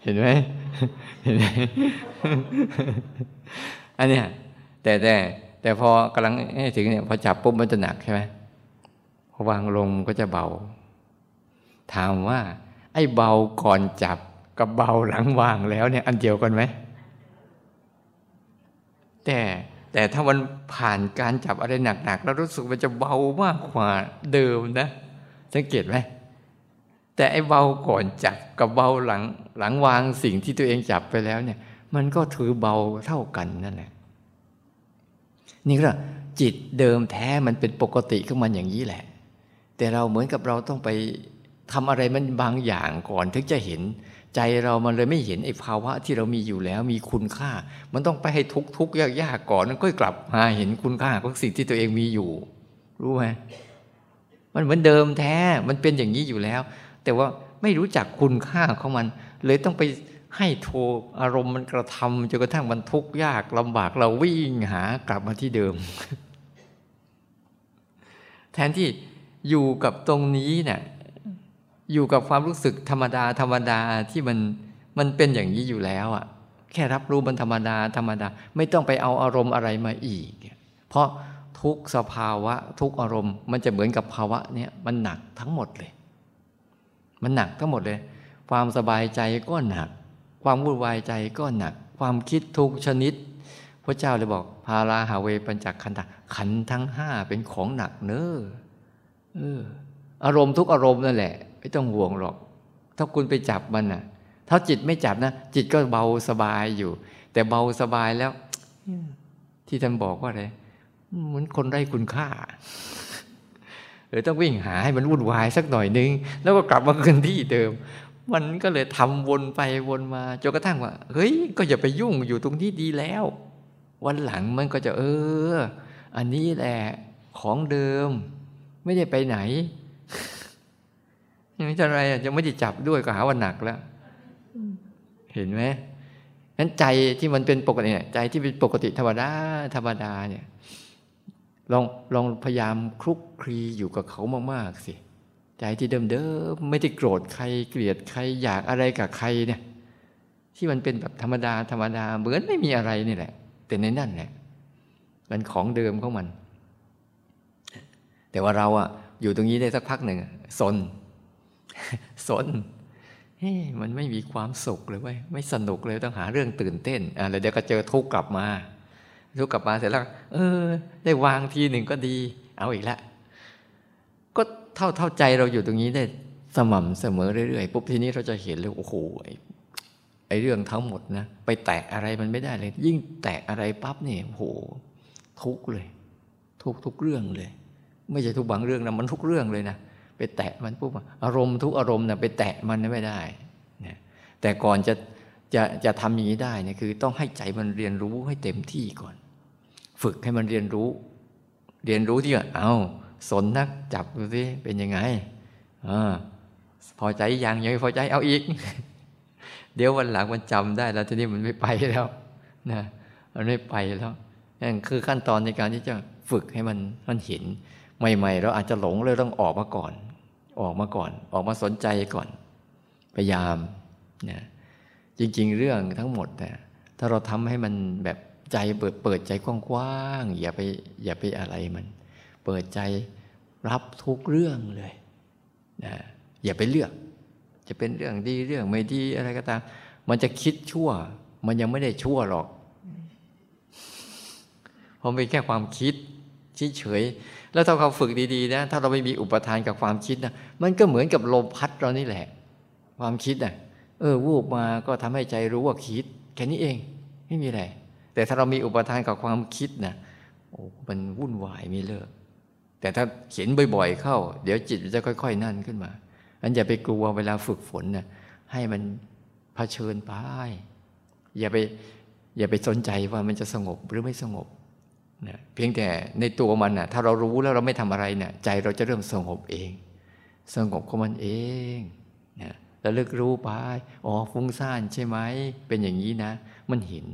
เห็นไหมเห็นไหมอันเนี้ยแต่แต่แต่พอกำลังให้ถึงเนี่ยพอจับปุ๊บมันจะหนักใช่ไหมพอวางลงก็จะเบา ถามว่า ไอ้เบาก่อนจับกับเบาหลังวางแล้วเนี่ย อันเดียวกันไหมแต่แต่ถ้ามันผ่านการจับอะไรหนักๆแล้วรู้สึกมันจะเบามากกว่าเดิมนะสังเกตไหม แต่ไอ้เบาก่อนจับกับเบาหลังหลังวางสิ่งที่ตัวเองจับไปแล้วเนี่ย มันก็ถือเบาเท่ากันนั่นแหละนี่ก็จิตเดิมแท้มันเป็นปกติขึ้นมาอย่างนี้แหละ แต่เราเหมือนกับเราต้องไปทำอะไรมันบางอย่างก่อนถึงจะเห็น ใจเรามันเลยไม่เห็นไอ้ภาวะที่เรามีอยู่แล้วมีคุณค่า มันต้องไปให้ทุกทุกยากยากก่อนนั้นก็กลับมาเห็นคุณค่าของสิ่งที่ตัวเองมีอยู่ รู้ไหมมันเหมือนเดิมแท้มันเป็นอย่างนี้อยู่แล้ว แต่ว่าไม่รู้จักคุณค่าของมัน เลยต้องไปให้โทอารมณ์มันกระทำจนกระทั่งมันทุกข์ยากลำบากเราวิ่งหากลับมาที่เดิม แทนที่อยู่กับตรงนี้เนะี่ยอยู่กับความรู้สึกธรรมดาธรรมดาที่มันมันเป็นอย่างนี้อยู่แล้วอะ่ะ แค่รับรู้มันธรรมดาธรรมดา ไม่ต้องไปเอาอารมณ์อะไรมาอีก เพราะทุกสภาวะทุกอารมณ์ มันจะเหมือนกับภาวะเนี้ยมันหนักทั้งหมดเลย มันหนักทั้งหมดเลย ความสบายใจก็หนัก ความวุ่นวายใจก็หนัก ความคิดทุกชนิด พระเจ้าเลยบอก พาราหาเวปัญจขันธขันทั้งห้าเป็นของหนักเนอเอออารมณ์ทุกอารมณ์นั่นแหละ ไม่ต้องห่วงหรอก ถ้าคุณไปจับมันน่ะ ถ้าจิตไม่จับนะ จิตก็เบาสบายอยู่ แต่เบาสบายแล้ว ที่ท่านบอกว่าอะไรเหมือนคนไร้คุณค่า รือต้องวิ่งหาให้มันวุ่นวายสักหน่อยนึง แล้วก็กลับมาคืนที่เดิม มันก็เลยทำวนไปวนมาจนกระทั่งว่า เฮ้ย ก็อย่าไปยุ่งอยู่ตรงที่ดีแล้ว วันหลังมันก็จะเออ อันนี้แหละของเดิม ไม่ได้ไปไหนยังไม่ใช่อะไรจะไม่ได้จับด้วยก็หาว่าหนักแล้ว เห็นไหมนั้นใจที่มันเป็นปกติเนี่ยใจที่เป็นปกติธรรมดาธรรมดาเนี่ย ลองลองพยายามคลุกคลีอยู่กับเขามากๆสิใจที่เดิมๆไม่ได้โกรธใครเกลียดใครอยากอะไรกับใครเนี่ย ที่มันเป็นแบบธรรมดาธรรมดาเหมือนไม่มีอะไรนี่แหละ แต่ในนั่นแหละมันของเดิมของมัน แต่ว่าเราอะอยู่ตรงนี้ได้สักพักหนึ่งสน สนเฮ้มันไม่มีความสุขเลยเว้ยไม่สนุกเลยต้องหาเรื่องตื่นเต้นอ่าแล้วเดี๋ยวก็เจอทุกข์กลับมา ทุกกลับมาเสร็จแล้ว เออ ได้วางทีหนึ่งก็ดี เอาอีกแล้วก็เท่าเท่าใจเราอยู่ตรงนี้ได้สม่ำเสมอเรื่อยๆปุ๊บทีนี้เราจะเห็นเลยโอ้โหไอ้เรื่องทั้งหมดนะไปแตะอะไรมันไม่ได้เลย ยิ่งแตะอะไรปั๊บเนี่ยโอ้โหทุกเลย ทุกทุกเรื่องเลย ไม่ใช่ทุกบางเรื่องนะมันทุกเรื่องเลยนะไปแตะมันปุ๊บอารมณ์ทุกอารมณ์นะไปแตะมันไม่ได้เนี่ยแต่ก่อนจะจะจะทำอย่างนี้ได้เนี่ยคือ ต้องให้ใจมันเรียนรู้ให้เต็มที่ก่อน ฝึกให้มันเรียนรู้ เรียนรู้ที่ว่าเอาสนนักจับดูสิเป็นยังไงอพอใจยังยังไม่พอใจเอาอีก เดี๋ยววันหลังมันจำได้แล้วทีนี้มันไม่ไปแล้วนะมันไม่ไปแล้วนั่นคือขั้นตอนในการที่จะฝึกให้มันมันเห็น ใหม่ ๆ เราอาจจะหลงเลยต้องออกมาก่อน ออกมาก่อน ออกมาสนใจก่อน พยายามนะจริง ๆ เรื่องทั้งหมดแต่ถ้าเราทำให้มันแบบ ใจเปิดเปิดใจกว้างๆอย่าไปอย่าไปอะไรมัน เปิดใจรับทุกเรื่องเลยนะอย่าไปเลือก จะเป็นเรื่องดีเรื่องไม่ดีอะไรก็ตาม มันจะคิดชั่ว มันยังไม่ได้ชั่วหรอกเพราะเป็นแค่ความคิดเฉยๆแล้วถ้าเราฝึกดีๆนะถ้าเราไม่มีอุปทานกับความคิดนะมันก็เหมือนกับลมพัดเรานี่แหละ ความคิดนะ่ะเออวูบมาก็ทำให้ใจรู้ว่าคิด แค่นี้เอง ไม่มีอะไร แต่ถ้าเรามีอุปทานกับความคิดนะโอ้มันวุ่นวายไม่เลิก แต่ถ้าเขียนบ่อย ๆ เข้า เดี๋ยวจิตจะค่อย ๆ นั่นขึ้นมาอันอย่าไปกลัวเวลาฝึกฝนนะให้มันเผชิญไปอย่าไปอย่าไปสนใจว่ามันจะสงบหรือไม่สงบนะเพียงแต่ในตัวมันนะถ้าเรารู้แล้วเราไม่ทำอะไรเนะี่ยใจเราจะเริ่มสงบเอง สงบของมันเองนะแล้วเลิกรู้ไปอ๋อฟุ้งซ่านใช่ไหมเป็นอย่างนี้นะ มันเห็น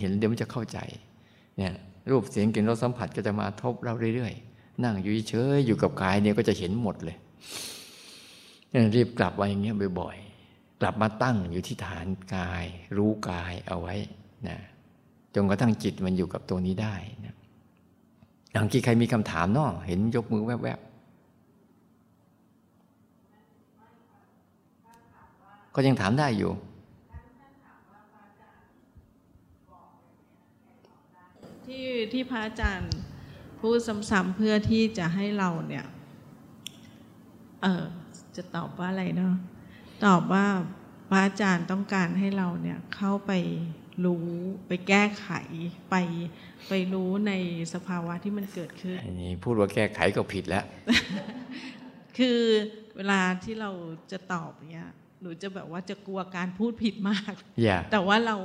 เห็นเดี๋ยวมันจะเข้าใจเนี่ยรูปเสียงกลิ่นรสสัมผัสก็จะมาทบเราเรื่อยๆ นั่งอยู่เฉยอยู่กับกายเนี่ยก็จะเห็นหมดเลยรีบกลับมาอย่างเงี้ยบ่อยๆ กลับมาตั้งอยู่ที่ฐานกาย รู้กายเอาไว้นะจนกระทั่งจิตมันอยู่กับตัวนี้ได้นะอย่างที่ใครมีคำถามเนาะเห็นยกมือแวบๆ ก็ยังถามได้อยู่ ที่ที่พระอาจารย์พูดซ้ำๆเพื่อที่จะให้เราเนี่ย เออจะตอบว่าอะไรเนาะตอบว่าพระอาจารย์ต้องการให้เราเนี่ยเข้าไปรู้ไปแก้ไขไปไปรู้ในสภาวะที่มันเกิดขึ้นอันนี้พูดว่าแก้ไขก็ผิดแล้ว คือเวลาที่เราจะตอบเนี่ยหนูจะแบบว่าจะกลัวการพูดผิดมากอย่าแต่ว่าเรา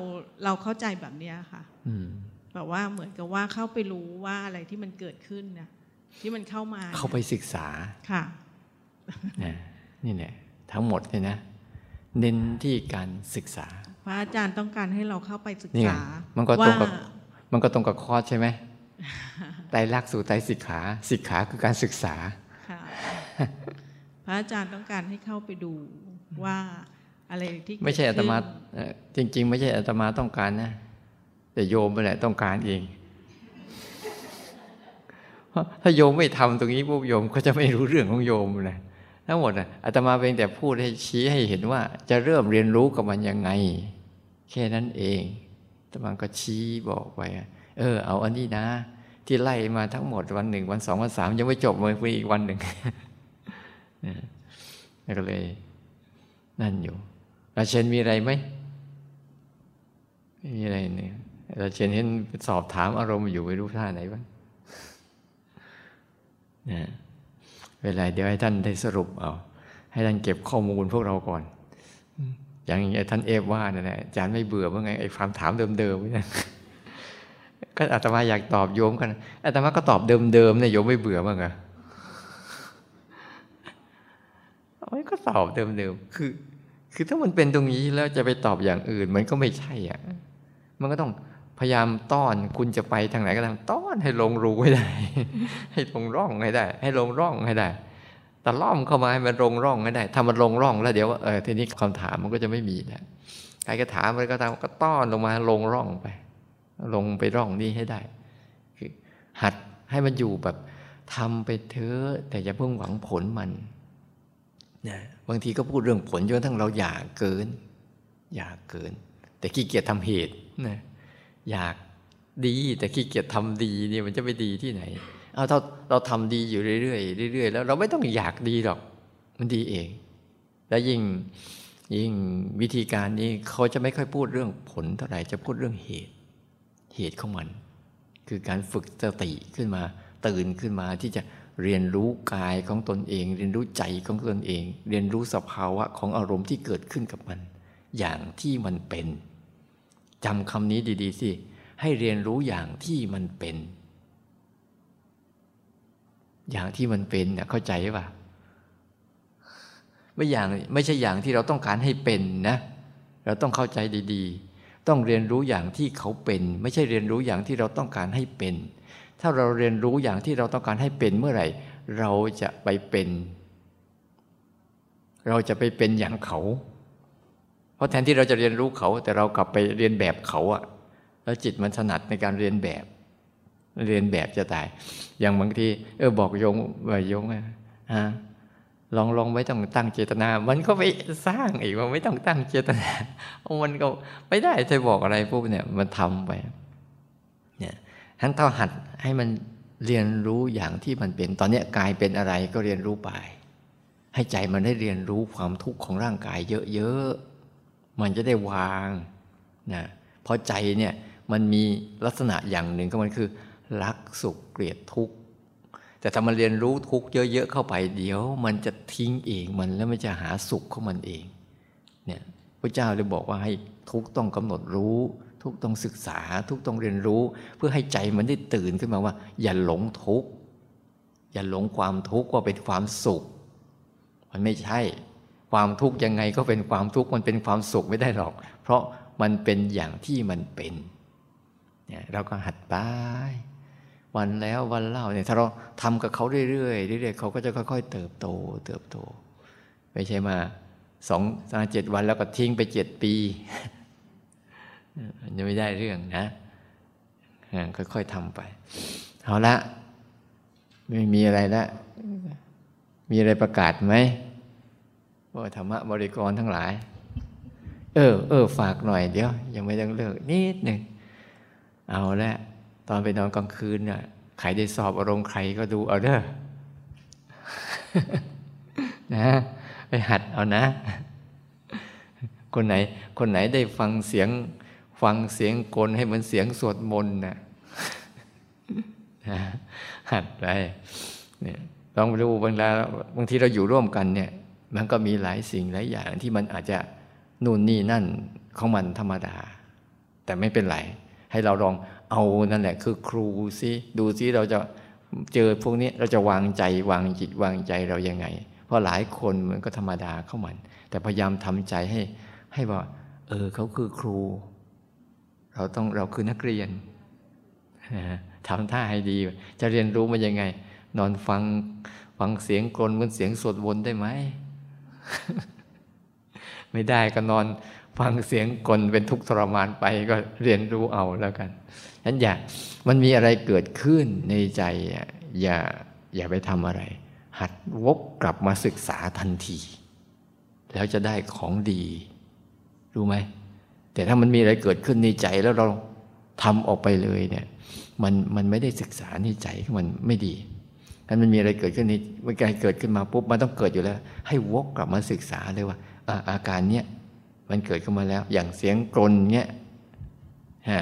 เราเข้าใจแบบเนี้ยค่ะ อืม แบบว่าเหมือนกับว่าเข้าไปรู้ว่าอะไรที่มันเกิดขึ้นเนี่ยที่มันเข้ามานี่ยเข้าไปศึกษาค่ะนะนี่เนี่ยทั้งหมดเนี่ยนะเน้นที่การศึกษา พระอาจารย์ต้องการให้เราเข้าไปศึกนี่ไงษา มันก็ตรงกับว่ามันก็ตรงกับคอร์สใช่ไหมไตรลักษณ์สู่ไตรสิกขาสิกขาคือการศึกษาค่ะพระอาจารย์ต้องการให้เข้าไปดูว่าอะไรที่เกิดไม่ใช่อาตมาขึ้นเอ่อจริง ๆ ไม่ใช่อาตมาต้องการนะ แต่โยมไปแหละต้องการเองถ้าโยมไม่ทำตรงนี้พวกโยมก็จะไม่รู้เรื่องของโยมนะทั้งหมดนะอาตมาเพียงแต่พูดให้ชี้ให้เห็นว่า จะเริ่มเรียนรู้กับมันยังไง แค่นั้นเองอาตมาก็ชี้บอกไปเออ เอาอันนี้นะ ที่ไล่มาทั้งหมดวันหนึ่งวันสองวันสามยังไม่จบเลยอีกวันหนึ่งนะแล้วก็เลย นั่นอยู่ราเชนมีอะไรไหมไม่มีอะไรเนี่ย เราเช่นเห็นสอบถามอารมณ์อยู่ไม่รู้ท่าไหนบ้างนะเวลาเดี๋ยวให้ท่านได้สรุปเอา ให้ท่านเก็บข้อมูลพวกเราก่อน อย่างไอ้ท่านเอฟว่านั่นแหละอาจารย์ไม่เบื่อเมื่อไงไอ้ความถามเดิมๆนี่ก็อาตมาอยากตอบโยมกันอาตมาก็ตอบเดิมๆเนี่ยโยมไม่เบื่อบ้างอะโอ้ยก็ตอบเดิมๆคือ คือถ้ามันเป็นตรงนี้แล้วจะไปตอบอย่างอื่น มันก็ไม่ใช่อะ มันก็ต้อง พยายามต้อนคุณจะไปทางไหนก็ตามต้อนให้ลงรูให้ได้ ให้ลงร่องให้ได้ ให้ลงร่องให้ได้แต่ล่อมเข้ามาให้มันลงร่องให้ได้ถ้ามันลงร่องแล้วเดี๋ยวเออทีนี้คำถามมันก็จะไม่มีแล้วใครก็ถามอะไรก็ตามก็ต้อนลงมาลงร่องไป ลงไปร่องนี้ให้ได้ คือ หัดให้มันอยู่แบบทำไปเถอะแต่อย่าเพิ่งหวังผลมันนะบางทีก็พูดเรื่องผลจนทั้งเราอยากเกิน อยากเกิน แต่ขี้เกียจทำเหตุนะ อยากดีแต่ขี้เกียจทำดีเนี่ยมันจะไปดีที่ไหน เอาเราเราทำดีอยู่เรื่อยๆเรื่อยๆแล้วเราไม่ต้องอยากดีหรอก มันดีเอง แล้วยิ่งยิ่งวิธีการนี้เขาจะไม่ค่อยพูดเรื่องผลเท่าไหร่จะพูดเรื่องเหตุ เหตุของมัน คือการฝึกสติขึ้นมา ตื่นขึ้นมาที่จะเรียนรู้กายของตนเอง เรียนรู้ใจของตนเอง เรียนรู้สภาวะของอารมณ์ที่เกิดขึ้นกับมัน อย่างที่มันเป็น จำคำนี้ดี ๆ สิ ให้เรียนรู้อย่างที่มันเป็น อย่างที่มันเป็นเนี่ยเข้าใจป่ะไม่อย่างไม่ใช่อย่างที่เราต้องการให้เป็นนะ เราต้องเข้าใจดีๆ ต้องเรียนรู้อย่างที่เขาเป็น ไม่ใช่เรียนรู้อย่างที่เราต้องการให้เป็น ถ้าเราเรียนรู้อย่างที่เราต้องการให้เป็นเมื่อไหร่ เราจะไปเป็น เราจะไปเป็นอย่างเขา ราะแทนที่เราจะเรียนรู้เขา แต่เรากลับไปเรียนแบบเขาอะแล้วจิตมันถนัดในการเรียนแบบ เรียนแบบจะตาย อย่างบางทีเออบอกโยงว่าโยงอะลองลองไม่ต้องตั้งเจตนา มันก็ไปสร้างอีกว่าไม่ต้องตั้งเจตนา มันก็ไม่ได้จะบอกอะไรพวกเนี่ยมันทำไป เนี่ยทั้งเท่าหัดให้มันเรียนรู้อย่างที่มันเป็น ตอนนี้กายเป็นอะไรก็เรียนรู้ไป ให้ใจมันได้เรียนรู้ความทุกข์ของร่างกายเยอะๆ มันจะได้วางนะเพราะใจเนี่ยมันมีลักษณะอย่างหนึ่งก็มันคือ รักสุขเกลียดทุกข์แต่ถ้ามันเรียนรู้ทุกข์เยอะๆเข้าไปเดี๋ยว มันจะทิ้งเองมันแล้วมันจะหาสุขของมันเองเนี่ยพระเจ้าเลยบอกว่าให้ทุกต้องกำหนดรู้ ทุกต้องศึกษา ทุกต้องเรียนรู้ เพื่อให้ใจมันได้ตื่นขึ้นมาว่า อย่าหลงทุกข์อย่าหลงความทุกข์ว่าเป็นความสุข มันไม่ใช่ ความทุกข์ยังไงก็เป็นความทุกข์มันเป็นความสุขไม่ได้หรอก เพราะมันเป็นอย่างที่มันเป็นเนี่ยเราก็หัดไปวันแล้ววันเล่าเนี่ยถ้าเราทำกับเขาเรื่อยๆเรื่อยๆเขาก็จะค่อยๆ เติบโต เติบโต ไม่ใช่มาสองสามเจ็ดวันแล้วก็ทิ้งไปเจ็ดปีมันจะไม่ได้เรื่องนะค่อยๆทำไปเอาละไม่มีอะไรละมีอะไรประกาศไหม ว่าธรรมะบริกรทั้งหลาย เออ เออ ฝากหน่อยเดี๋ยว ยังไม่ต้องเลิกนิดหนึ่ง เอาละตอนไปนอนกลางคืนน่ะใครได้สอบอารมณ์ใครก็ดูเอาเด้อนะไปหัดเอานะ คนไหน คนไหนได้ฟังเสียง ฟังเสียงกลให้เหมือนเสียงสวดมนต์นะหัดไปเนี่ยลองดูบางทีบางทีเราอยู่ร่วมกันเนี่ย มันก็มีหลายสิ่งหลายอย่างที่มันอาจจะนู่นนี่นั่นของมันธรรมดา แต่ไม่เป็นไร ให้เราลองเอานั่นแหละ คือครูซิดูซิเราจะเจอพวกนี้เราจะวางใจวางจิตวางใจเรายังไง เพราะหลายคนมันก็ธรรมดาเข้ามัน แต่พยายามทำใจให้ ให้ว่า เออเขาคือครู เราต้องเราคือนักเรียนทำท่าให้ดี จะเรียนรู้มันยังไง นอนฟังฟังเสียงกลนเหมือนเสียงสวดวนได้ไหม ไม่ได้ก็นอนฟังเสียงกลเป็นทุกข์ทรมานไปก็เรียนรู้เอาแล้วกันฉะนั้นอย่ามันมีอะไรเกิดขึ้นในใจ อย่าอย่าไปทำอะไร หัดวกกลับมาศึกษาทันที แล้วจะได้ของดี รู้ไหม แต่ถ้ามันมีอะไรเกิดขึ้นในใจแล้วเราทำออกไปเลยเนี่ย มันมันไม่ได้ศึกษาในใจมันไม่ดี ถ้ามันมีอะไรเกิดขึ้นในมันการเกิดขึ้นมาปุ๊บมันต้องเกิดอยู่แล้ว ให้วกกลับมาศึกษาเลยว่าอาอาการเนี้ยมันเกิดขึ้นมาแล้ว อย่างเสียงกรนเนี้ยฮะ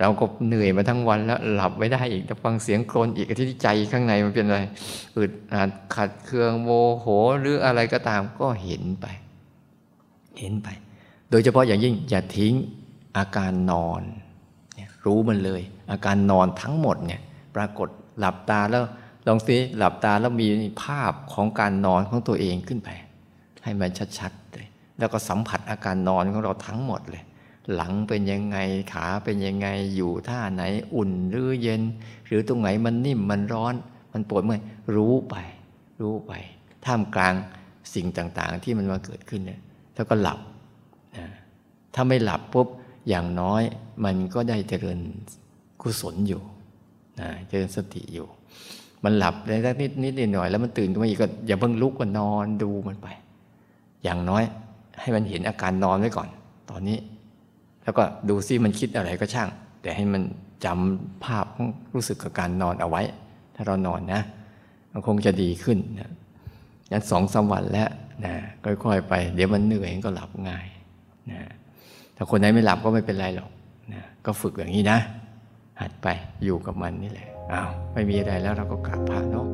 เราก็เหนื่อยมาทั้งวันแล้วหลับไม่ได้อีกจะฟังเสียงกรนอีกที่ใจข้างในมันเป็นอะไรอึดอัดขัดเคืองโมโหหรืออะไรก็ตามก็เห็นไป เห็นไป โดยเฉพาะอย่างยิ่งอย่าทิ้งอาการนอน รู้มันเลย อาการนอนทั้งหมดเนี่ยปรากฏหลับตาแล้ว ลองสิหลับตาแล้วมีภาพของการนอนของตัวเองขึ้นไป ให้มันชัดๆเลยแล้วก็สัมผัสอาการนอนของเราทั้งหมดเลย หลังเป็นยังไงขาเป็นยังไงอยู่ท่าไหนอุ่นหรือเย็น หรือตรงไหนมันนิ่มมันร้อน มันปวดเมื่อยรู้ไป รู้ไป ท่ามกลางสิ่งต่างๆ ที่มันมาเกิดขึ้นเนี่ยแล้วก็หลับนะถ้าไม่หลับปุ๊บอย่างน้อยมันก็ได้เจริญกุศลอยู่นะเจริญสติอยู่ มันหลับได้สักนิดนิดหน่อยแล้วมันตื่นขึ้นมาอีกก็อย่าเพิ่งลุกก็นอนดูมันไป อย่างน้อย ให้มันเห็นอาการนอนไว้ก่อน ตอนนี้ แล้วก็ดูซิมันคิดอะไรก็ช่าง แต่ให้มันจำภาพรู้สึกกับการนอนเอาไว้ ถ้าเรานอนนะมันคงจะดีขึ้นนะยันสองสามวันแล้วนะค่อยๆ ไป เดี๋ยวมันเหนื่อยก็หลับง่ายนะถ้าคนไหนไม่หลับก็ไม่เป็นไรหรอกนะก็ฝึกอย่างนี้นะ หัดไปอยู่กับมันนี่แหละ อ้าวไม่มีอะไรแล้วเราก็กราบพระเนาะ